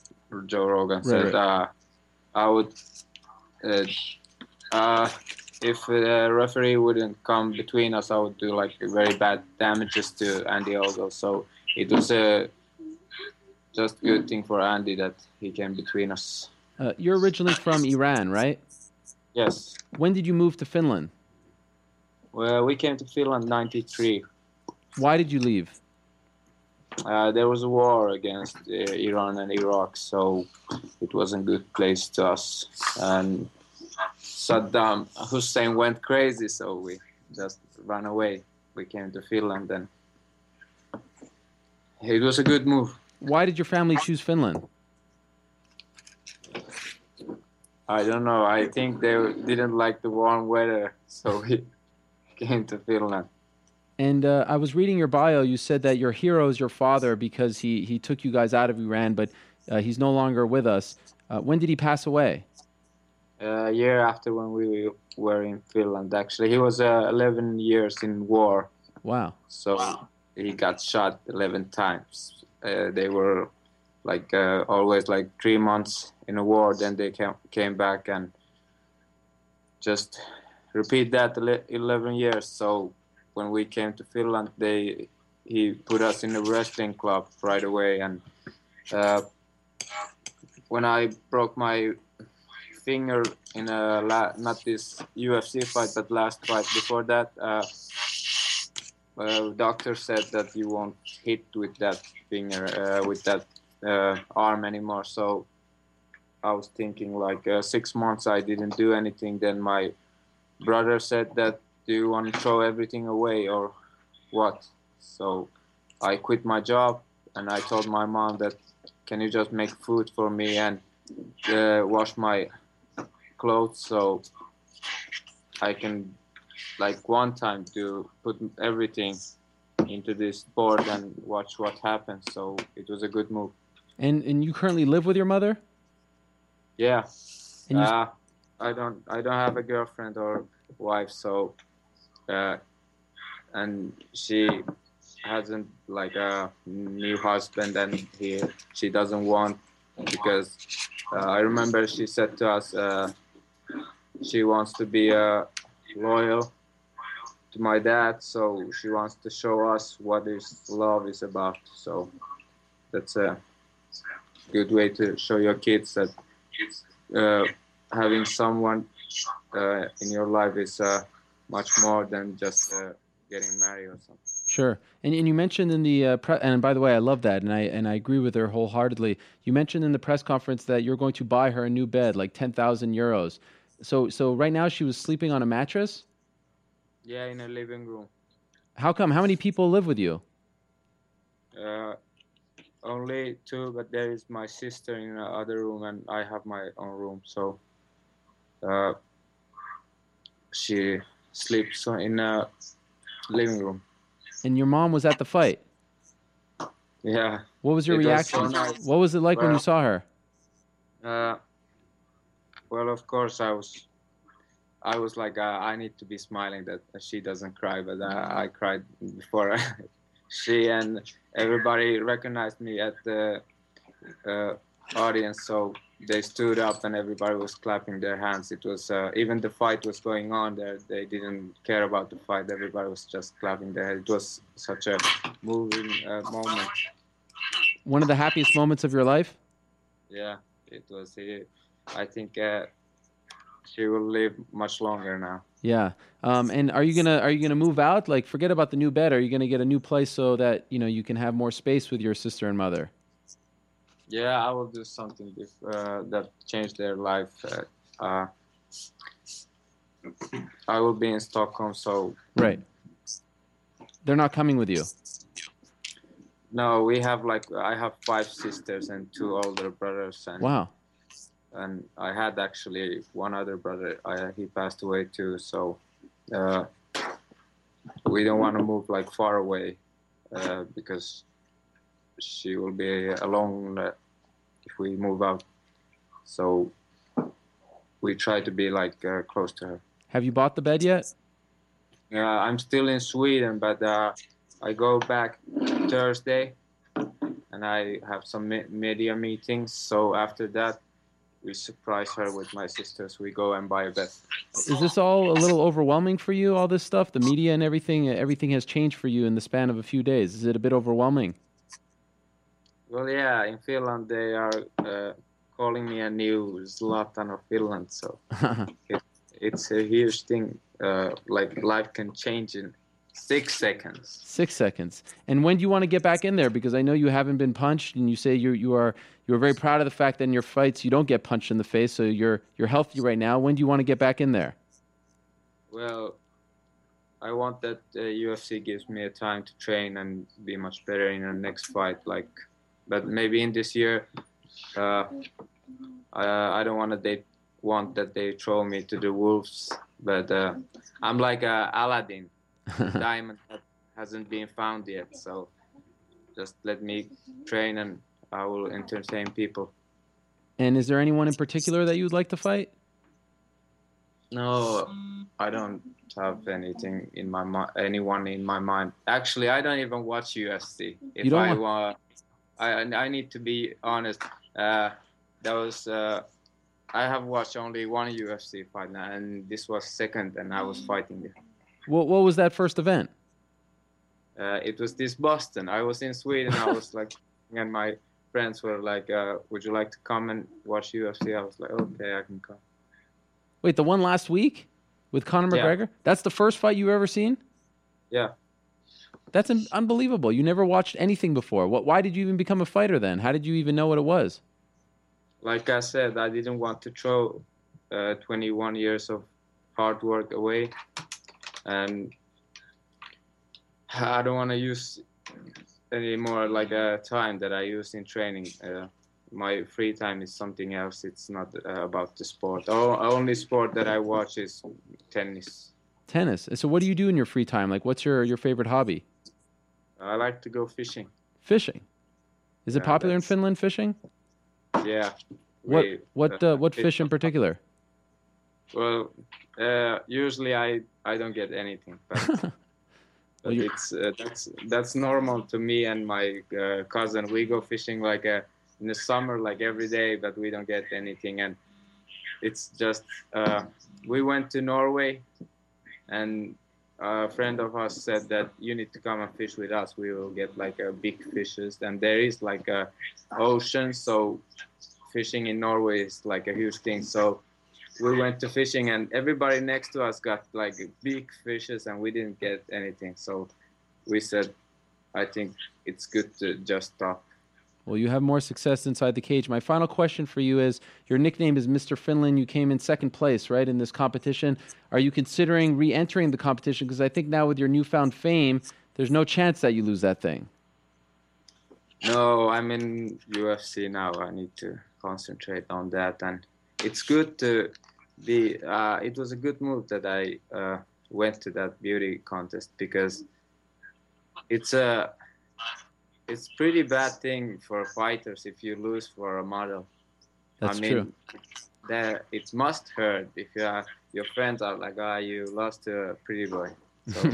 Joe Rogan Right, said. right. Uh, I would, uh, if the referee wouldn't come between us, I would do like very bad damages to Andy Ogle. So it was a just good thing for Andy that he came between us. Uh, you're originally from Iran, right? Yes. When did you move to Finland? Well, we came to Finland '93. Why did you leave? Uh, there was a war against uh, Iran and Iraq, so it wasn't a good place to us. And Saddam Hussein went crazy, so we just ran away. We came to Finland, and it was a good move. Why did your family choose Finland? I don't know. I think they didn't like the warm weather, so [laughs] we came to Finland. And uh, I was reading your bio. You said that your hero is your father because he, he took you guys out of Iran, but uh, he's no longer with us. Uh, when did he pass away? A year after when we were in Finland. Actually, he was uh, 11 years in war, Wow. so he got shot 11 times. Uh, they were like uh, always like three months in a war, then they came came back and just repeat that 11 years. So when we came to Finland, they he put us in a wrestling club right away, and uh, when I broke my finger in a la- not this UFC fight, but last fight before that, uh, doctor said that you won't hit with that finger, uh, with that uh, arm anymore. So I was thinking like uh, six months I didn't do anything. Then my brother said that do you want to throw everything away or what? So I quit my job and I told my mom that can you just make food for me and uh, wash my clothes so I can like one time to put everything into this board and watch what happens. So it was a good move. And and you currently live with your mother? Yeah. And you, Uh, I don't I don't have a girlfriend or wife, so uh, and she hasn't like a new husband, and he she doesn't want because uh, I remember she said to us uh, she wants to be uh, loyal to my dad, so she wants to show us what is love is about. So that's a good way to show your kids that uh, having someone uh, in your life is uh, much more than just uh, getting married or something. Sure. And, and you mentioned in the uh, pre- and by the way, I love that, and I and I agree with her wholeheartedly. You mentioned in the press conference that you're going to buy her a new bed, like ten thousand euros. So so right now she was sleeping on a mattress. Yeah, in a living room. How come? How many people live with you? Uh, only two, but there is my sister in the other room, and I have my own room. So uh, she sleeps in a living room. And your mom was at the fight. Yeah. What was your It was so reaction? nice. What was it like when you saw her? Uh, well, of course, I was, I was like, uh, I need to be smiling that she doesn't cry, but uh, I cried before [laughs] she and everybody recognized me at the uh, audience, so they stood up and everybody was clapping their hands. It was uh, even the fight was going on there. They didn't care about the fight. Everybody was just clapping their hands. It was such a moving uh, moment. One of the happiest moments of your life? Yeah, it was. It, I think uh, she will live much longer now. Yeah. Um, and are you gonna are you gonna move out? Like, forget about the new bed. Are you gonna get a new place so that you know you can have more space with your sister and mother? Yeah, I will do something dif- uh, that change their life. Uh, uh, I will be in Stockholm, so Right. They're not coming with you. no, we have like I have five sisters and two older brothers, and Wow. And I had actually one other brother. I, he passed away too, so uh, we don't want to move like far away uh, because she will be alone uh, if we move out. So we try to be like uh, close to her. Have you bought the bed yet? Yeah, I'm still in Sweden, but uh, I go back Thursday, and I have some media meetings. So after that, we surprise her with my sisters. We go and buy a bed. Is this all a little overwhelming for you? All this stuff, the media and everything. Everything has changed for you in the span of a few days. Is it a bit overwhelming? Well, yeah, in Finland they are uh, calling me a new Zlatan of Finland, so [laughs] it's a huge thing. Uh, like life can change in six seconds. Six seconds. And when do you want to get back in there? Because I know you haven't been punched, and you say you you are you are very proud of the fact that in your fights you don't get punched in the face, so you're you're healthy right now. When do you want to get back in there? Well, I want that uh, UFC gives me a time to train and be much better in the next fight. Like, but maybe in this year, uh, I I don't want that they want that they throw me to the wolves. But uh, I'm like uh, Aladdin, [laughs] diamond hasn't been found yet. So just let me train and I will entertain people. And is there anyone in particular that you would like to fight? No, I don't have anything in my mind. Anyone in my mind. Actually, I don't even watch UFC. If You don't I wa- want, I I need to be honest. Uh, that was uh, I have watched only one UFC fight now, and this was second, and I was fighting it. What what was that first event? Uh, it was this Boston. I was in Sweden. I was like, [laughs] and my friends were like, uh, "Would you like to come and watch UFC?" I was like, "Okay, I can come." Wait, the one last week with Conor Yeah. McGregor? That's the first fight you ever seen? Yeah. That's un- unbelievable. You never watched anything before. What? Why did you even become a fighter then? How did you even know what it was? Like I said, I didn't want to throw uh, 21 years of hard work away, and I don't want to use any more like uh, time that I use in training. Uh, my free time is something else. It's not uh, about the sport. Oh, only sport that I watch is tennis. Tennis. So what do you do in your free time? Like, what's your your favorite hobby? I like to go fishing. Fishing. Is it Yeah, popular in Finland? Fishing. Yeah. What we- what uh, uh, what fish fish in particular? Well, uh, usually I I don't get anything, but, [laughs] but you- it's uh, that's that's normal to me and my uh, cousin. We go fishing like uh, in the summer, like every day, but we don't get anything, and it's just uh, we went to Norway, and a friend of us said that you need to come and fish with us. We will get like uh, big fishes, and there is like a ocean, so fishing in Norway is like a huge thing. So we went to fishing and everybody next to us got like big fishes and we didn't get anything so we said i think it's good to just stop Well, you have more success inside the cage. My final question for you is: Your nickname is Mr. Finland. You came in second place, right, in this competition. Are you considering re-entering the competition? Because I think now with your newfound fame, there's no chance that you lose that thing. no i'm in ufc now i need to concentrate on that and it's good to be uh, it was a good move that i uh, went to that beauty contest because it's a it's pretty bad thing for fighters if you lose for a model That's I mean, true. That it must hurt if you are, your friends are like, ah, you lost to a pretty boy. So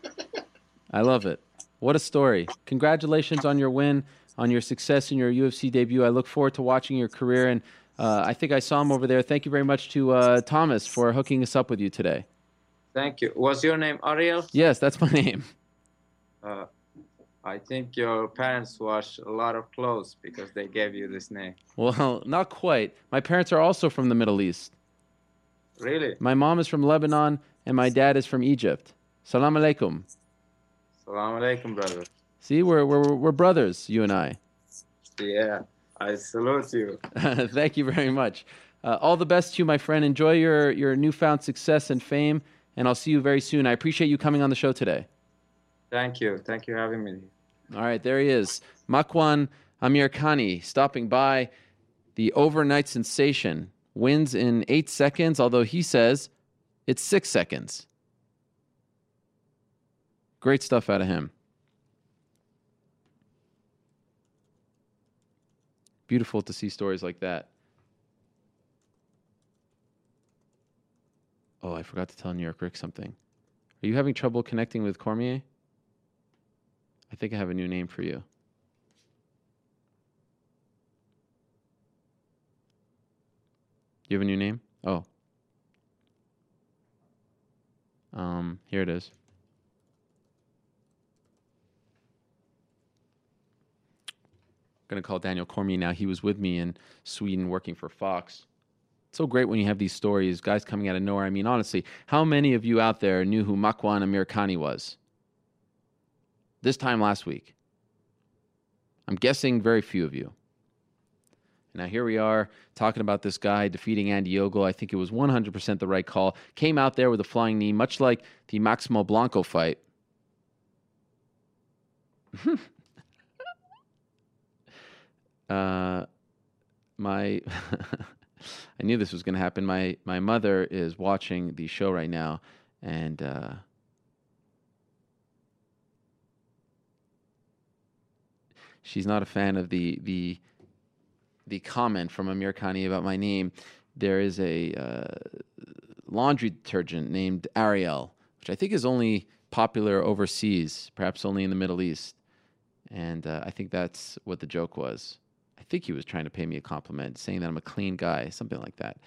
[laughs] I love it. What a story! Congratulations on your win, on your success in your UFC debut. I look forward to watching your career, and uh, I think I saw him over there. Thank you very much to uh, Thomas for hooking us up with you today. thank you. Was your name Ariel? Yes, that's my name. Uh, I think your parents wash a lot of clothes because they gave you this name. Well, [laughs] not quite. My parents are also from the Middle East. Really? My mom is from Lebanon, and my dad is from Egypt. Salam alaikum. Salam alaikum, brother. See, we're, we're, we're brothers, you and I. Yeah, I salute you. [laughs] Thank you very much. Uh, all the best to you, my friend. Enjoy your, your newfound success and fame, and I'll see you very soon. I appreciate you coming on the show today. Thank you. Thank you for having me. All right, there he is. Makwan Amirkhani stopping by. The overnight sensation wins in eight seconds, although he says it's six seconds. Great stuff out of him. Beautiful to see stories like that. Oh, I forgot to tell New York Rick something. Are you having trouble connecting with Cormier? I think I have a new name for you. You have a new name? Oh. Um, here it is. Gonna call Daniel Cormier now. He was with me in Sweden working for Fox. It's so great when you have these stories, guys coming out of nowhere. I mean, honestly, how many of you out there knew who Makwan Amirkhani was? This time last week. I'm guessing very few of you. Now here we are talking about this guy defeating Andy Ogle. I think it was 100% the right call. Came out there with a flying knee, much like the Maximo Blanco fight. [laughs] uh, my, [laughs] I knew this was going to happen. My my mother is watching the show right now, and uh, she's not a fan of the the the comment from Amirkhani about my name. There is a uh, laundry detergent named Ariel, which I think is only popular overseas, perhaps only in the Middle East. And uh, I think that's what the joke was. I think he was trying to pay me a compliment, saying that I'm a clean guy, something like that.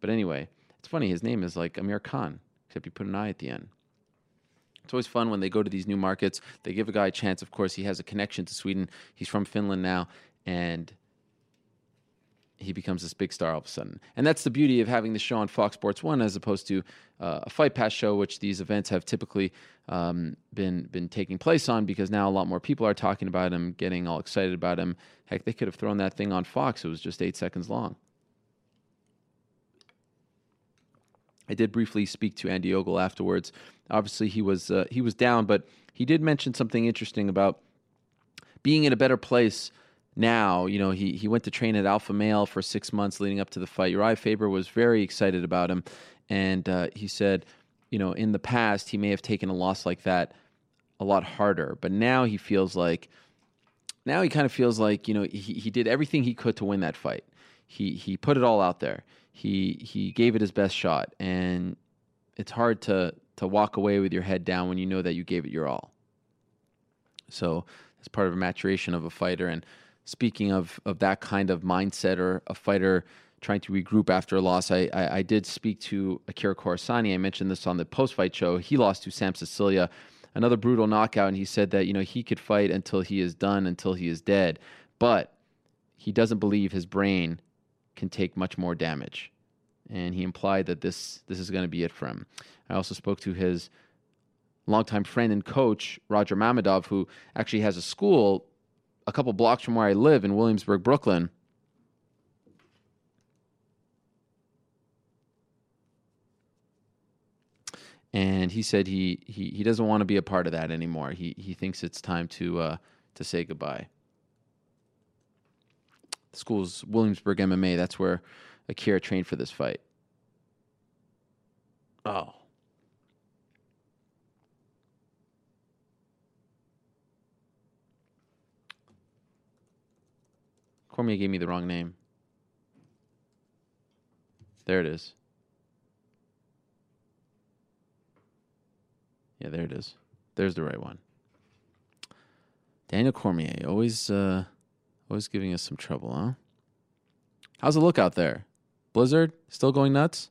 But anyway, it's funny. His name is like Amir Khan, except you put an I at the end. It's always fun when they go to these new markets. They give a guy a chance. Of course, he has a connection to Sweden. He's from Finland now, and he becomes this big star all of a sudden. And that's the beauty of having the show on Fox Sports One as opposed to uh, a Fight Pass show, which these events have typically um, been been taking place on, because now a lot more people are talking about him, getting all excited about him. Heck, they could have thrown that thing on Fox. It was just eight seconds long. I did briefly speak to Andy Ogle afterwards. Obviously, he was uh, he was down, but he did mention something interesting about being in a better place now. You know, he he went to train at Alpha Male for six months leading up to the fight. Uriah Faber was very excited about him, and uh, he said, you know, in the past he may have taken a loss like that a lot harder, but now he feels like now he kind of feels like you know he he did everything he could to win that fight. He he put it all out there. He he gave it his best shot, and it's hard to to walk away with your head down when you know that you gave it your all. So it's part of a maturation of a fighter. And speaking of of that kind of mindset or a fighter trying to regroup after a loss, I I, I did speak to Akira Corassani. I mentioned this on the post fight show. He lost to Sam Sicilia, another brutal knockout, and he said that you know he could fight until he is done, until he is dead, but he doesn't believe his brain can take much more damage. And he implied that this this is going to be it for him. I also spoke to his longtime friend and coach, Roger Mamadov, who actually has a school a couple blocks from where I live in Williamsburg, Brooklyn. And he said he, he, he doesn't want to be a part of that anymore. He, he thinks it's time to, uh, to say goodbye. The school's Williamsburg MMA. That's where Akira trained for this fight. Oh. Cormier gave me the wrong name. There it is. Yeah, there it is. There's the right one. Daniel Cormier, always uh always giving us some trouble, huh? How's the look out there? Blizzard? Still going nuts?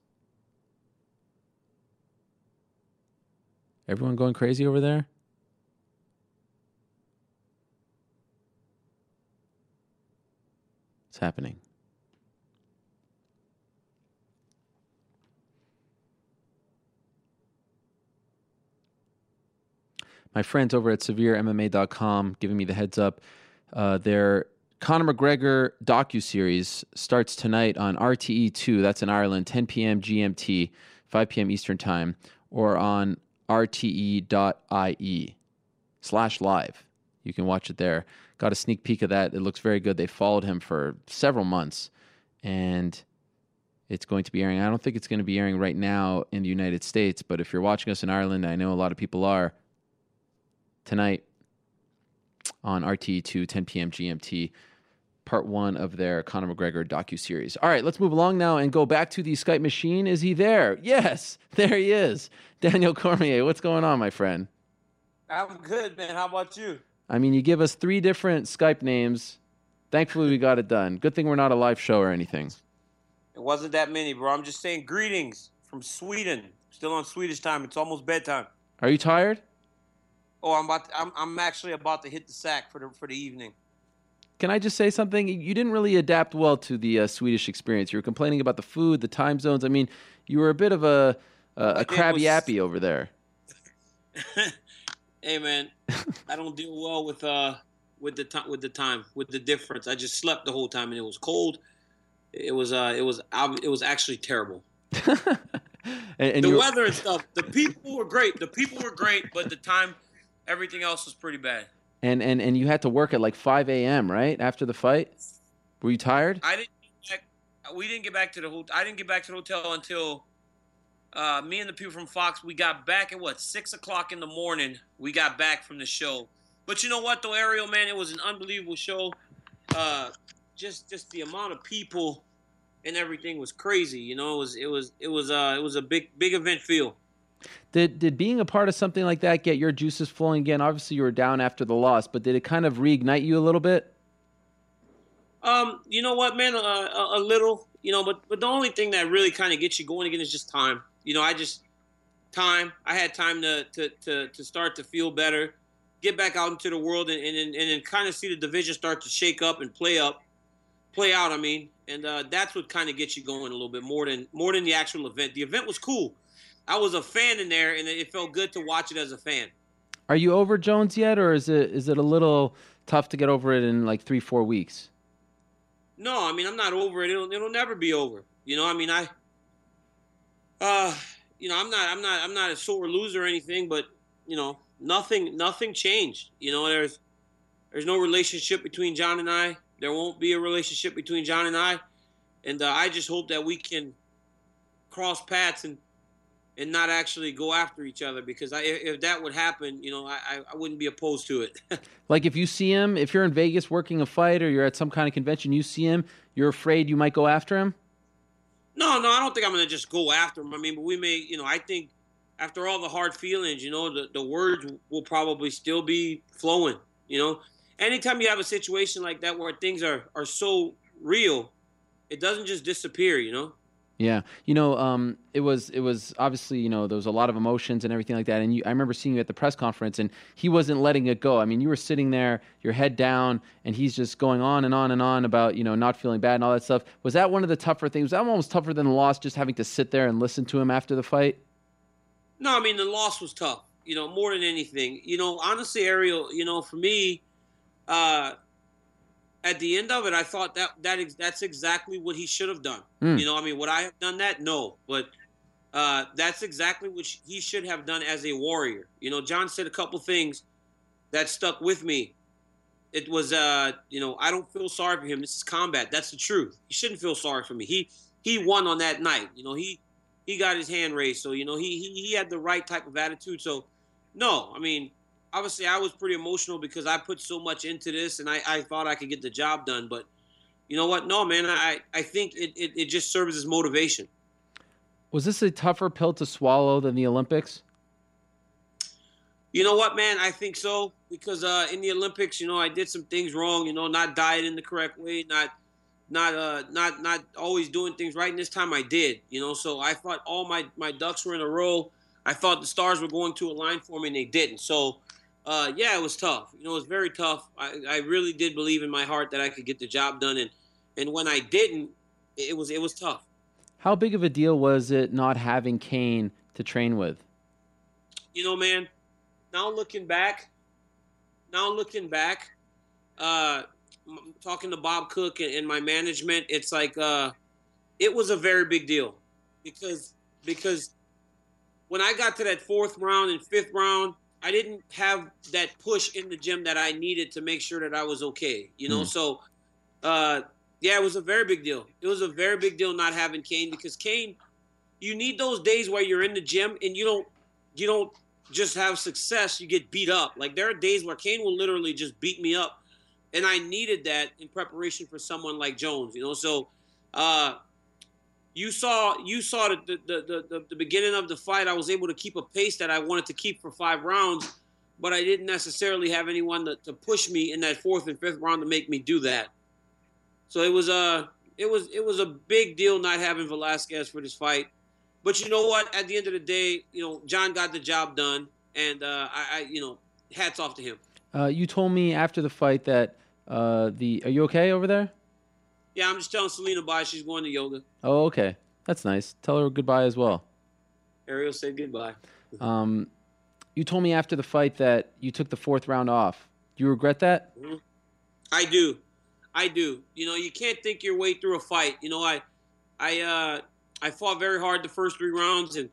Everyone going crazy over there? It's happening. My friends over at severemma.com giving me the heads up. Uh, their Conor McGregor docu series starts tonight on RTE2. That's in Ireland, 10 p.m. GMT, 5 p.m. Eastern Time, or on rte.ie slash live. You can watch it there. Got a sneak peek of that. It looks very good. They followed him for several months, and it's going to be airing. I don't think it's going to be airing right now in the United States, but if you're watching us in Ireland, I know a lot of people are. Tonight on RTE2, 10 p.m. GMT, part one of their Conor McGregor docu series. All right, let's move along now and go back to the Skype machine. Is he there? Yes, [laughs] there he is. Daniel Cormier, what's going on, my friend? I'm good, man. How about you? I mean, you give us three different Skype names. Thankfully, we got it done. Good thing we're not a live show or anything. It wasn't that many, bro. I'm just saying greetings from Sweden. Still on Swedish time. It's almost bedtime. Are you tired? Oh, I'm about. To, I'm. I'm actually about to hit the sack for the for the evening. Can I just say something? You didn't really adapt well to the uh, Swedish experience. You were complaining about the food, the time zones. I mean, you were a bit of a a, a crabby appy over there. [laughs] Hey, man. I don't deal well with uh with the time with the time with the difference. I just slept the whole time and it was cold. It was uh it was it was actually terrible. [laughs] and and the weather and stuff. The people were great. The people were great, but the time, everything else was pretty bad. and, and and you had to work at like 5 a.m. right after the fight. Were you tired? I didn't. Get back, we didn't get back to the hotel. I didn't get back to the hotel until uh, me and the people from Fox. We got back at what six o'clock in the morning. We got back from the show. But you know what, though, Ariel, man, it was an unbelievable show. Uh, just just the amount of people and everything was crazy. You know, it was it was it was uh it was a big big event feel. Did did being a part of something like that get your juices flowing again? Obviously, you were down after the loss, but did it kind of reignite you a little bit? Um, you know what, man? Uh, a, a little, you know, but but the only thing that really kind of gets you going again is just time. You know, I just time. I had time to to to, to start to feel better, get back out into the world, and and and, and kind of see the division start to shake up and play up, play out. I mean, and uh, that's what kind of gets you going a little bit more than more than the actual event. The event was cool. I was a fan in there, and it felt good to watch it as a fan. Are you over Jones yet, or is it is it a little tough to get over it in like three four weeks? No, I mean I'm not over it. It'll it'll never be over. You know, I mean I, uh, you know I'm not I'm not I'm not a sore loser or anything, but you know nothing nothing changed. You know there's there's no relationship between Jon and I. There won't be a relationship between Jon and I, and uh, I just hope that we can cross paths and and not actually go after each other because I, if that would happen, you know, I, I wouldn't be opposed to it. [laughs] like if you see him, if you're in Vegas working a fight or you're at some kind of convention, you see him, you're afraid you might go after him. No, no, I don't think I'm to just go after him. I mean, but we may, you know, I think after all the hard feelings, you know, the, the words will probably still be flowing. You know, anytime you have a situation like that where things are are so real, it doesn't just disappear. You know. Yeah, you know, um, it was it was obviously you know there was a lot of emotions and everything like that. And you, I remember seeing you at the press conference, and he wasn't letting it go. I mean, you were sitting there, your head down, and he's just going on and on and on about you know not feeling bad and all that stuff. Was that one of the tougher things? Was that almost tougher than the loss, just having to sit there and listen to him after the fight? No, I mean the loss was tough. You know, more than anything. You know, honestly, Ariel. You know, for me, uh, at the end of it, I thought that that that's exactly what he should have done. Mm. You know, I mean, would I have done that? No, but uh, that's exactly what he should have done as a warrior. You know, Jon said a couple things that stuck with me. It was, uh, you know, I don't feel sorry for him. This is combat. That's the truth. He shouldn't feel sorry for me. He he won on that night. You know, he he got his hand raised, so you know he he, he had the right type of attitude. So, no, I mean, obviously I was pretty emotional because I put so much into this and I, I thought I could get the job done. But you know what? No, man, I, I think it, it, it just serves as motivation. Was this a tougher pill to swallow than the Olympics? You know what, man? I think so because uh, in the Olympics, you know, I did some things wrong. You know, not dieting the correct way, not not uh not not always doing things right. And this time I did. You know, so I thought all my my ducks were in a row. I thought the stars were going to align for me, and they didn't. So uh, yeah, it was tough. You know, it was very tough. I, I really did believe in my heart that I could get the job done, and and when I didn't, it was it was tough. How big of a deal was it not having Cain to train with? You know, man. Now looking back, now looking back, uh, talking to Bob Cook and, and my management, it's like uh, it was a very big deal because because when I got to that fourth round and fifth round, I didn't have that push in the gym that I needed to make sure that I was okay. You know, mm. so uh, yeah, it was a very big deal. It was a very big deal not having Cain because Cain, you need those days where you're in the gym and you don't you don't just have success. You get beat up. Like there are days where Cain will literally just beat me up, and I needed that in preparation for someone like Jones. You know, so. Uh, you saw you saw the the, the, the, the beginning of the fight. I was able to keep a pace that I wanted to keep for five rounds, but I didn't necessarily have anyone to, to push me in that fourth and fifth round to make me do that. So it was a it was it was a big deal not having Velasquez for this fight. But you know what? At the end of the day, you know Jon got the job done, and uh, I, I you know hats off to him. Uh, you told me after the fight that uh, the are you okay over there? Yeah, I'm just telling Selena bye. She's going to yoga. Oh, okay. That's nice. Tell her goodbye as well. Ariel said goodbye. [laughs] Um, you told me after the fight that you took the fourth round off. Do you regret that? Mm-hmm. I do. I do. You know, you can't think your way through a fight. You know, I, I, uh, I fought very hard the first three rounds, and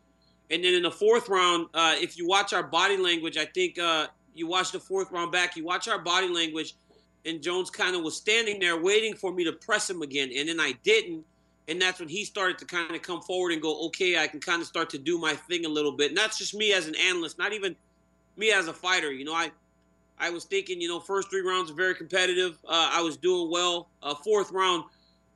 and then in the fourth round, uh, if you watch our body language, I think uh, you watch the fourth round back. You watch our body language and Jones kind of was standing there waiting for me to press him again, and then I didn't, and that's when he started to kind of come forward and go, okay, I can kind of start to do my thing a little bit. And that's just me as an analyst, not even me as a fighter. You know, I I was thinking, you know, first three rounds are very competitive. Uh, I was doing well. Uh, fourth round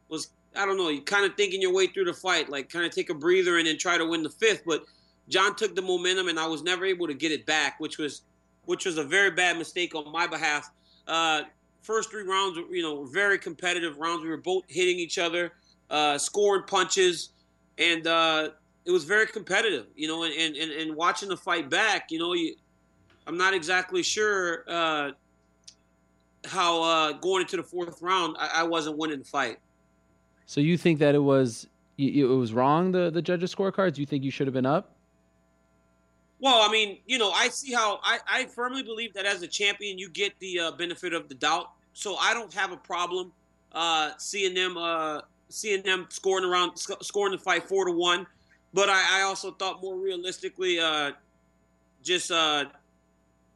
was I don't know, you kind of thinking your way through the fight, like kind of take a breather and then try to win the fifth. But Jon took the momentum, and I was never able to get it back, which was which was a very bad mistake on my behalf. Uh, first three rounds, you know, were very competitive rounds. We were both hitting each other, uh, scoring punches, and uh, it was very competitive, you know, and, and, and watching the fight back, you know, you, I'm not exactly sure uh, how uh, going into the fourth round, I, I, wasn't winning the fight. So you think that it was it was wrong the the judges' scorecards? You think you should have been up? Well, I mean, you know, I see how I, I firmly believe that as a champion, you get the uh, benefit of the doubt. So I don't have a problem uh, seeing them uh, seeing them scoring around scoring the fight four to one. But I, I also thought more realistically, uh, just uh,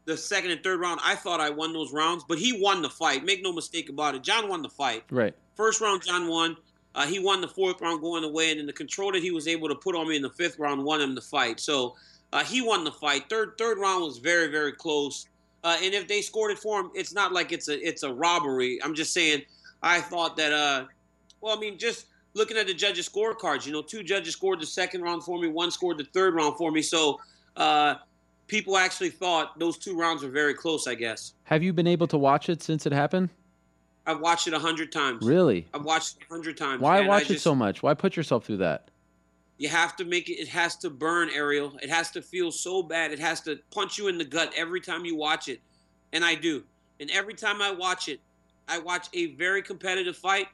the second and third round, I thought I won those rounds, but he won the fight. Make no mistake about it. Jon won the fight. Right. First round, Jon won. Uh, he won the fourth round going away, and then the control that he was able to put on me in the fifth round won him the fight. So uh, he won the fight. Third third round was very very close. Uh, and if they scored it for him, it's not like it's a it's a robbery. I'm just saying. I thought that. Uh, well, I mean, just looking at the judges' scorecards, you know, two judges scored the second round for me, one scored the third round for me. So uh, people actually thought those two rounds were very close, I guess. Have you been able to watch it since it happened? I've watched it a hundred times. Really? I've watched it a hundred times. Why watch just, it so much? Why put yourself through that? You have to make it. It has to burn, Ariel. It has to feel so bad. It has to punch you in the gut every time you watch it, and I do. And every time I watch it, I watch a very competitive fight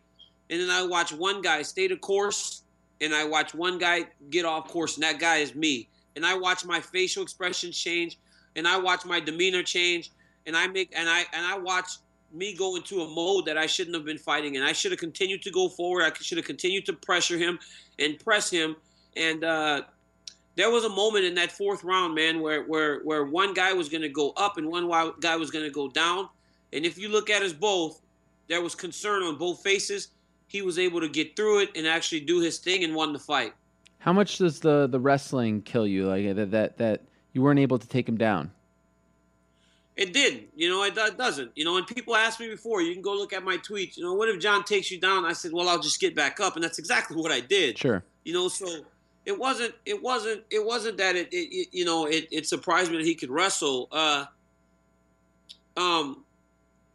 and then I watch one guy stay the course, and I watch one guy get off course, and that guy is me. And I watch my facial expressions change, and I watch my demeanor change, and I make and I and I watch me go into a mode that I shouldn't have been fighting, and I should have continued to go forward. I should have continued to pressure him and press him. And uh, there was a moment in that fourth round, man, where where where one guy was going to go up and one guy was going to go down. And if you look at us both, there was concern on both faces he was able to get through it and actually do his thing and won the fight. How much does the the wrestling kill you? Like that that that you weren't able to take him down. It did, you know. It, it doesn't, you know. And people asked me before. You can go look at my tweets. You know, what if Jon takes you down? I said, well, I'll just get back up, and that's exactly [laughs] what I did. Sure. You know, so it wasn't, it wasn't, it wasn't that it, it, it you know, it, it surprised me that he could wrestle. Uh, um,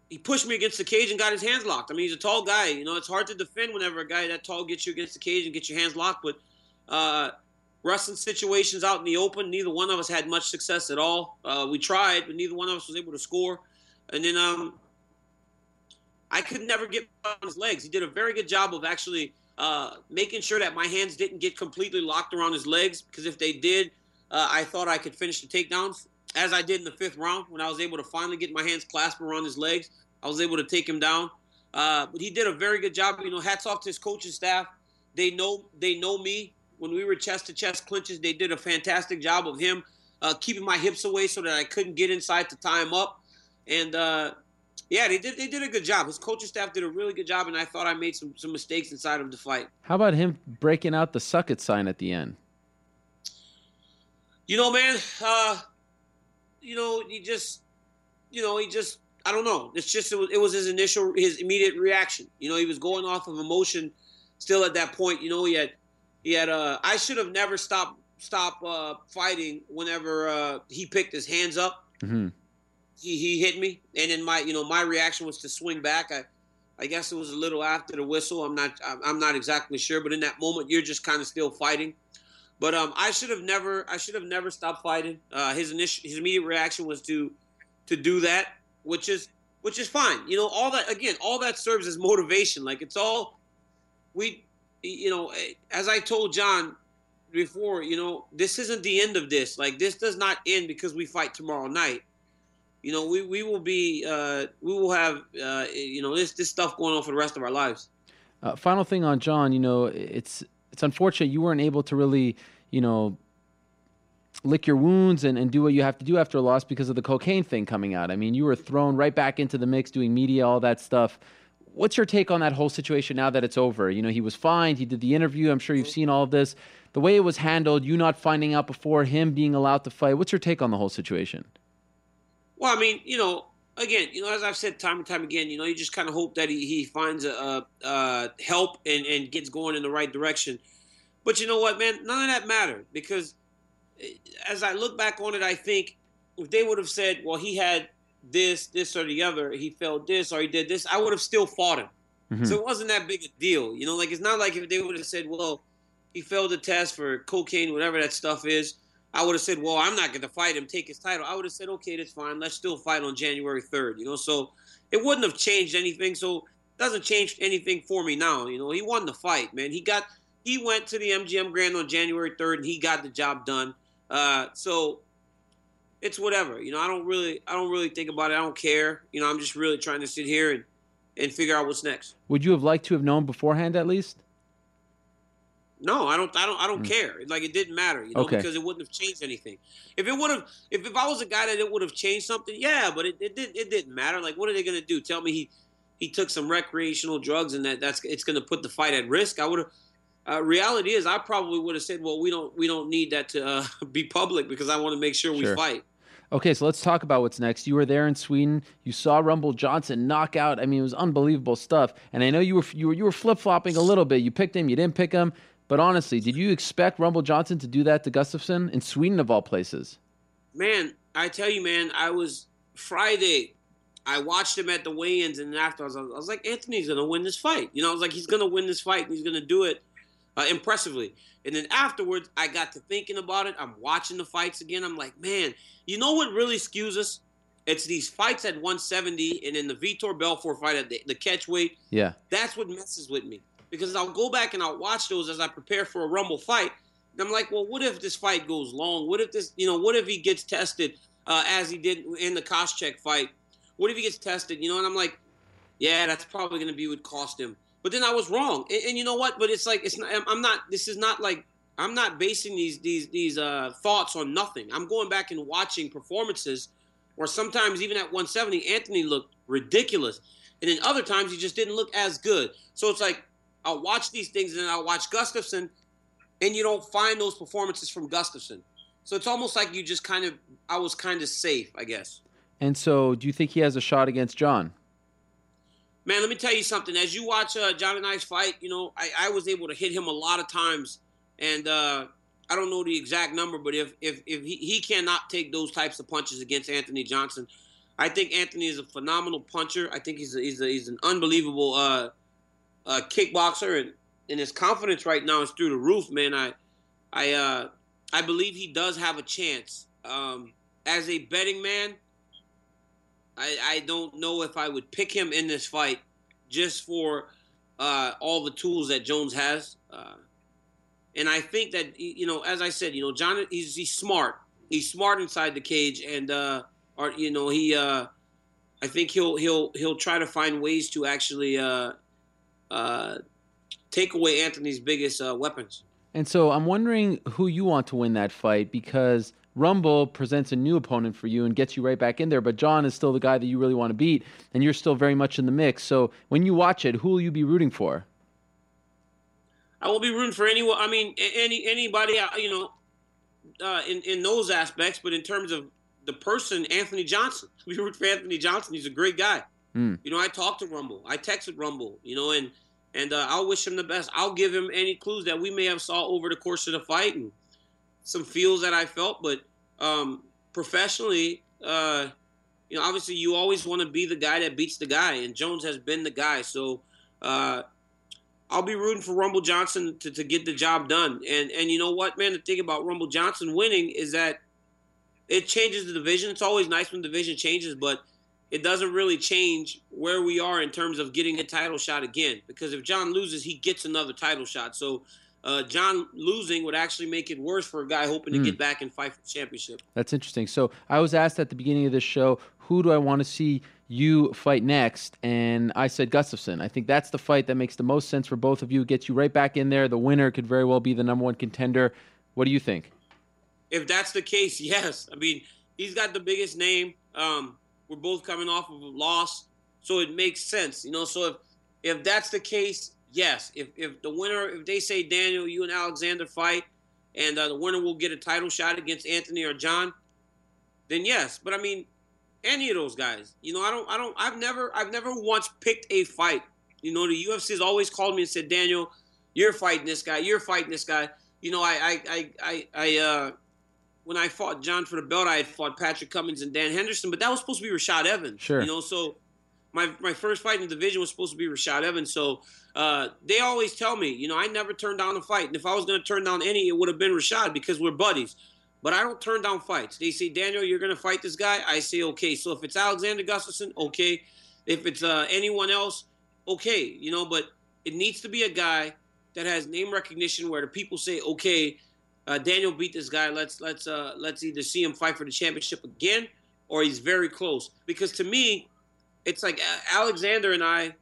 he pushed me against the cage and got his hands locked. I mean, he's a tall guy. You know, it's hard to defend whenever a guy that tall gets you against the cage and gets your hands locked. But uh, wrestling situations out in the open, neither one of us had much success at all. Uh, we tried, but neither one of us was able to score. And then um, I could never get on his legs. He did a very good job of actually uh, making sure that my hands didn't get completely locked around his legs because if they did, uh, I thought I could finish the takedowns as I did in the fifth round when I was able to finally get my hands clasped around his legs. I was able to take him down. Uh, but he did a very good job. You know, hats off to his coaching staff. They know they know me. When we were chest to chest clinches, they did a fantastic job of him uh, keeping my hips away so that I couldn't get inside to tie him up. And uh, yeah, they did they did a good job. His coaching staff did a really good job, and I thought I made some some mistakes inside of the fight. How about him breaking out the suck it sign at the end? You know, man, uh, you know, he just, you know, he just, I don't know. It's just, it was, it was his initial, his immediate reaction. You know, he was going off of emotion still at that point. You know, he had, he had, uh, I should have never stopped, stop uh, fighting whenever uh, he picked his hands up. Mm-hmm. He, he hit me. And then my, you know, my reaction was to swing back. I, I guess it was a little after the whistle. I'm not, I'm not exactly sure, but in that moment, you're just kind of still fighting. But um, I should have never, I should have never stopped fighting. Uh, his initial, his immediate reaction was to, to do that, which is, which is fine. You know, all that again, all that serves as motivation. Like it's all, we, you know, as I told Jon before, you know, this isn't the end of this. Like this does not end because we fight tomorrow night. You know, we, we will be, uh, we will have, uh, you know, this this stuff going on for the rest of our lives. Uh, final thing on Jon, you know, it's it's unfortunate you weren't able to really, you know, lick your wounds and, and do what you have to do after a loss because of the cocaine thing coming out. I mean, you were thrown right back into the mix doing media, all that stuff. What's your take on that whole situation now that it's over? You know, he was fined, he did the interview. I'm sure you've seen all of this. The way it was handled, you not finding out before him being allowed to fight. What's your take on the whole situation? Well, I mean, you know, again, you know, as I've said time and time again, you know, you just kind of hope that he, he finds a, a, a help and, and gets going in the right direction. But you know what, man? None of that mattered because eh, as I look back on it, I think if they would have said, well, he had this, this, or the other, he failed this, or he did this, I would have still fought him. Mm-hmm. So it wasn't that big a deal. You know, like it's not like if they would have said, well, he failed the test for cocaine, whatever that stuff is, I would have said, well, I'm not going to fight him, take his title. I would have said, okay, that's fine. Let's still fight on January 3rd. You know, so it wouldn't have changed anything. So it doesn't change anything for me now. You know, he won the fight, man. He got he went to the MGM Grand on January 3rd and he got the job done. Uh, so it's whatever. You know, I don't really I don't really think about it. I don't care. You know, I'm just really trying to sit here and and figure out what's next. Would you have liked to have known beforehand at least? No, I don't. I don't. I don't mm. care. Like it didn't matter, you know, okay. because it wouldn't have changed anything. If it would have, if, if I was a guy that it would have changed something, yeah, but it, it did. It didn't matter. Like, what are they going to do? Tell me he he took some recreational drugs and that that's it's going to put the fight at risk. I would have. Uh, reality is, I probably would have said, "Well, we don't we don't need that to uh, [laughs] be public because I want to make sure, sure we fight." Okay, so let's talk about what's next. You were there in Sweden. You saw Rumble Johnson knock out. I mean, it was unbelievable stuff. And I know you were you were you were flip flopping a little bit. You picked him, you didn't pick him. But honestly, did you expect Rumble Johnson to do that to Gustafsson in Sweden of all places? Man, I tell you, man, I was Friday. I watched him at the weigh-ins, and after I was, I was like, Anthony's gonna win this fight. You know, I was like, he's gonna win this fight, and he's gonna do it uh, impressively. And then afterwards, I got to thinking about it. I'm watching the fights again. I'm like, man, you know what really skews us? It's these fights at 170, and then the Vitor Belfort fight at the, the catch weight. Yeah, that's what messes with me because I'll go back and I'll watch those as I prepare for a Rumble fight. And I'm like, well, what if this fight goes long? What if this, you know, what if he gets tested uh, as he did in the Koscheck fight? What if he gets tested? You know, and I'm like, yeah, that's probably going to be what cost him. But then I was wrong, and, and, you know what? But it's like it's not. I'm not. This is not like I'm not basing these these these uh, thoughts on nothing. I'm going back and watching performances, or sometimes even at 170, Anthony looked ridiculous, and then other times he just didn't look as good. So it's like I'll watch these things and then I'll watch Gustafsson, and you don't find those performances from Gustafsson. So it's almost like you just kind of, I was kind of safe, I guess. And so, do you think he has a shot against Jon? Man, let me tell you something. As you watch uh, Jon and I's fight, you know, I, I, was able to hit him a lot of times, and uh, I don't know the exact number, but if if, if he, he cannot take those types of punches against Anthony Johnson, I think Anthony is a phenomenal puncher. I think he's a, he's, a, he's an unbelievable uh, uh, kickboxer, and, and his confidence right now is through the roof, man. I I uh, I believe he does have a chance. Um, as a betting man, I, I don't know if I would pick him in this fight just for uh, all the tools that Jones has. Uh, and I think that you know, as I said, you know, Jon he's he's smart. He's smart inside the cage, and uh, or you know, he uh, I think he'll he'll he'll try to find ways to actually uh, uh, take away Anthony's biggest uh, weapons. And so I'm wondering who you want to win that fight because Rumble presents a new opponent for you and gets you right back in there, but Jon is still the guy that you really want to beat, and you're still very much in the mix. So when you watch it, who will you be rooting for? I will be rooting for anyone. I mean, any anybody. Uh, you know, uh, in in those aspects, but in terms of the person, Anthony Johnson. [laughs] We root for Anthony Johnson. He's a great guy. Mm. You know, I talked to Rumble. I texted Rumble. You know, and and uh, I'll wish him the best. I'll give him any clues that we may have saw over the course of the fight and some feels that I felt. But um, professionally, uh, you know, obviously you always want to be the guy that beats the guy, and Jones has been the guy. So uh, I'll be rooting for Rumble Johnson to, to get the job done. And and you know what, man, the thing about Rumble Johnson winning is that it changes the division. It's always nice when division changes, but – it doesn't really change where we are in terms of getting a title shot again. Because if Jon loses, he gets another title shot. So uh, Jon losing would actually make it worse for a guy hoping to mm. get back and fight for the championship. That's interesting. So I was asked at the beginning of this show, who do I want to see you fight next? And I said Gustafsson. I think that's the fight that makes the most sense for both of you. Gets you right back in there. The winner could very well be the number one contender. What do you think? If that's the case, [laughs] yes. I mean, he's got the biggest name. Um, we're both coming off of a loss, so it makes sense, you know. So if if that's the case, yes. If if the winner, if they say Daniel, you and Alexander fight, and uh, the winner will get a title shot against Anthony or Jon, then yes. But I mean, any of those guys, you know, I don't, I don't, I've never, I've never once picked a fight. You know, the UFC has always called me and said, Daniel, you're fighting this guy, you're fighting this guy. You know, I, I, I, I, I uh, when I fought Jon for the belt, I had fought Patrick Cummins and Dan Henderson, but that was supposed to be Rashad Evans. Sure. You know, so my my first fight in the division was supposed to be Rashad Evans. So uh, they always tell me, you know, I never turned down a fight. And if I was going to turn down any, it would have been Rashad because we're buddies. But I don't turn down fights. They say, Daniel, you're going to fight this guy. I say, okay. So if it's Alexander Gustafsson, okay. If it's uh, anyone else, okay. You know, but it needs to be a guy that has name recognition where the people say, okay, uh, Daniel beat this guy. Let's let's uh, let's either see him fight for the championship again or he's very close. Because to me, it's like Alexander and I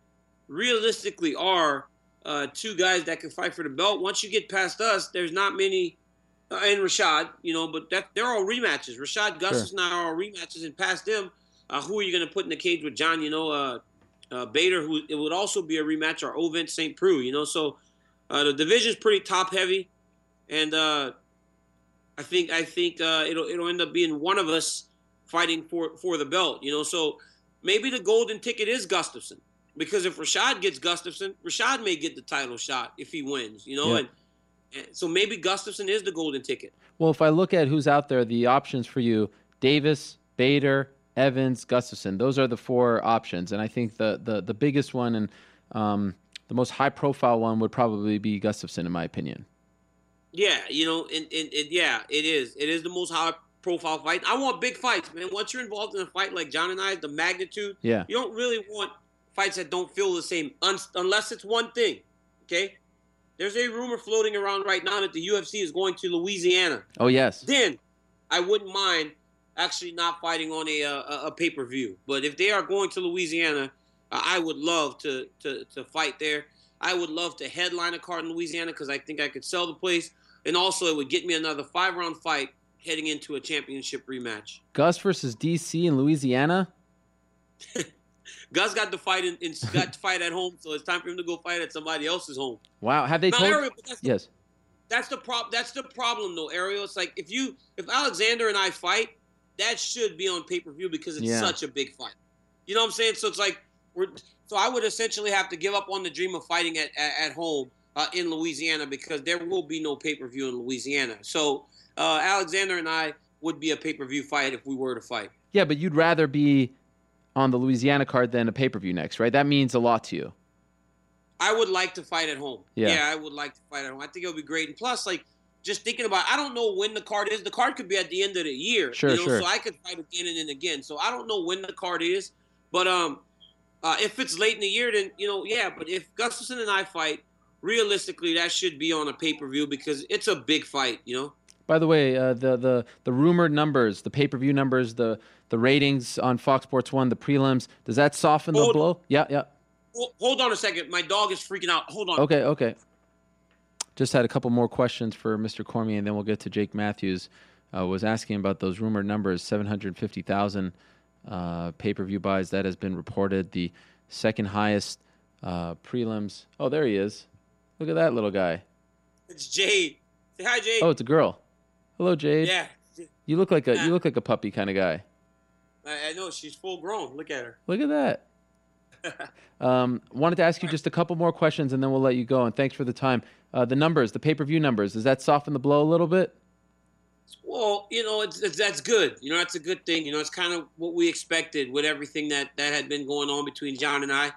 realistically are uh, two guys that can fight for the belt. Once you get past us, there's not many. Uh, and Rashad, you know, but that they're all rematches. Rashad Gus Sure. and I are all rematches, and past them, uh, who are you going to put in the cage with Jon? You know, uh, uh, Bader, who it would also be a rematch, or Ovince St. Preux. You know, so uh, the division's pretty top heavy, and uh, I think I think uh, it'll it'll end up being one of us fighting for for the belt. You know, so maybe the golden ticket is Gustafsson because if Rashad gets Gustafsson, Rashad may get the title shot if he wins. You know, Yeah. and, and so maybe Gustafsson is the golden ticket. Well, if I look at who's out there, the options for you: Davis, Bader, Evans, Gustafsson. Those are the four options, and I think the the, the biggest one and um, the most high profile one would probably be Gustafsson, in my opinion. Yeah, you know, and, and, and yeah, it is. It is the most high profile fight. I want big fights, man. Once you're involved in a fight like Jon and I, the magnitude, Yeah. you don't really want fights that don't feel the same un- unless it's one thing. Okay? There's a rumor floating around right now that the UFC is going to Louisiana. Oh yes. Then I wouldn't mind actually not fighting on a a, a pay per view. But if they are going to Louisiana, I would love to, to to fight there. I would love to headline a card in Louisiana because I think I could sell the place, and also it would get me another five round fight heading into a championship rematch. Gus versus DC in Louisiana. [laughs] Gus got to fight in, in got to fight at home, so it's time for him to go fight at somebody else's home. Wow. Have they Now, told? Ariel, that's the- yes. That's the prob. That's the problem, though, Ariel. It's like if you, if Alexander and I fight, that should be on pay per view because it's Yeah. such a big fight. You know what I'm saying? So it's like we're. So I would essentially have to give up on the dream of fighting at at, at home uh, in Louisiana because there will be no pay per view in Louisiana. So uh, Alexander and I would be a pay per view fight if we were to fight. Yeah, but you'd rather be on the Louisiana card than a pay per view next, right? That means a lot to you. I would like to fight at home. Yeah. yeah, I would like to fight at home. I think it would be great. And plus, like, just thinking about, I don't know when the card is. The card could be at the end of the year. Sure, you know, sure. So I could fight again and then again. So I don't know when the card is, but um, uh, if it's late in the year, then you know, yeah. But if Gustafsson and I fight, realistically, that should be on a pay per view because it's a big fight. You know. By the way, uh, the the the rumored numbers, the pay per view numbers, the the ratings on Fox Sports One, the prelims, does that soften the Hold- blow? Yeah, yeah. Hold, hold on a second. My dog is freaking out. Hold on. Okay, okay. Just had a couple more questions for Mr. Cormier, and then we'll get to Jake Matthews. Uh, was asking about those rumored numbers: seven hundred fifty thousand uh, pay-per-view buys. That has been reported. The second highest uh, prelims. Oh, there he is. Look at that little guy. It's Jade. Say hi, Jade. Oh, it's a girl. Hello, Jade. yeah. You look like a you look like a puppy kind of guy. I, I know she's full grown. Look at her. Look at that. [laughs] Um, wanted to ask you just a couple more questions, and then we'll let you go. And thanks for the time. Uh, the numbers, the pay-per-view numbers, does that soften the blow a little bit? Well, you know, it's, it's that's good. You know, that's a good thing. You know, it's kind of what we expected with everything that that had been going on between Jon and I.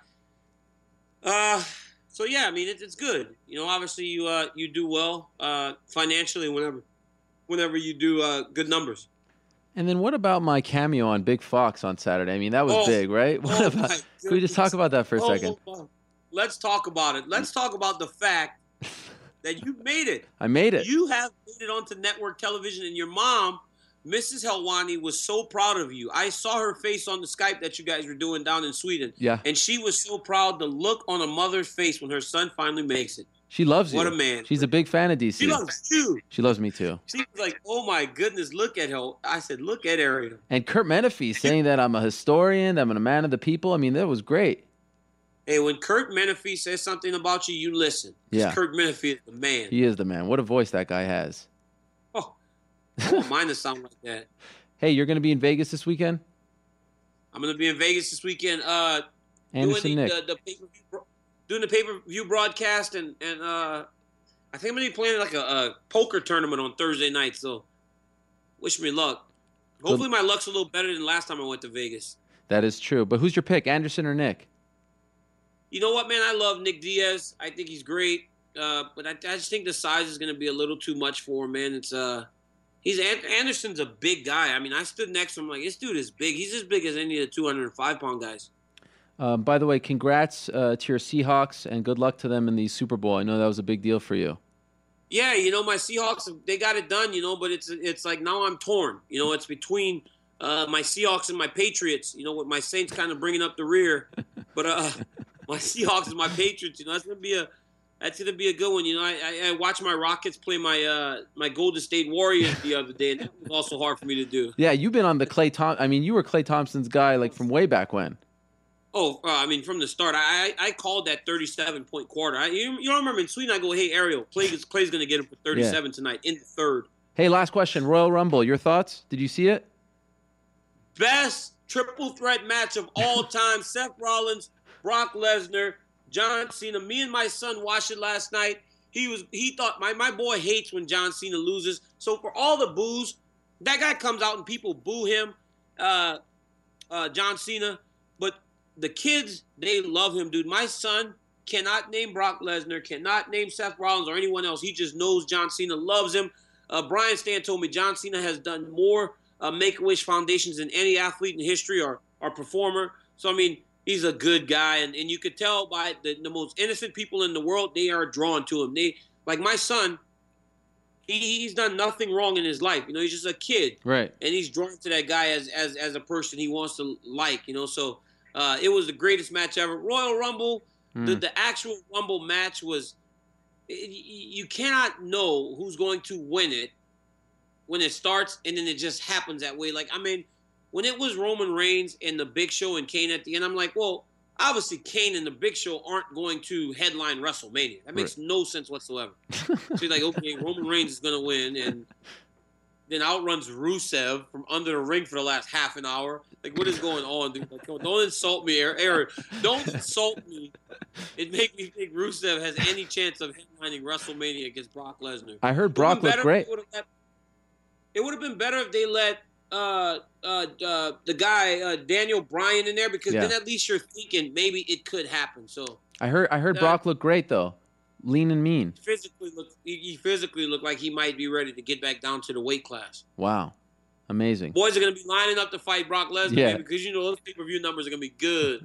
Uh, so yeah, I mean, it, it's good. You know, obviously you uh you do well uh financially whenever whenever you do uh good numbers. And then what about my cameo on Big Fox on Saturday? I mean, that was Oh, big, right? [laughs] What oh about? Can we just talk about that for a Oh, second? Let's talk about it. Let's talk about the fact [laughs] that you made it. I made it. You have made it onto network television, and your mom, Mrs. Helwani, was so proud of you. I saw her face on the Skype that you guys were doing down in Sweden. Yeah. And she was so proud. The look on a mother's face when her son finally makes it. She loves you. What a man. She's a big fan of DC. She loves you. She loves me too. She was like, "Oh my goodness, look at her." I said, "Look at Ariel." And Kurt Menefee saying that I'm a historian, I'm a man of the people. I mean, that was great. Hey, when Kurt Menefee says something about you, you listen. Yeah. Kurt Menefee is the man. He is the man. What a voice that guy has. I want mine to sound like that. Hey, you're going to be in Vegas this weekend? I'm gonna be in Vegas this weekend. Uh, Anderson doing Nick. the, the, the pay-per-view, doing the pay per view broadcast, and and uh, I think I'm gonna be playing like a, a poker tournament on Thursday night. So, wish me luck. Hopefully, my luck's a little better than last time I went to Vegas. That is true. But who's your pick, Anderson or Nick? You know what, man? I love Nick Diaz. I think he's great. Uh, but I, I, just think the size is going to be a little too much for him, man. It's uh, he's Anderson's a big guy. I mean, I stood next to him like this dude is big. He's as big as any of the 205 pound guys. Um, by the way, congrats uh, to your Seahawks and good luck to them in the Super Bowl. I know that was a big deal for you. Yeah, you know my Seahawks, they got it done. You know, but it's it's like now I'm torn. You know, it's between uh, my Seahawks and my Patriots. You know, with my Saints kind of bringing up the rear, but uh, [laughs] my Seahawks and my Patriots. You know, that's gonna be a that's gonna be a good one. You know, I, I, I watched my Rockets play my uh, my Golden State Warriors the other day, and that was also hard for me to do. Yeah, you've been on the Klay Tom. I mean, you were Klay Thompson's guy like from way back when. Oh, uh, I mean, from the start, I I called that 37 point quarter. I, you, you don't remember in Sweden? I go, hey Ariel, Klay, Klay's gonna get him for 37 yeah. tonight in the third. Hey, last question, Royal Rumble. Your thoughts? Did you see it? Best triple threat match of all time: Seth Rollins, Brock Lesnar, John Cena. Me and my son watched it last night. He was he thought my, my boy hates when John Cena loses. So for all the boos, that guy comes out and people boo him, uh, uh, John Cena. But the kids, they love him, dude. My son cannot name Brock Lesnar, cannot name Seth Rollins or anyone else. He just knows John Cena loves him. Uh, Brian Stann told me John Cena has done more uh, Make a Wish foundations than any athlete in history or, or performer. So I mean, he's a good guy, and, and you could tell by the, the most innocent people in the world, they are drawn to him. They like my son. He, he's done nothing wrong in his life. You know, he's just a kid, right? And he's drawn to that guy as as as a person he wants to like. You know, so uh, it was the greatest match ever. Royal Rumble, mm. the the actual Rumble match was. It, you cannot know who's going to win it when it starts, and then it just happens that way. Like I mean when it was Roman Reigns and the Big Show and Kane at the end, I'm like, well, obviously Kane and the Big Show aren't going to headline WrestleMania. That makes right. no sense whatsoever. [laughs] so you're like, okay, Roman Reigns is going to win, and then outruns Rusev from under the ring for the last half an hour. Like, what is going on, dude? Like, don't insult me, Eric. Don't insult me. It make me think Rusev has any chance of headlining WrestleMania against Brock Lesnar. I heard Brock looked great. It would have been better if they let uh, uh, uh, the guy uh, Daniel Bryan in there because yeah. then at least you're thinking maybe it could happen. So I heard I heard Brock look great though, lean and mean. Physically look he physically looked like he might be ready to get back down to the weight class. Wow. Amazing. Boys are going to be lining up to fight Brock Lesnar yeah. because you know those pay per view numbers are going to be good.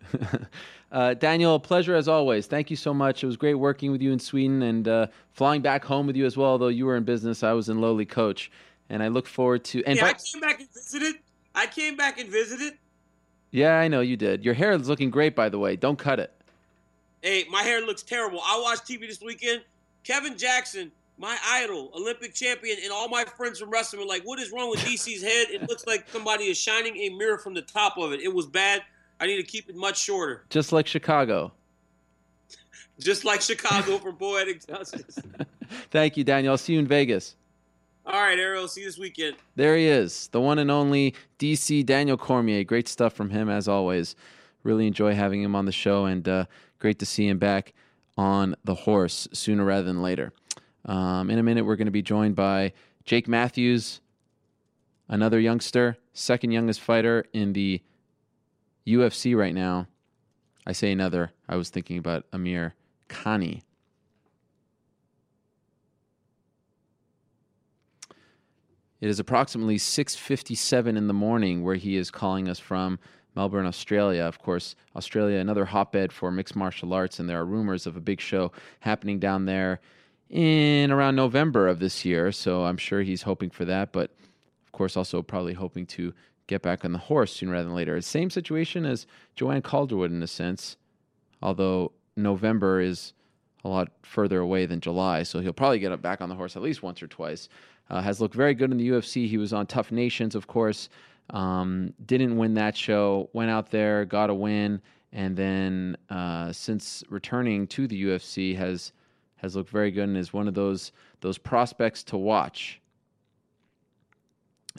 [laughs] uh, Daniel, pleasure as always. Thank you so much. It was great working with you in Sweden and uh, flying back home with you as well. Although you were in business, I was in lowly coach and I look forward to. And yeah, by, I came back and visited. I came back and visited. Yeah, I know you did. Your hair is looking great, by the way. Don't cut it. Hey, my hair looks terrible. I watched TV this weekend. Kevin Jackson, my idol, Olympic champion, and all my friends from wrestling were like, "What is wrong with [laughs] DC's head? It looks like somebody is shining a mirror from the top of it. It was bad. I need to keep it much shorter." Just like Chicago. Just like Chicago for poetic justice. [laughs] Thank you, Daniel. I'll see you in Vegas. All right, Ariel. See you this weekend. There he is, the one and only DC Daniel Cormier. Great stuff from him as always. Really enjoy having him on the show, and uh, great to see him back on the horse sooner rather than later. Um, in a minute, we're going to be joined by Jake Matthews, another youngster, second youngest fighter in the UFC right now. I say another. I was thinking about Amir Khani. It is approximately 6:57 in the morning where he is calling us from Melbourne, Australia. Of course, Australia another hotbed for mixed martial arts and there are rumors of a big show happening down there in around November of this year, so I'm sure he's hoping for that, but of course also probably hoping to get back on the horse sooner rather than later. Same situation as Joanne Calderwood in a sense, although November is a lot further away than July, so he'll probably get back on the horse at least once or twice. Uh, has looked very good in the UFC. He was on TUF Nations, of course. Um, didn't win that show. Went out there, got a win, and then uh, since returning to the UFC, has has looked very good and is one of those those prospects to watch.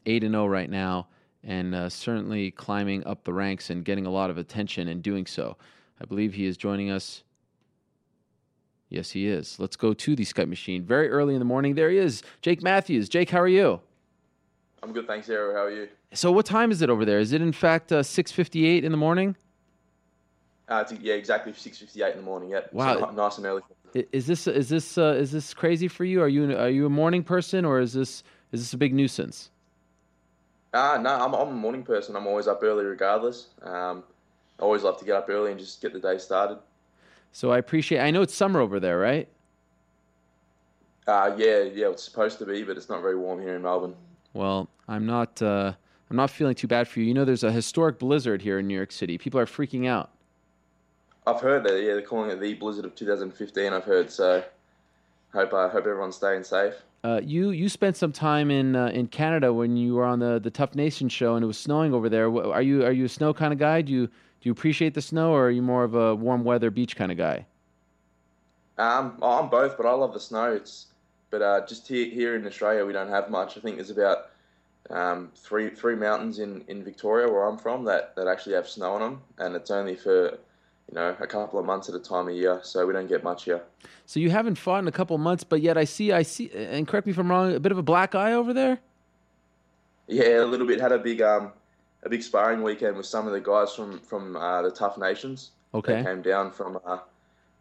Eight and zero oh right now, and uh, certainly climbing up the ranks and getting a lot of attention and doing so. I believe he is joining us Yes, he is. Let's go to the Skype machine. Very early in the morning, there he is, Jake Matthews. Jake, how are you? I'm good, thanks, Ariel. How are you? So what time is it over there? Is it in fact uh, 6:58 in the morning? Uh, it's, yeah, exactly 6:58 in the morning. Yep. Wow. So, nice and early. Is this is this uh, is this crazy for you? Are you are you a morning person or is this is this a big nuisance? Uh, no, I'm, I'm a morning person. I'm always up early regardless. Um, I always love to get up early and just get the day started. So I appreciate. I know it's summer over there, right? Uh, yeah, yeah, it's supposed to be, but it's not very warm here in Melbourne. Well, I'm not. Uh, I'm not feeling too bad for you. You know, there's a historic blizzard here in New York City. People are freaking out. I've heard that. Yeah, they're calling it the blizzard of 2015. I've heard. So, hope I hope everyone's staying safe. Uh, you you spent some time in uh, in Canada when you were on the the TUF Nation show and it was snowing over there. Are you are you a snow kind of guy? Do you do you appreciate the snow or are you more of a warm weather beach kind of guy? Um, I'm both, but I love the snow. It's but uh, just here here in Australia, we don't have much. I think there's about um, three three mountains in, in Victoria where I'm from that, that actually have snow on them, and it's only for you know a couple of months at a time a year, so we don't get much here. So you haven't fought in a couple of months, but yet I see I see and correct me if I'm wrong, a bit of a black eye over there. Yeah, a little bit. Had a big um a big sparring weekend with some of the guys from from uh, the TUF Nations. Okay. They came down from uh,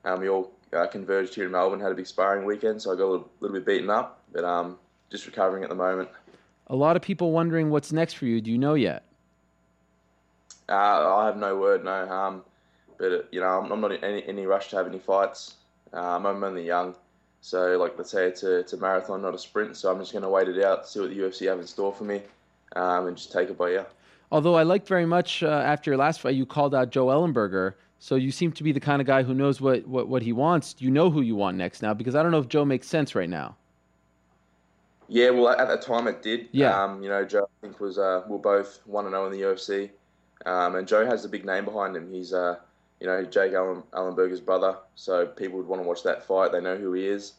um, we all uh, converged here in Melbourne. Had a big sparring weekend, so I got a little, little bit beaten up, but um just recovering at the moment. A lot of people wondering what's next for you. Do you know yet? Uh, I have no word, no. Um, but uh, you know, I'm, I'm not in any, any rush to have any fights. Um, I'm only young, so like let's say it's a, it's a marathon, not a sprint. So I'm just going to wait it out, see what the UFC have in store for me, um, and just take it by ear. Although I liked very much uh, after your last fight, you called out Joe Ellenberger. So you seem to be the kind of guy who knows what, what, what he wants. You know who you want next now because I don't know if Joe makes sense right now. Yeah, well, at the time it did. Yeah. Um, you know, Joe I think was uh, we're both one and zero in the UFC, um, and Joe has a big name behind him. He's uh, you know, Jake Allen, Ellenberger's brother, so people would want to watch that fight. They know who he is,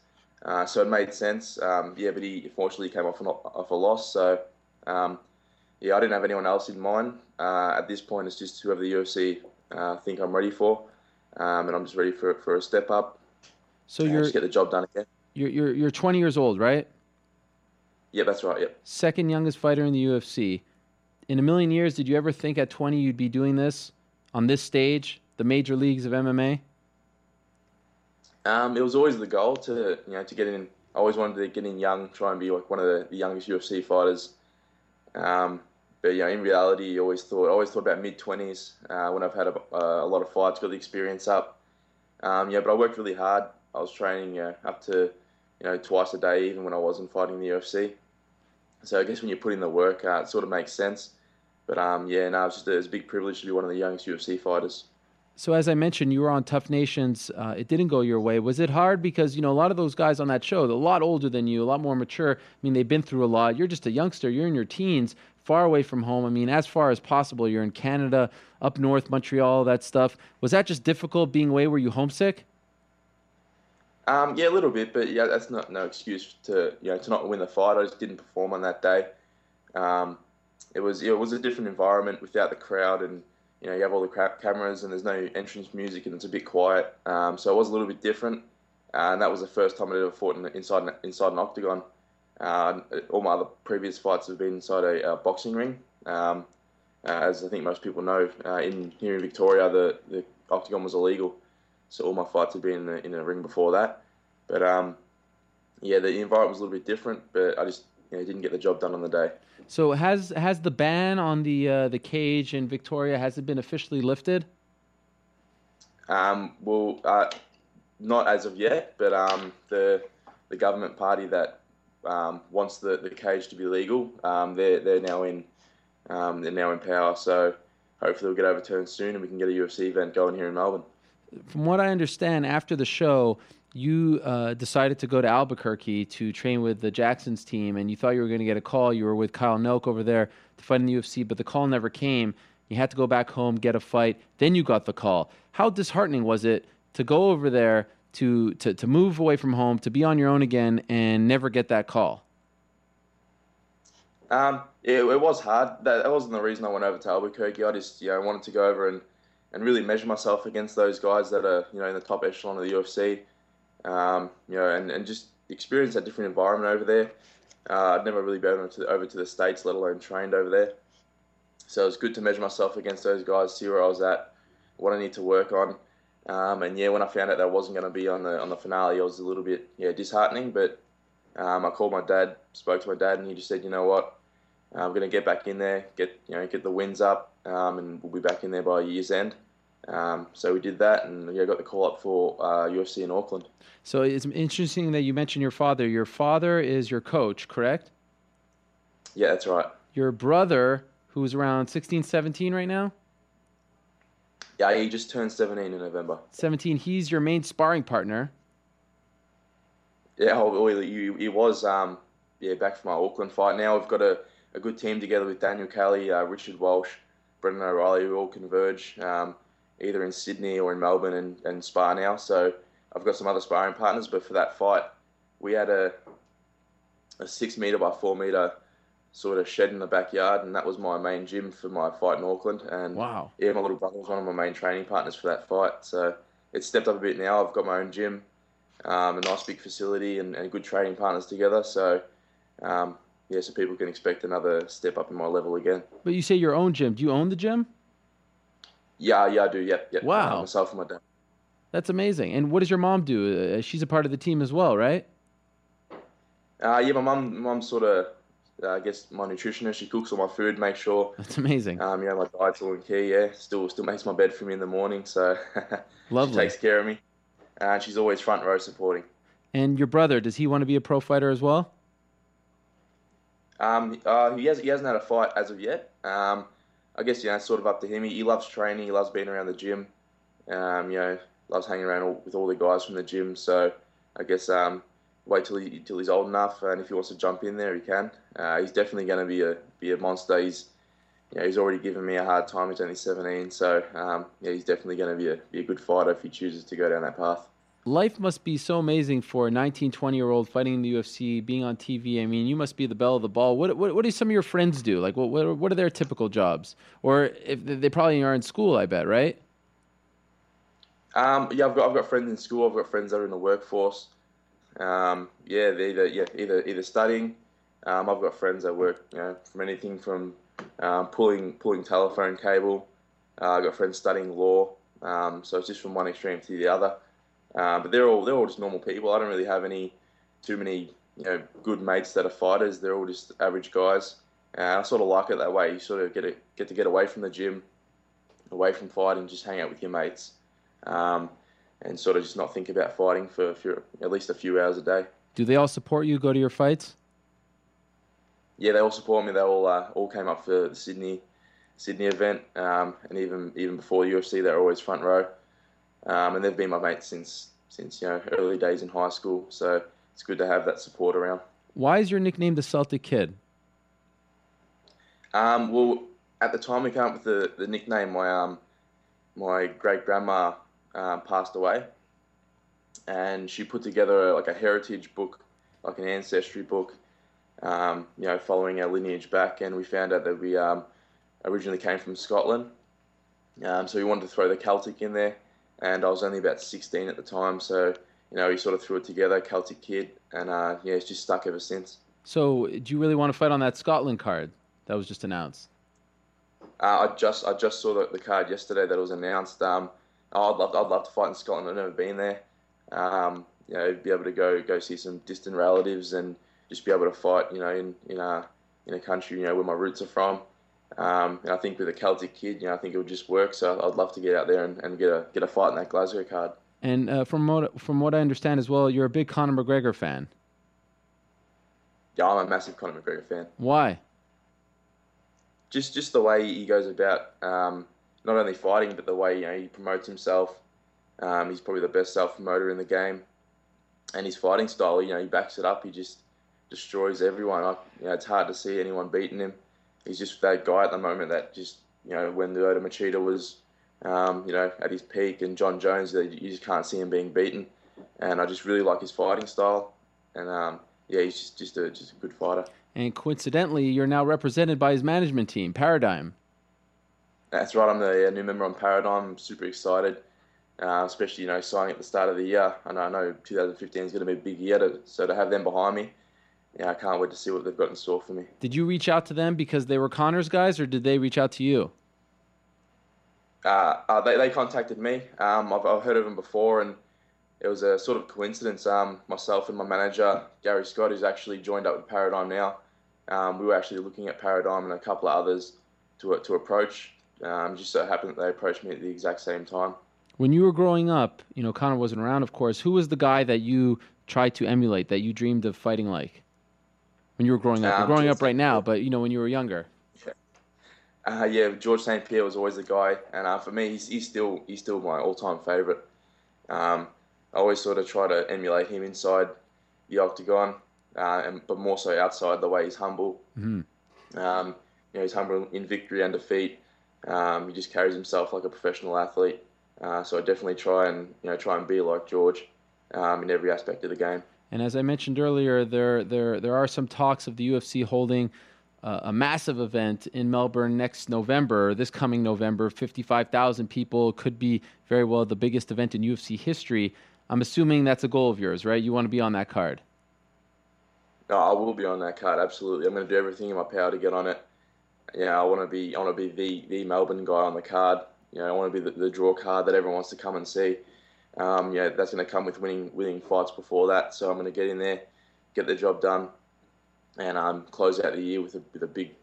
uh, so it made sense. Um, yeah, but he unfortunately came off an, off a loss. So um, yeah, I didn't have anyone else in mind. Uh, at this point, it's just whoever the UFC uh, think I'm ready for, um, and I'm just ready for for a step up. So you're just get the job done again. you're you're you're 20 years old, right? Yeah, that's right. Yep. Second youngest fighter in the UFC. In a million years, did you ever think at 20 you'd be doing this on this stage, the major leagues of MMA? Um, it was always the goal to you know to get in. I always wanted to get in young, try and be like one of the, the youngest UFC fighters. Um, but you know, in reality, you always thought I always thought about mid twenties uh, when I've had a, a lot of fights, got the experience up. Um, yeah, but I worked really hard. I was training up to you know twice a day, even when I wasn't fighting the UFC. So I guess when you put in the work, uh, it sort of makes sense. But um, yeah, no, it's just a, a big privilege to be one of the youngest UFC fighters. So as I mentioned, you were on TUF Nations. Uh, it didn't go your way. Was it hard because you know a lot of those guys on that show, they're a lot older than you, a lot more mature. I mean, they've been through a lot. You're just a youngster. You're in your teens, far away from home. I mean, as far as possible. You're in Canada, up north, Montreal, that stuff. Was that just difficult being away? Were you homesick? Um, yeah, a little bit, but yeah, that's not no excuse to you know to not win the fight. I just didn't perform on that day. Um, it was it was a different environment without the crowd, and you know you have all the cra- cameras and there's no entrance music and it's a bit quiet. Um, so it was a little bit different, uh, and that was the first time I'd ever fought in, inside inside an octagon. Uh, all my other previous fights have been inside a, uh boxing ring. Um, uh, as I think most people know, uh, in here in Victoria, the, the octagon was illegal. So all my fights have been in, the, in a ring before that. But um, yeah, the environment was a little bit different, but I just you know, didn't get the job done on the day. So has has the ban on the uh, the cage in Victoria has it been officially lifted? Um, well, uh, not as of yet, but um, the the government party that um, wants the, the cage to be legal, um, they're they're now in um, they're now in power. So hopefully we'll get overturned soon, and we can get a UFC event going here in Melbourne. From what I understand, after the show, you uh, decided to go to Albuquerque to train with the Jacksons team, and you thought you were going to get a call. You were with Kyle Noke over there to fight in the UFC, but the call never came. You had to go back home, get a fight. Then you got the call. How disheartening was it to go over there to to, to move away from home, to be on your own again, and never get that call? Um, it, it was hard. That, that wasn't the reason I went over to Albuquerque. I just you know wanted to go over and, and really measure myself against those guys that are you know in the top echelon of the UFC. Um, you know, and, and just experience that different environment over there. Uh, I'd never really been over to, over to the states, let alone trained over there. so it was good to measure myself against those guys, see where I was at, what I need to work on. Um, and yeah, when I found out that I wasn't going to be on the on the finale, it was a little bit yeah disheartening. But um, I called my dad, spoke to my dad, and he just said, you know what, I'm going to get back in there, get you know get the wins up, um, and we'll be back in there by year's end. Um, so we did that, and yeah, got the call up for uh, UFC in Auckland. So it's interesting that you mentioned your father. Your father is your coach, correct? Yeah, that's right. Your brother, who's around 16, 17 right now? Yeah, he just turned 17 in November. 17. He's your main sparring partner. Yeah, oh, he, he was um, yeah back from our Auckland fight. Now we've got a, a good team together with Daniel Kelly, uh, Richard Walsh, Brendan O'Reilly, who all converge um, either in Sydney or in Melbourne and, and spar now. So I've got some other sparring partners, but for that fight, we had a a six meter by four meter sort of shed in the backyard, and that was my main gym for my fight in Auckland. And wow, yeah, my little brother was one of my main training partners for that fight. So it's stepped up a bit now. I've got my own gym, um, a nice big facility, and, and good training partners together. So um, yeah, so people can expect another step up in my level again. But you say your own gym. Do you own the gym? Yeah, yeah, I do. Yep, yep. Wow. Uh, myself and my dad. That's amazing. And what does your mom do? Uh, she's a part of the team as well, right? Uh, yeah, my mum, mum's sort of, uh, I guess, my nutritionist. She cooks all my food, makes sure. That's amazing. Um, you know, my diet's all in key. Yeah, still, still makes my bed for me in the morning. So, [laughs] Lovely. she takes care of me, and she's always front row supporting. And your brother, does he want to be a pro fighter as well? Um, uh, he has he hasn't had a fight as of yet. Um, I guess you know, it's sort of up to him. He, he loves training. He loves being around the gym. Um, you know, loves hanging around all, with all the guys from the gym. So I guess um, wait till he till he's old enough, and if he wants to jump in there, he can. Uh, he's definitely going to be a be a monster. He's you know, he's already given me a hard time. He's only 17, so um, yeah, he's definitely going to be a be a good fighter if he chooses to go down that path. Life must be so amazing for a 19, 20 year old fighting in the UFC, being on TV. I mean, you must be the belle of the ball. What what, what do some of your friends do? Like, what what, what are their typical jobs? Or if they probably are in school, I bet, right? Um, yeah, I've got I've got friends in school. I've got friends that are in the workforce. Um, yeah, either yeah either either studying. Um, I've got friends that work you know from anything from um, pulling pulling telephone cable. Uh, I've got friends studying law. Um, so it's just from one extreme to the other. Um, but they're all they're all just normal people. I don't really have any too many you know good mates that are fighters. They're all just average guys. I sort of like it that way. You sort of get to, get to get away from the gym, away from fighting, just hang out with your mates um, and sort of just not think about fighting for a few, at least a few hours a day. Do they all support you? Go to your fights? Yeah, they all support me. They all uh, all came up for the Sydney Sydney event, um, and even even before UFC, they're always front row. Um, and they've been my mates since since you know early days in high school. So it's good to have that support around. Why is your nickname the Celtic Kid? Um, well, at the time we came up with the, the nickname, my um, my great grandma um, passed away, and she put together a, like a heritage book, like an ancestry book, um, you know, following our lineage back, and we found out that we um, originally came from Scotland. Um, so we wanted to throw the Celtic in there, and I was only about 16 at the time, so you know we sort of threw it together, Celtic kid, and uh, yeah, it's just stuck ever since. So, do you really want to fight on that Scotland card that was just announced? Uh, I just I just saw the, the card yesterday that was announced. Um, I'd love I'd love to fight in Scotland. I've never been there. Um, you know, be able to go go see some distant relatives and just be able to fight. You know, in in a in a country you know where my roots are from. Um, and I think with a Celtic kid, you know, I think it would just work. So I'd love to get out there and, and get a get a fight in that Glasgow card. And uh, from what from what I understand as well, you're a big Conor McGregor fan. Yeah, I'm a massive Conor McGregor fan. Why? Just just the way he goes about um, not only fighting, but the way you know he promotes himself. Um, he's probably the best self promoter in the game, and his fighting style, you know, he backs it up. He just destroys everyone. I, you know, it's hard to see anyone beating him. He's just that guy at the moment that just you know when Lyoto Machida was um, you know at his peak and Jon Jones, you just can't see him being beaten. And I just really like his fighting style, and um, yeah, he's just just a just a good fighter. And coincidentally, you're now represented by his management team, Paradigm. That's right. I'm the new member on Paradigm. I'm super excited, uh, especially you know signing at the start of the year. I know, I know 2015 is going to be a big year, to, so to have them behind me, yeah, I can't wait to see what they've got in store for me. Did you reach out to them because they were Conor's guys, or did they reach out to you? Uh, uh, they, they contacted me. Um, I've, I've heard of them before, and it was a sort of coincidence. Um, myself and my manager, Gary Scott, who's actually joined up with Paradigm now, um, we were actually looking at Paradigm and a couple of others to, to approach. Um, just so happened that they approached me at the exact same time. When you were growing up, you know, Conor wasn't around, of course. Who was the guy that you tried to emulate, that you dreamed of fighting like? When you were growing up, you're Um, growing George up right now, but you know, when you were younger. Uh, yeah, Georges St Pierre was always the guy, and uh, for me, he's, he's still he's still my all-time favourite. Um, I always sort of try to emulate him inside the octagon, uh, and but more so outside the way he's humble. Mm-hmm. Um, you know, he's humble in victory and defeat. Um, he just carries himself like a professional athlete. Uh, so I definitely try and you know try and be like George um, in every aspect of the game. And as I mentioned earlier, there there there are some talks of the UFC holding uh, a massive event in Melbourne next November. This coming November, fifty-five thousand people could be very well the biggest event in UFC history. I'm assuming that's a goal of yours, right? You want to be on that card. No, I will be on that card. Absolutely, I'm going to do everything in my power to get on it. Yeah, I want to be. I want to be the the Melbourne guy on the card. You know, I want to be the, the draw card that everyone wants to come and see. Um, yeah, that's going to come with winning winning fights before that. So I'm going to get in there, get the job done, and um, close out the year with a with a big,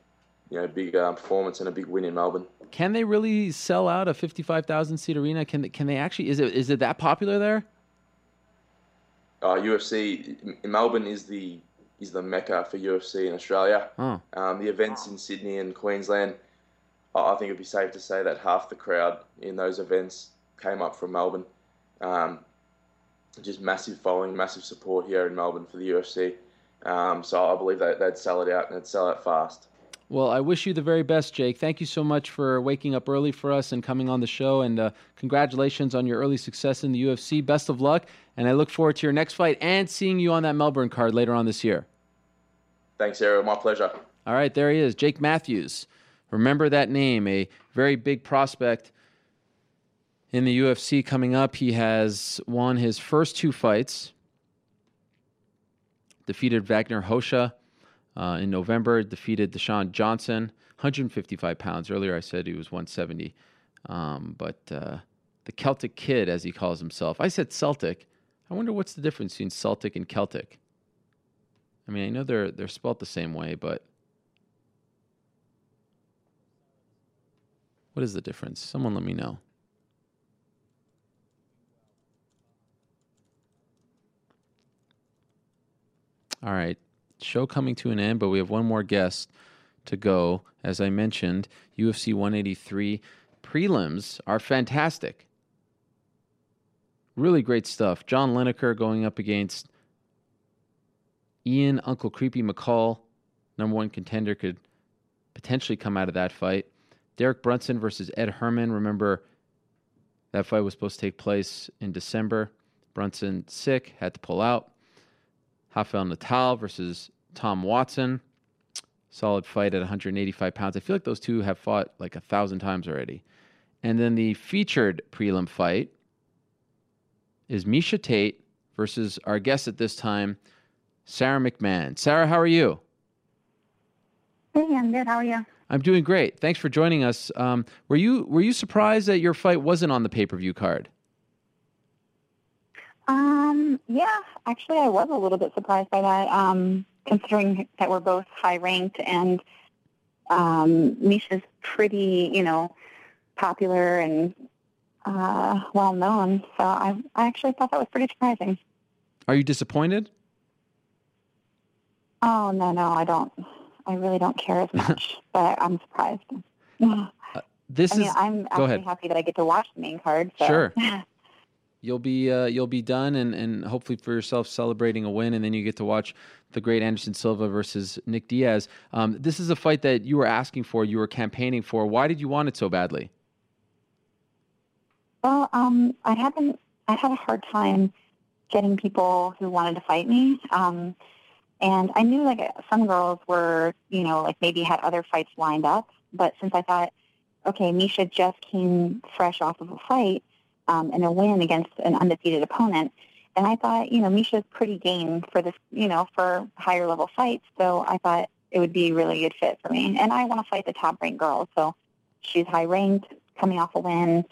you know, big um, performance and a big win in Melbourne. Can they really sell out a fifty-five thousand seat arena? Can they, can they actually? Is it is it that popular there? Uh, UFC in Melbourne is the is the mecca for UFC in Australia. Oh. Um, the events in Sydney and Queensland, I think it'd be safe to say that half the crowd in those events came up from Melbourne. Um, just massive following, massive support here in Melbourne for the UFC. Um, so I believe that they'd sell it out and they'd sell it fast. Well, I wish you the very best, Jake. Thank you so much for waking up early for us and coming on the show. And uh, congratulations on your early success in the UFC. Best of luck. And I look forward to your next fight and seeing you on that Melbourne card later on this year. Thanks, Ariel. My pleasure. All right, there he is, Jake Matthews. Remember that name, a very big prospect in the UFC coming up. He has won his first two fights, defeated Vagner Rocha uh, in November, defeated Dashon Johnson, 155 pounds. Earlier I said he was 170. Um, but uh, the Celtic Kid, as he calls himself, I said Celtic. I wonder what's the difference between Celtic and Celtic. I mean, I know they're they're spelt the same way, but what is the difference? Someone let me know. All right, show coming to an end, but we have one more guest to go. As I mentioned, UFC 183 prelims are fantastic. Really great stuff. John Lineker going up against Ian Uncle Creepy McCall, number one contender, could potentially come out of that fight. Derek Brunson versus Ed Herman. Remember, that fight was supposed to take place in December. Brunson sick, had to pull out. Rafael Natal versus Tom Watson. Solid fight at 185 pounds. I feel like those two have fought like a thousand times already. And then the featured prelim fight is Miesha Tate versus our guest at this time, Sara McMann. Sara, how are you? Hey, I'm good. How are you? I'm doing great. Thanks for joining us. Um, were you were you surprised that your fight wasn't on the pay per view card? Um, yeah, actually, I was a little bit surprised by that, um, considering that we're both high ranked and um, Miesha's pretty, you know, popular and uh, well known. So I, I actually thought that was pretty surprising. Are you disappointed? Oh no, no, I don't. I really don't care as [laughs] much, but I'm surprised. [sighs] This I mean, is. I'm go actually ahead. happy that I get to watch the main card. So. Sure. [laughs] You'll be uh, you'll be done, and, and hopefully for yourself celebrating a win, and then you get to watch the great Anderson Silva versus Nick Diaz. Um, this is a fight that you were asking for, you were campaigning for. Why did you want it so badly? Well, um, I haven't. I had a hard time getting people who wanted to fight me, um, and I knew like some girls were, you know, like maybe had other fights lined up. But since I thought, okay, Miesha just came fresh off of a fight um, and a win against an undefeated opponent, And I thought, you know, Miesha's pretty game for this, you know, for higher level fights. So I thought it would be a really good fit for me. And I want to fight the top ranked girl. So she's high ranked, coming off a win.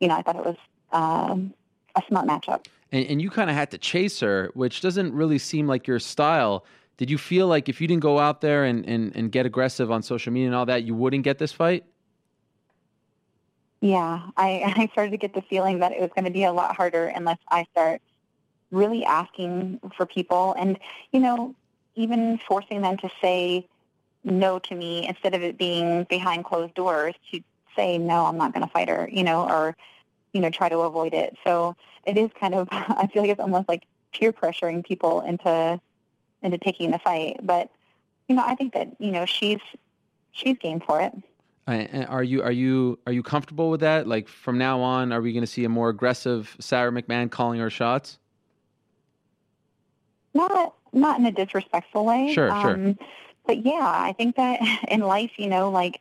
You know, I thought it was um, a smart matchup. And, and you kind of had to chase her, which doesn't really seem like your style. Did you feel like if you didn't go out there and, and, and get aggressive on social media and all that, you wouldn't get this fight? Yeah, I, [laughs] I started to get the feeling that it was going to be a lot harder unless I start really asking for people and, you know, even forcing them to say no to me instead of it being behind closed doors to say, no, I'm not going to fight her, you know, or, you know, try to avoid it. So it is kind of, [laughs] I feel like it's almost like peer pressuring people into, into taking the fight. But, you know, I think that, you know, she's, she's game for it. Are you are you are you comfortable with that? Like from now on, are we going to see a more aggressive Sara McMann calling her shots? Not not in a disrespectful way. Sure, um, sure. But yeah, I think that [laughs] in life, you know, like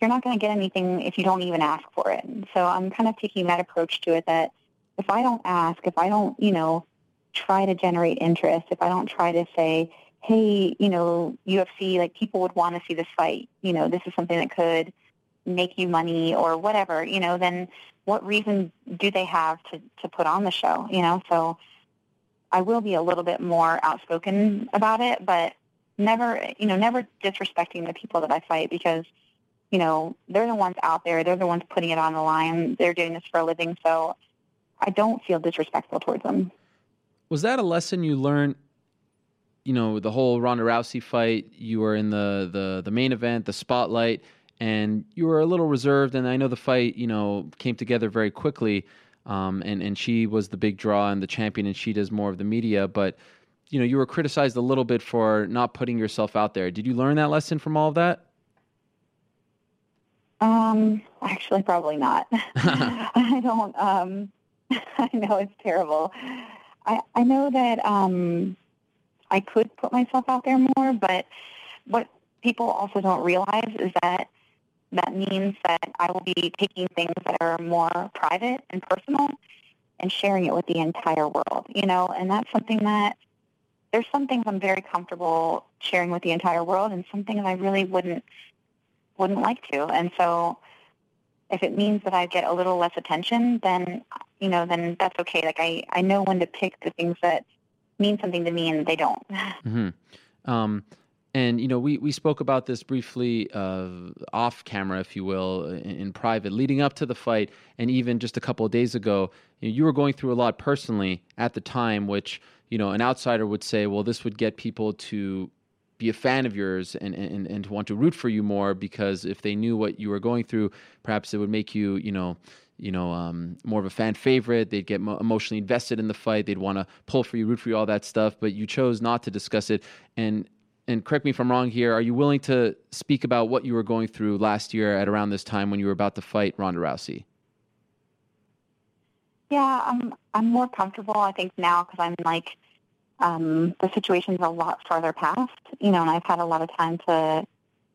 you're not going to get anything if you don't even ask for it. So I'm kind of taking that approach to it that if I don't ask, if I don't, you know, try to generate interest, if I don't try to say, hey, you know, UFC, like people would want to see this fight. You know, this is something that could make you money or whatever, you know, then what reason do they have to, to put on the show, you know? So I will be a little bit more outspoken about it, but never, you know, never disrespecting the people that I fight because, you know, they're the ones out there. They're the ones putting it on the line. They're doing this for a living. So I don't feel disrespectful towards them. Was that a lesson you learned you know the whole Ronda Rousey fight. You were in the the the main event, the spotlight, and you were a little reserved. And I know the fight, you know, came together very quickly. Um, and and she was the big draw and the champion, and she does more of the media. But you know, you were criticized a little bit for not putting yourself out there. Did you learn that lesson from all of that? Um, actually, probably not. [laughs] [laughs] I don't. Um, [laughs] I know it's terrible. I I know that um, I could put myself out there more, but what people also don't realize is that that means that I will be taking things that are more private and personal and sharing it with the entire world, you know, and that's something that there's some things I'm very comfortable sharing with the entire world and some things I really wouldn't wouldn't like to. And so if it means that I get a little less attention, then you know, then that's okay. Like I, I know when to pick the things that mean something to me and they don't. [laughs] Mm-hmm. Um, and you know, we we spoke about this briefly uh, off camera, if you will, in, in, private, leading up to the fight, and even just a couple of days ago, you, know, you were going through a lot personally at the time, which you know an outsider would say, well, this would get people to be a fan of yours and, and, and to want to root for you more because if they knew what you were going through, perhaps it would make you, you know, you know, um, more of a fan favorite. They'd get mo- emotionally invested in the fight. They'd want to pull for you, root for you, all that stuff. But you chose not to discuss it. And and correct me if I'm wrong here. Are you willing to speak about what you were going through last year at around this time when you were about to fight Ronda Rousey? Yeah, I'm I'm more comfortable. I think now because I'm like um, the situation's a lot farther past, you know, and I've had a lot of time to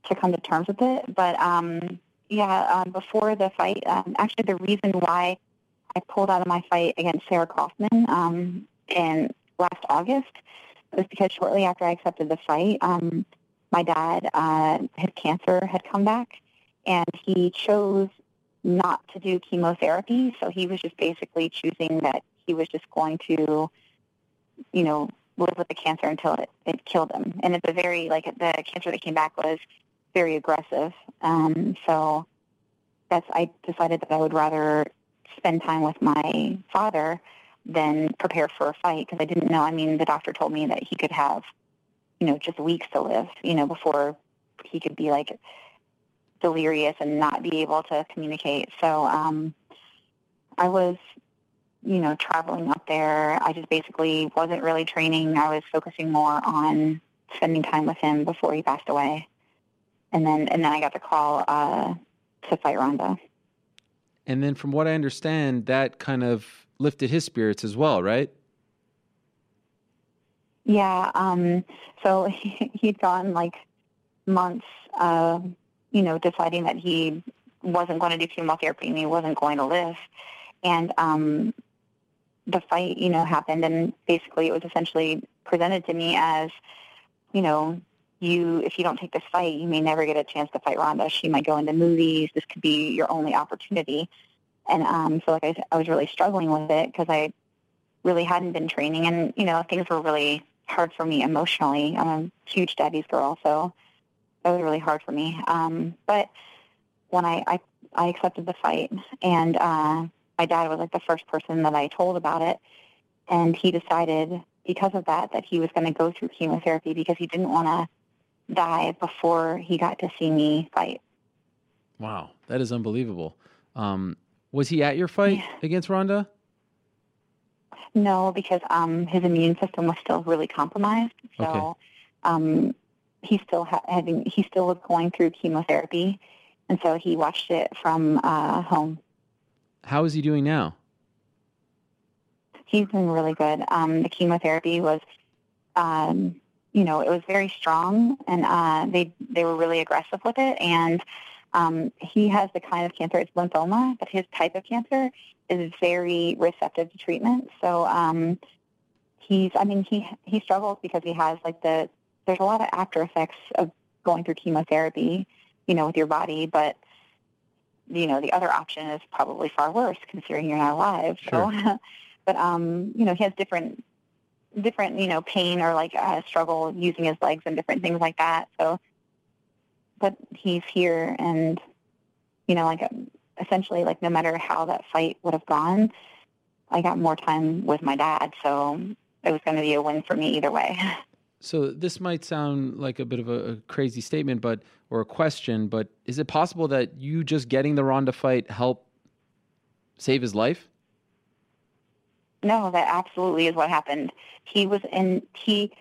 to come to terms with it. But um, yeah, um, before the fight, um, actually the reason why I pulled out of my fight against Sarah Kaufman um, in last August was because shortly after I accepted the fight, um, my dad, uh, his cancer had come back, and he chose not to do chemotherapy. So he was just basically choosing that he was just going to, you know, live with the cancer until it, it killed him. And it's a very, like, the cancer that came back was very aggressive. Um, so that's I decided that I would rather spend time with my father than prepare for a fight because I didn't know. I mean, the doctor told me that he could have, you know, just weeks to live, you know, before he could be like delirious and not be able to communicate. So um, I was, you know, traveling up there. I just basically wasn't really training. I was focusing more on spending time with him before he passed away and then and then I got the call uh, to fight Ronda. And then, from what I understand, that kind of lifted his spirits as well, right? Yeah. Um, so he, [laughs] he'd gone like months, uh, you know, deciding that he wasn't going to do chemotherapy and he wasn't going to live. And um, the fight, you know, happened, and basically it was essentially presented to me as, you know, you if you don't take this fight, you may never get a chance to fight Ronda. She might go into movies. This could be your only opportunity. And um, so, like I, I was really struggling with it because I really hadn't been training, and you know, things were really hard for me emotionally. I'm a huge daddy's girl, so that was really hard for me. Um, but when I, I I accepted the fight, and uh, my dad was like the first person that I told about it, and he decided because of that that he was going to go through chemotherapy because he didn't want to die before he got to see me fight. Wow, that is unbelievable. Um, was he at your fight against Ronda? No, because um, his immune system was still really compromised. So Okay. um, he still ha- having he still was going through chemotherapy, and so he watched it from uh, home. How is he doing now? He's been really good. Um, the chemotherapy was, um, you know, it was very strong, and uh, they they were really aggressive with it. And um, he has the kind of cancer it's lymphoma, but his type of cancer is very receptive to treatment. So um, he's, I mean, he he struggles because he has like the there's a lot of after effects of going through chemotherapy, you know, with your body, but you know, the other option is probably far worse considering you're not alive. So, [laughs] but um, you know, he has different different, you know, pain or like uh, struggle using his legs and different things like that. So, but he's here and, you know, like essentially like no matter how that fight would have gone, I got more time with my dad. So it was going to be a win for me either way. [laughs] So this might sound like a bit of a, a crazy statement, but or a question, but is it possible that you just getting the Ronda fight helped save his life? No, that absolutely is what happened. He was in. He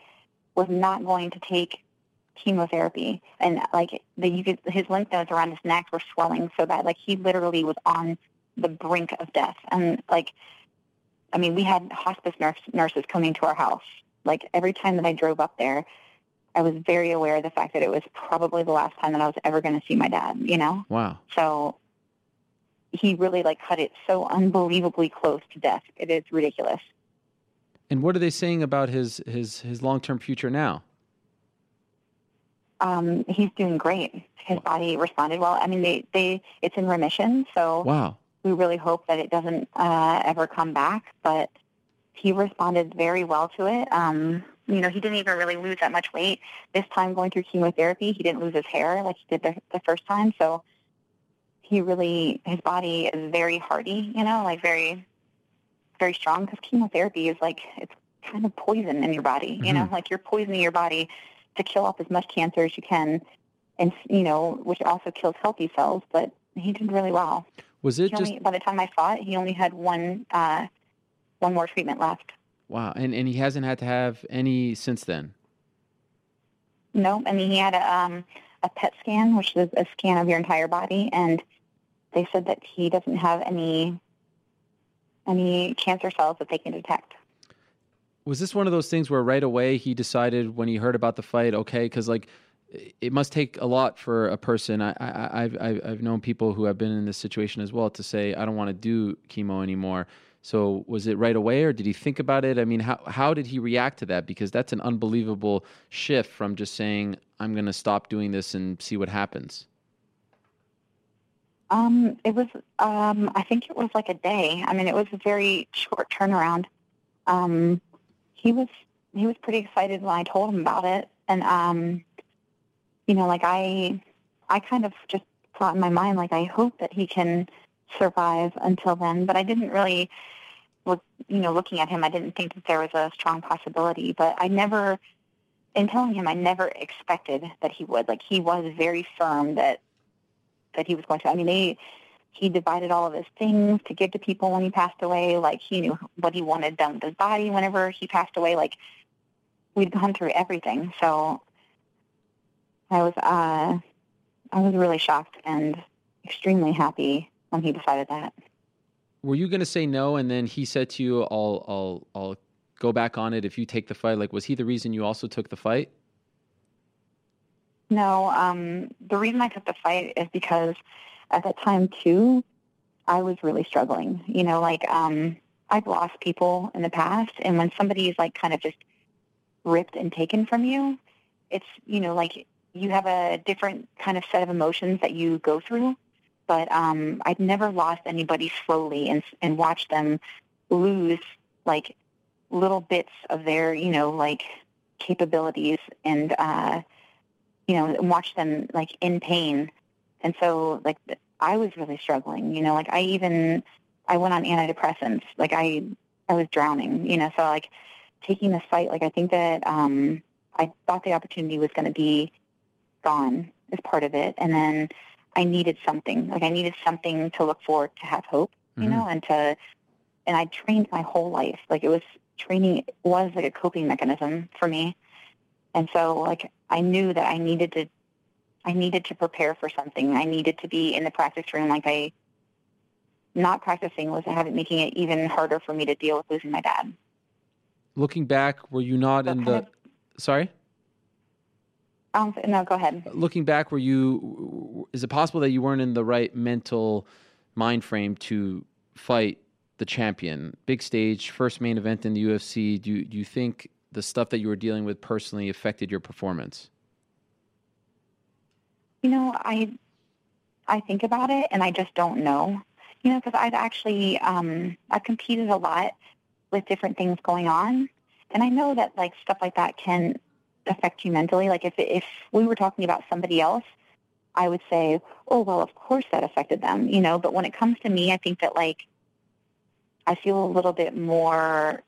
was not going to take chemotherapy, and like the you could, his lymph nodes around his neck were swelling so bad. Like he literally was on the brink of death, and like, I mean, we had hospice nurse, nurses coming to our house. Like every time that I drove up there, I was very aware of the fact that it was probably the last time that I was ever going to see my dad. You know. Wow. So he really like cut it so unbelievably close to death. It is ridiculous. And what are they saying about his his his long term future now? Um, he's doing great. His body responded well. I mean, they, they it's in remission, so Wow. we really hope that it doesn't uh, ever come back. But he responded very well to it. Um, you know, he didn't even really lose that much weight this time going through chemotherapy. He didn't lose his hair like he did the, the first time. So he really, his body is very hardy. You know, like very, very strong because chemotherapy is like it's kind of poison in your body. You know, Mhm. like you're poisoning your body to kill off as much cancer as you can, and you know, which also kills healthy cells. But he did really well. Was it He just only, by the time I fought, he only had one uh, one more treatment left. wow? And and he hasn't had to have any since then. No, I mean he had a um, a PET scan, which is a scan of your entire body, and they said that he doesn't have any any cancer cells that they can detect. Was this one of those things where right away he decided when he heard about the fight, okay, because like it must take a lot for a person. I, I I've I've I've known people who have been in this situation as well to say I don't want to do chemo anymore. So was it right away, or did he think about it? I mean, how how did he react to that? Because that's an unbelievable shift from just saying I'm going to stop doing this and see what happens. Um, it was um, I think it was like a day. I mean, it was a very short turnaround. Um, he was he was pretty excited when I told him about it, and um, you know, like I I kind of just thought in my mind like I hope that he can survive until then, but I didn't really look you know looking at him I didn't think that there was a strong possibility, but I never in telling him I never expected that he would. Like he was very firm that that he was going to. I mean, they he divided all of his things to give to people when he passed away. Like he knew what he wanted done with his body whenever he passed away. Like we'd gone through everything. So I was uh I was really shocked and extremely happy when he decided that. Were you going to say no, and then he said to you, "I'll I'll I'll go back on it if you take the fight"? Like, was he the reason you also took the fight? No, um, the reason I took the fight is because at that time too, I was really struggling. You know, like um, I've lost people in the past, and when somebody is like kind of just ripped and taken from you, it's you know like you have a different kind of set of emotions that you go through. But um, I'd never lost anybody slowly and and watched them lose like little bits of their you know like capabilities and uh, you know watch them like in pain. And so like I was really struggling. You know, like I even I went on antidepressants. Like I I was drowning. You know, so like taking this fight, like I think that um, I thought the opportunity was going to be gone as part of it, and then I needed something. Like I needed something to look for to have hope. You Mm-hmm. know, and to and I trained my whole life. Like it was training was like a coping mechanism for me. And so like I knew that I needed to I needed to prepare for something. I needed to be in the practice room like I not practicing was having making it even harder for me to deal with losing my dad. Looking back, were you not in the? kind Sorry. Um no, go ahead. Looking back, were you? Is it possible that you weren't in the right mental mind frame to fight the champion? Big stage, first main event in the UFC. Do you, do you think the stuff that you were dealing with personally affected your performance? You know, I I think about it and I just don't know. You know, because I've actually um, I've competed a lot with different things going on, and I know that like stuff like that can affect you mentally. Like if if we were talking about somebody else, I would say, oh well, of course that affected them. You know, but when it comes to me, I think that like I feel a little bit more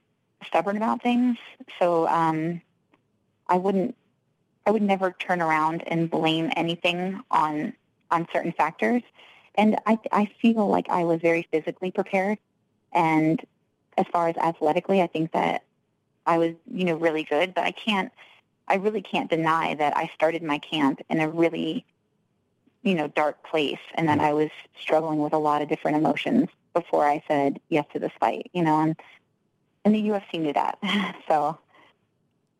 stubborn about things. So um, I wouldn't I would never turn around and blame anything on on certain factors. And I I feel like I was very physically prepared and as far as athletically, I think that I was, you know, really good, but I can't I really can't deny that I started my camp in a really you know, dark place and that mm-hmm. I was struggling with a lot of different emotions before I said yes to this fight, you know, and and the UFC knew that. [laughs] so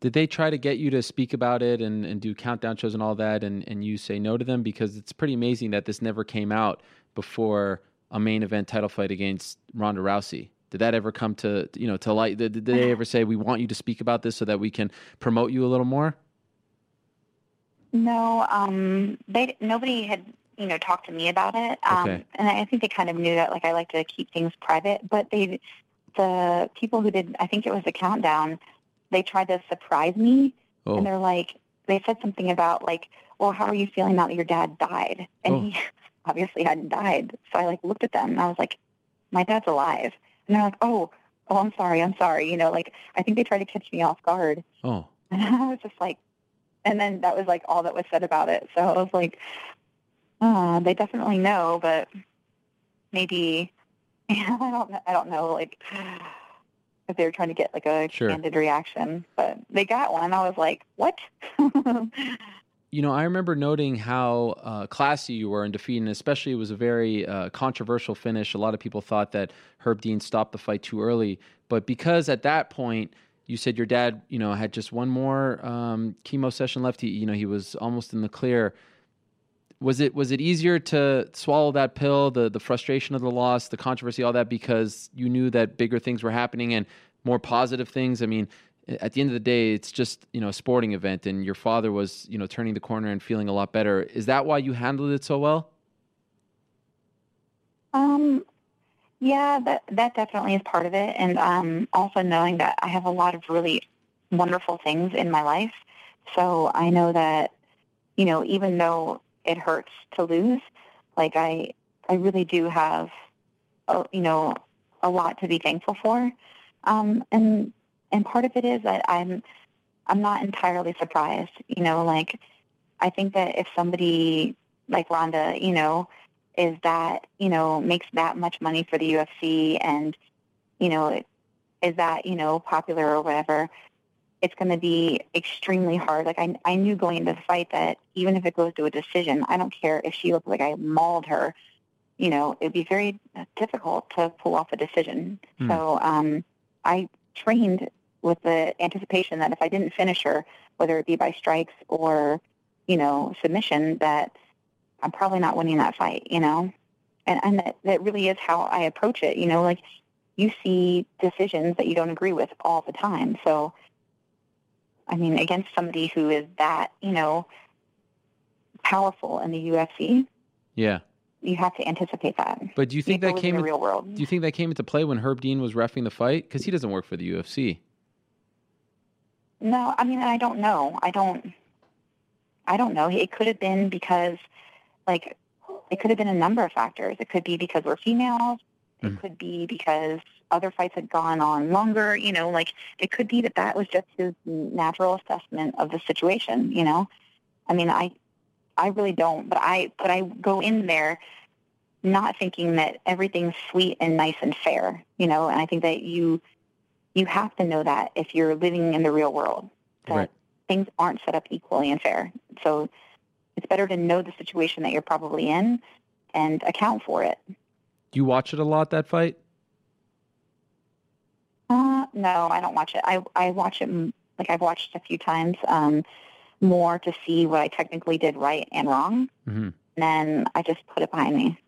Did they try to get you to speak about it and, and do countdown shows and all that, and, and you say no to them? Because it's pretty amazing that this never came out before a main event title fight against Ronda Rousey. Did that ever come to you know to light? Did, did they ever say we want you to speak about this so that we can promote you a little more? No, um, they nobody had you know talked to me about it, um, Okay. and I think they kind of knew that like I like to keep things private. But they, the people who did, I think it was the countdown, they tried to surprise me, Oh. and they're like, they said something about like, well, how are you feeling now that your dad died? And Oh. he [laughs] obviously hadn't died, so I like looked at them and I was like, my dad's alive, and they're like, oh, oh, I'm sorry, I'm sorry, you know, like I think they tried to catch me off guard. Oh, [laughs] And I was just like, and then that was like all that was said about it. So I was like, uh, they definitely know, but maybe [laughs] I don't, I don't know, like if they were trying to get like a Sure. candid reaction, but they got one. I was like, what? [laughs] You know, I remember noting how uh, classy you were in defeating, especially it was a very uh, controversial finish. A lot of people thought that Herb Dean stopped the fight too early, but because at that point you said your dad, you know, had just one more um, chemo session left. He, you know, he was almost in the clear. Was it was it easier to swallow that pill, the the frustration of the loss, the controversy, all that, because you knew that bigger things were happening and more positive things? I mean, at the end of the day, it's just you know a sporting event, and your father was you know turning the corner and feeling a lot better. Is that why you handled it so well? Um, yeah, that that definitely is part of it, and um, also knowing that I have a lot of really wonderful things in my life. So I know that, you know, even though it hurts to lose, like I, I really do have, a, you know, a lot to be thankful for, um, and and part of it is that I'm, I'm not entirely surprised. You know, like I think that if somebody like Ronda, you know, is that you know makes that much money for the UFC and you know is that you know popular or whatever it's going to be extremely hard like I, I knew going into the fight that even if it goes to a decision i don't care if she looked like i mauled her you know it'd be very difficult to pull off a decision Hmm. so um i trained with the anticipation that if i didn't finish her whether it be by strikes or you know submission that I'm probably not winning that fight, you know? And and that, that really is how I approach it, you know, like you see decisions that you don't agree with all the time. So, I mean, against somebody who is that, you know, powerful in the UFC, Yeah. you have to anticipate that. But do you think that came in in- the real world? Do you think that came into play when Herb Dean was refing the fight? Because he doesn't work for the UFC. No, I mean, I don't know. I don't. I don't know. It could have been because, like, it could have been a number of factors. It could be because we're females. It mm. could be because other fights had gone on longer. You know, like it could be that that was just his natural assessment of the situation. You know, I mean, I, I really don't. But I, but I go in there not thinking that everything's sweet and nice and fair. You know, and I think that you you have to know that if you're living in the real world that Right. things aren't set up equally and fair. So it's better to know the situation that you're probably in and account for it. Do you watch it a lot that fight? Uh, no, I don't watch it. I I watch it like I've watched a few times um, more to see what I technically did right and wrong. Mm-hmm. And then I just put it behind me.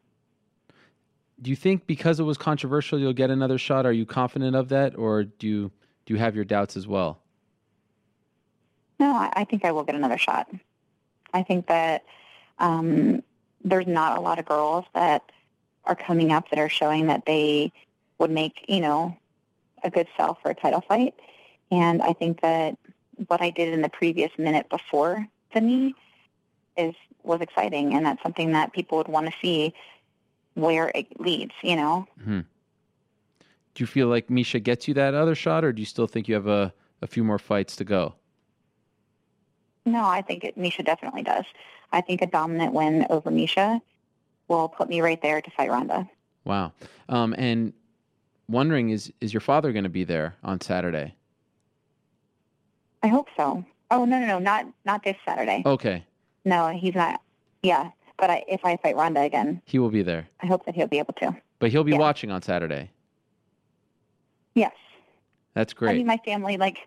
Do you think because it was controversial you'll get another shot? Are you confident of that, or do you do you have your doubts as well? No, I, think I will get another shot. I think that um, there's not a lot of girls that are coming up that are showing that they would make, you know, a good sell for a title fight. And I think that what I did in the previous minute before the knee is was exciting, and that's something that people would want to see where it leads. You know, hmm Do you feel like Miesha gets you that other shot, or do you still think you have a, a few more fights to go? No, I think it, Miesha definitely does. I think a dominant win over Miesha will put me right there to fight Ronda. Wow. Um, and wondering is is your father going to be there on Saturday? I hope so. Oh no, no, no, not not this Saturday. Okay, No, he's not. Yeah, but I, if I fight Ronda again, he will be there, I hope that he'll be able to. but he'll be watching on Saturday. Yes. That's great. I mean, my family, like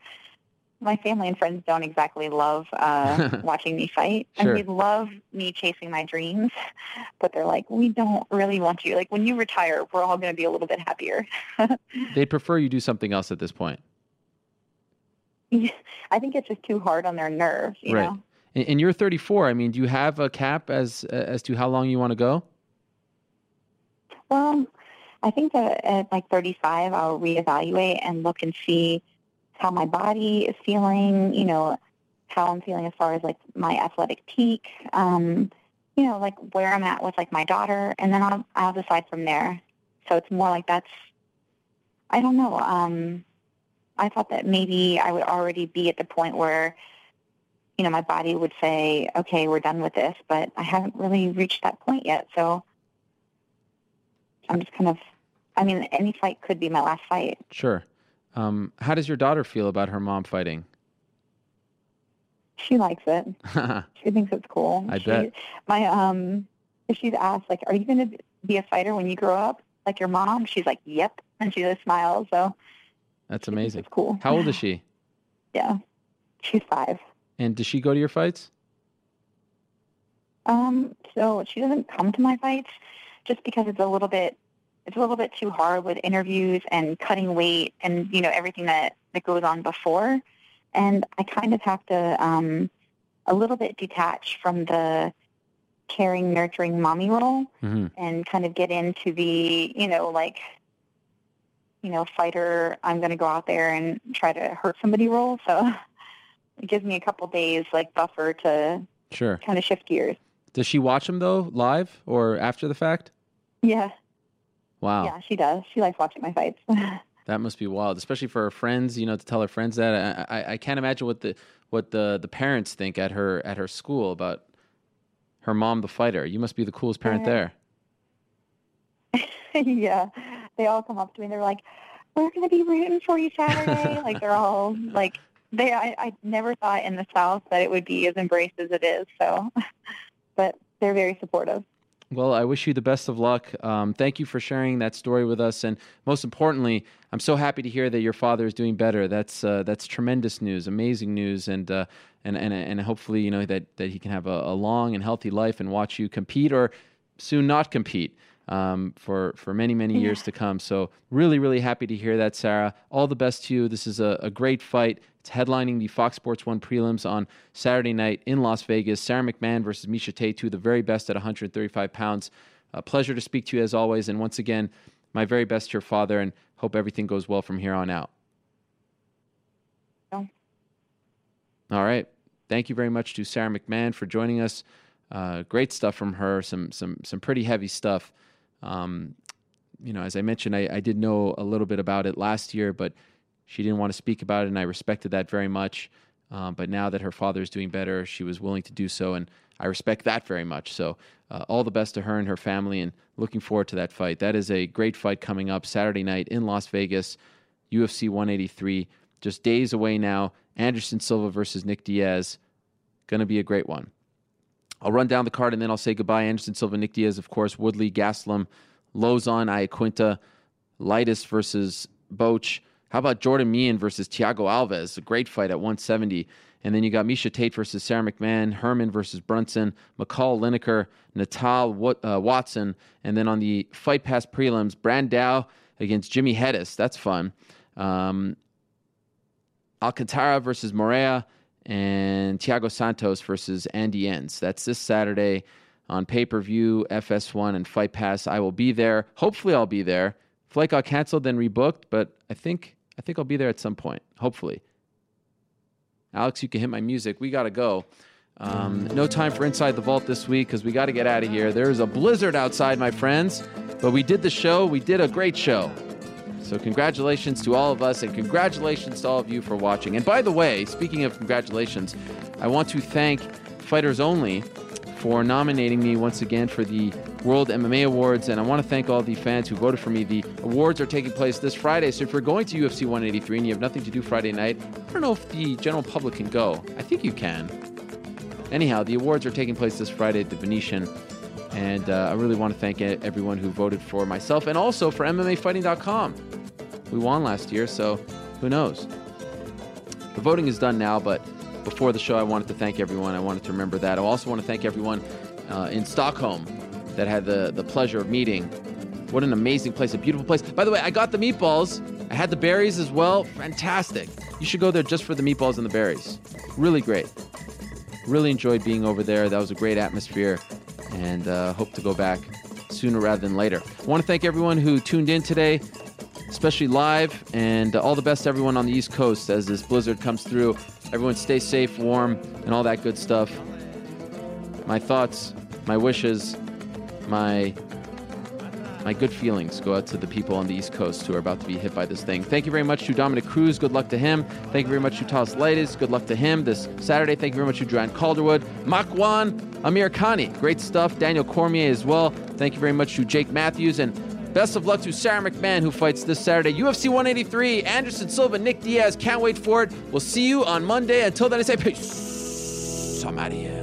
my family and friends, don't exactly love uh, [laughs] watching me fight, Sure. and they love me chasing my dreams. But they're like, we don't really want you. Like when you retire, we're all going to be a little bit happier. [laughs] They'd prefer you do something else at this point, I think it's just too hard on their nerves. You right? know. And, and you're 34. I mean, do you have a cap as as to how long you want to go? Well, I think that at like 35, I'll reevaluate and look and see how my body is feeling, you know, how I'm feeling as far as like my athletic peak, um, you know, like where I'm at with like my daughter, and then I'll, I'll decide from there. So it's more like that's, I don't know. Um, I thought that maybe I would already be at the point where, you know, my body would say, okay, we're done with this, but I haven't really reached that point yet. So I'm just kind of, I mean, any fight could be my last fight. Sure. Um, how does your daughter feel about her mom fighting? She likes it. [laughs] She thinks it's cool. I she, bet. My um, she's asked like, "Are you going to be a fighter when you grow up, like your mom?" She's like, "Yep," and she just smiles. So That's amazing. cool. How old is [laughs] she? yeah, she's five. And does she go to your fights? Um, so she doesn't come to my fights just because it's a little bit it's a little bit too hard with interviews and cutting weight and you know everything that that goes on before, and I kind of have to um, a little bit detach from the caring, nurturing mommy role Mm-hmm. and kind of get into the you know like you know fighter. I'm going to go out there and try to hurt somebody role. So [laughs] it gives me a couple days like buffer to Sure. kind of shift gears. Does she watch them though, live or after the fact? Yeah. Wow. Yeah, she does. She likes watching my fights. [laughs] That must be wild, especially for her friends. You know, to tell her friends that. I, I, I can't imagine what the what the, the parents think at her at her school about her mom, the fighter. You must be the coolest parent there. [laughs] yeah. They all come up to me and they're like, We're gonna be rooting for you Saturday. like they're all like they I, I never thought in the South that it would be as embraced as it is, so [laughs] but they're very supportive. Well, I wish you the best of luck. Um, thank you for sharing that story with us, and most importantly, I'm so happy to hear that your father is doing better. That's uh, that's tremendous news, amazing news, and uh, and and and hopefully, you know that that he can have a, a long and healthy life and watch you compete or soon not compete. um, for for many many years to come. So really really happy to hear that, Sara. All the best to you. This is a, a great fight. Headlining the Fox Sports One prelims on Saturday night in Las Vegas. Sara McMann versus Miesha Tate, two of the very best at 135 pounds. A pleasure to speak to you as always. And once again, my very best to your father, and hope everything goes well from here on out. Yeah. All right. Thank you very much to Sara McMann for joining us. Uh, great stuff from her. Some some some pretty heavy stuff. Um, you know, as I mentioned, I, I did know a little bit about it last year, but she didn't want to speak about it, and I respected that very much. Um, but now that her father is doing better, she was willing to do so, and I respect that very much. So, uh, all the best to her and her family, and looking forward to that fight. That is a great fight coming up Saturday night in Las Vegas, UFC 183. Just days away now. Anderson Silva versus Nick Diaz. Going to be a great one. I'll run down the card and then I'll say goodbye. Anderson Silva, Nick Diaz, of course, Woodley, Gastelum, Lauzon, Iaquinta, Leites versus Boetsch. How about Jordan Mein versus Thiago Alves? A great fight at 170. And then you got Miesha Tate versus Sara McMann, Herman versus Brunson, McCall Lineker, Natal uh, Watson. And then on the Fight Pass prelims, Brandao against Jimy Hettes. That's fun. Um, Alcantara versus Morea and Thiago Santos versus Andy Enz. That's this Saturday on pay per view, FS1, and Fight Pass. I will be there. Hopefully, I'll be there. Flight got canceled, then rebooked, but I think I think I'll be there at some point. Hopefully. Alex, you can hit my music. We got to go. Um, no time for Inside the Vault this week because we got to get out of here. There's a blizzard outside, my friends, but we did the show. We did a great show. So, congratulations to all of us, and congratulations to all of you for watching. And by the way, speaking of congratulations, I want to thank Fighters Only for nominating me once again for the World MMA Awards. And I want to thank all the fans who voted for me. The awards are taking place this Friday. So if you're going to UFC 183 and you have nothing to do Friday night, I don't know if the general public can go. I think you can. Anyhow, the awards are taking place this Friday at the Venetian. And uh, I really want to thank everyone who voted for myself and also for MMAfighting.com. We won last year, so who knows? The voting is done now, but before the show, I wanted to thank everyone. I wanted to remember that. I also want to thank everyone uh, in Stockholm that had the, the pleasure of meeting. What an amazing place, a beautiful place. By the way, I got the meatballs. I had the berries as well. Fantastic. You should go there just for the meatballs and the berries. Really great. Really enjoyed being over there. That was a great atmosphere and uh, hope to go back sooner rather than later. I want to thank everyone who tuned in today especially live. And all the best to everyone on the East Coast as this blizzard comes through. Everyone stay safe, warm, and all that good stuff. My thoughts, my wishes, my my good feelings go out to the people on the East Coast who are about to be hit by this thing. Thank you very much to Dominick Cruz. Good luck to him. Thank you very much to Thales Leites. Good luck to him this Saturday. Thank you very much to Joanne Calderwood. Makwan Amirkhani. Great stuff. Daniel Cormier as well. Thank you very much to Jake Matthews. And Best of luck to Sara McMann, who fights this Saturday. UFC 183, Anderson Silva, Nick Diaz. Can't wait for it. We'll see you on Monday. Until then, I say peace. I'm out of here.